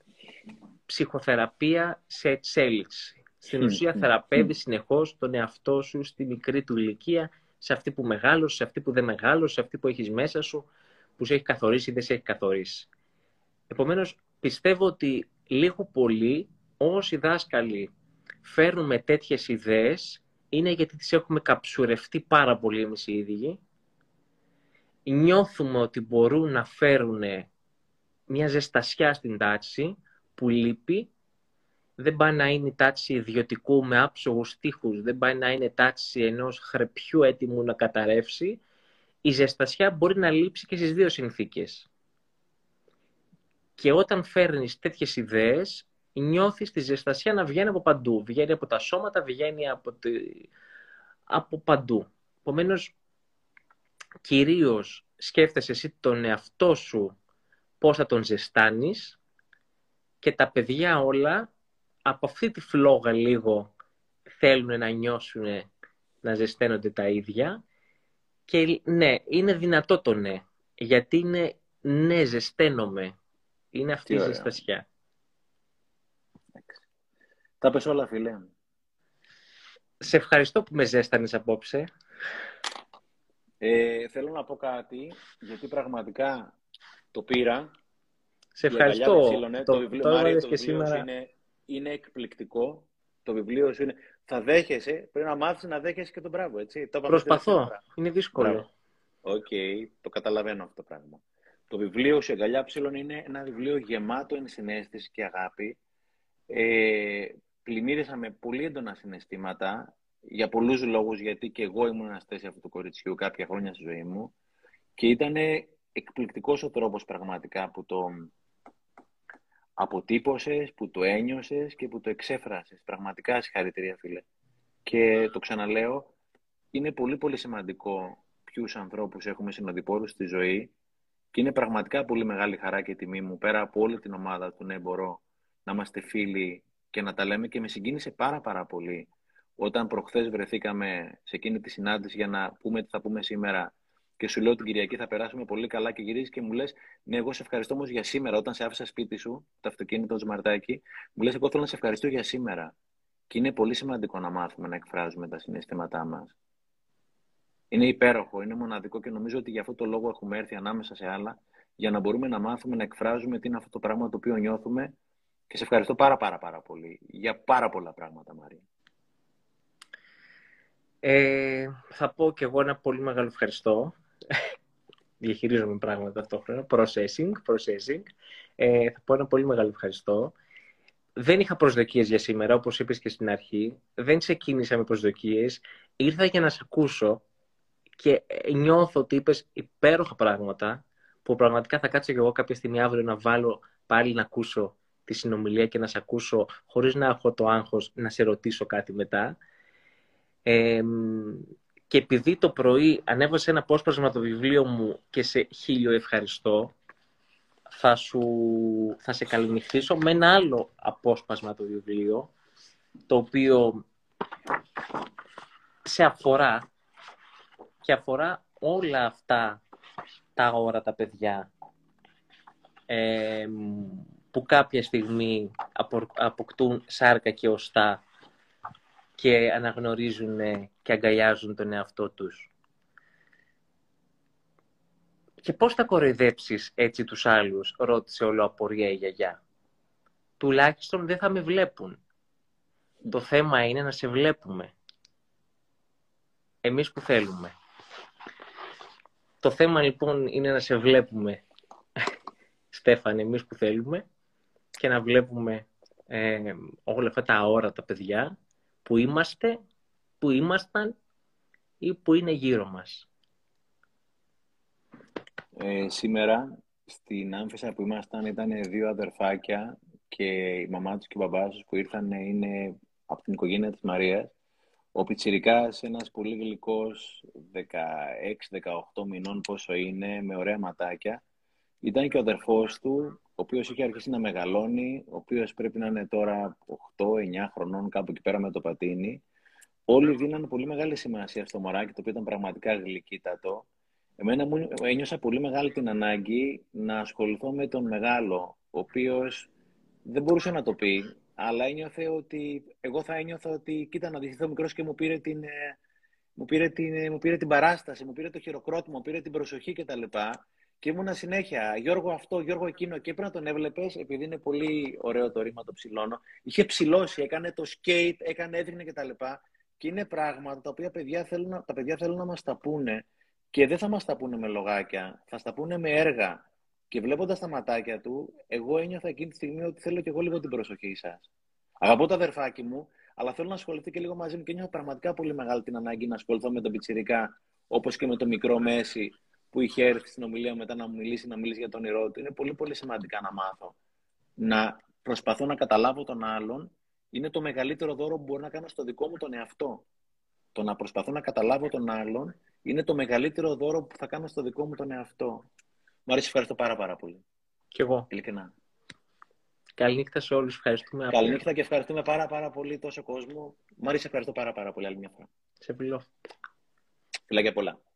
ψυχοθεραπεία σε εξέλιξη. Στην ουσία θεραπεύει συνεχώς τον εαυτό σου στη μικρή του ηλικία, σε αυτή που μεγάλωσες, σε αυτή που δεν μεγάλωσες, σε αυτή που έχεις μέσα σου, που σε έχει καθορίσει ή δεν σε έχει καθορίσει. Επομένως, πιστεύω ότι λίγο πολύ όσοι δάσκαλοι φέρνουμε τέτοιες ιδέες είναι γιατί τις έχουμε καψουρευτεί πάρα πολύ εμείς οι ίδιοι. Νιώθουμε ότι μπορούν να φέρουν μια ζεστασιά στην τάξη που λείπει. Δεν πάει να είναι η τάξη ιδιωτικού με άψογους τείχους, δεν πάει να είναι τάξη ενός χρεπιού έτοιμου να καταρρεύσει, η ζεστασιά μπορεί να λείψει και στις δύο συνθήκες. Και όταν φέρνεις τέτοιες ιδέες, νιώθεις τη ζεστασιά να βγαίνει από παντού. Βγαίνει από τα σώματα, βγαίνει από, τη, από παντού. Επομένως, κυρίως σκέφτεσαι εσύ τον εαυτό σου πώς θα τον ζεστάνεις και τα παιδιά όλα από αυτή τη φλόγα λίγο θέλουν να νιώσουν να ζεσταίνονται τα ίδια και ναι, είναι δυνατό το ναι, γιατί είναι ναι, ζεσταίνομαι. Είναι αυτή η ζεστασιά. Τα πες όλα, φίλε. Σε ευχαριστώ που με ζέστανες απόψε. Ε, θέλω να πω κάτι, γιατί πραγματικά το πήρα. Σε ευχαριστώ. το, το βιβλίο, Μάρια, το βιβλίο σήμερα... είναι, είναι εκπληκτικό. Το βιβλίο σου είναι... Θα δέχεσαι, πρέπει να μάθεις να δέχεσαι και τον μπράβο, έτσι. Το Προσπαθώ. Είναι δύσκολο. OK, okay, το καταλαβαίνω αυτό το πράγμα. Το βιβλίο σου «Αγκαλιά ψηλών» είναι ένα βιβλίο γεμάτο ενσυναίσθηση και αγάπη. Ε, πλημμύρισα με πολύ έντονα συναισθήματα για πολλούς λόγους, γιατί και εγώ ήμουν στη θέση αυτού του κοριτσιού κάποια χρόνια στη ζωή μου και ήταν εκπληκτικός ο τρόπος πραγματικά που το αποτύπωσες, που το ένιωσες και που το εξέφρασες. Πραγματικά συγχαρητήρια φίλε. Και το ξαναλέω, είναι πολύ πολύ σημαντικό ποιους ανθρώπους έχουμε συνοδοιπόρους στη ζωή και είναι πραγματικά πολύ μεγάλη χαρά και τιμή μου πέρα από όλη την ομάδα του ναι μπορώ να είμαστε φίλοι και να τα λέμε και με συγκίνησε πάρα πάρα πολύ όταν προχθές βρεθήκαμε σε εκείνη τη συνάντηση για να πούμε τι θα πούμε σήμερα και σου λέω την Κυριακή θα περάσουμε πολύ καλά και γυρίζεις και μου λες: Ναι, εγώ σε ευχαριστώ όμως για σήμερα. Όταν σε άφησα σπίτι σου, το αυτοκίνητο Σμαρτάκι, μου λες: Εγώ θέλω να σε ευχαριστώ για σήμερα. Και είναι πολύ σημαντικό να μάθουμε να εκφράζουμε τα συναισθήματά μας. Είναι υπέροχο, είναι μοναδικό και νομίζω ότι για αυτό το λόγο έχουμε έρθει ανάμεσα σε άλλα για να μπορούμε να μάθουμε να εκφράζουμε τι είναι αυτό το πράγμα το οποίο νιώθουμε και σε ευχαριστώ πάρα πάρα πάρα πολύ για πάρα πολλά πράγματα Μαρία. Ε, θα πω και εγώ ένα πολύ μεγάλο ευχαριστώ. (laughs) Διαχειρίζομαι πράγματα ταυτόχρονα. Processing, processing. Ε, θα πω ένα πολύ μεγάλο ευχαριστώ. Δεν είχα προσδοκίες για σήμερα, όπως είπες και στην αρχή. Δεν ξεκίνησα με προσδοκίες. Ήρθα για να σε ακούσω και νιώθω ότι είπες υπέροχα πράγματα που πραγματικά θα κάτσω και εγώ κάποια στιγμή αύριο να βάλω πάλι να ακούσω τη συνομιλία και να σε ακούσω χωρίς να έχω το άγχος να σε ρωτήσω κάτι μετά. και επειδή το πρωί ανέβασε ένα απόσπασμα το βιβλίο μου και σε χίλιο ευχαριστώ, θα, σου, θα σε καληνυχθήσω με ένα άλλο απόσπασμα το βιβλίο, το οποίο σε αφορά και αφορά όλα αυτά τα όρατα παιδιά που κάποια στιγμή αποκτούν σάρκα και οστά και αναγνωρίζουν και αγκαλιάζουν τον εαυτό τους. «Και πώς θα κοροϊδέψεις έτσι τους άλλους» ρώτησε όλο απορία η γιαγιά. «Τουλάχιστον δεν θα με βλέπουν. Το θέμα είναι να σε βλέπουμε. Εμείς που θέλουμε». Το θέμα λοιπόν είναι να σε βλέπουμε, (laughs) Στέφανε, εμείς που θέλουμε και να βλέπουμε ε, όλα αυτά τα αόρατα παιδιά που είμαστε, που ήμασταν ή που είναι γύρω μας. Ε, σήμερα στην άμφισα που ήμασταν ήταν δύο αδερφάκια και η μαμά τους και ο μπαμπάς τους που ήρθαν είναι από την οικογένεια της Μαρίας ο Πιτσιρικάς, ένας πολύ γλυκός, 16-18 μηνών πόσο είναι, με ωραία ματάκια. Ήταν και ο αδερφός του, ο οποίος είχε αρχίσει να μεγαλώνει, ο οποίος πρέπει να είναι τώρα 8-9 χρονών κάπου εκεί πέρα με το πατίνι. Όλοι δίνανε πολύ μεγάλη σημασία στο μωράκι, το οποίο ήταν πραγματικά γλυκύτατο. Εμένα μου ένιωσα πολύ μεγάλη την ανάγκη να ασχοληθώ με τον μεγάλο, ο οποίος δεν μπορούσε να το πει, αλλά ένιωθε ότι εγώ θα ένιωθα ότι κοίτα να δείχνει ο μικρός και μου πήρε την, ε, μου πήρε την, ε, μου πήρε την παράσταση, μου πήρε το χειροκρότημα, μου πήρε την προσοχή κτλ. Και ήμουνα συνέχεια, Γιώργο αυτό, Γιώργο εκείνο. Και πρέπει να τον έβλεπες, επειδή είναι πολύ ωραίο το ρήμα το ψηλώνω. Είχε ψηλώσει, έκανε το skate, έκανε, έδειχνε κτλ. Και είναι πράγματα τα οποία παιδιά θέλουν, τα παιδιά θέλουν να μας τα πούνε και δεν θα μας τα πούνε με λογάκια, θα στα πούνε με έργα. Και βλέποντας τα ματάκια του, εγώ ένιωθα εκείνη τη στιγμή ότι θέλω και εγώ λίγο την προσοχή σας. Αγαπώ το αδερφάκι μου, αλλά θέλω να ασχοληθεί και λίγο μαζί μου και νιώθω πραγματικά πολύ μεγάλη την ανάγκη να ασχοληθώ με τον Πιτσυρικά, όπως και με το μικρό Μέση που είχε έρθει στην ομιλία μετά να μου μιλήσει, να μιλήσει για τον ηρώτη. του. Είναι πολύ πολύ σημαντικά να μάθω. Να προσπαθώ να καταλάβω τον άλλον είναι το μεγαλύτερο δώρο που μπορώ να κάνω στο δικό μου τον εαυτό. το να προσπαθώ να καταλάβω τον άλλον είναι το μεγαλύτερο δώρο που θα κάνω στο δικό μου τον εαυτό. Μου αρέσει, ευχαριστώ πάρα πάρα πολύ. Κι εγώ. Ειλικρινά. Καληνύχτα σε όλους. Ευχαριστούμε. Καληνύχτα και ευχαριστούμε πάρα πάρα πολύ τόσο κόσμο. Μου αρέσει, ευχαριστώ πάρα πάρα πολύ άλλη μια φορά. Σε φιλό. Φιλάκια πολλά.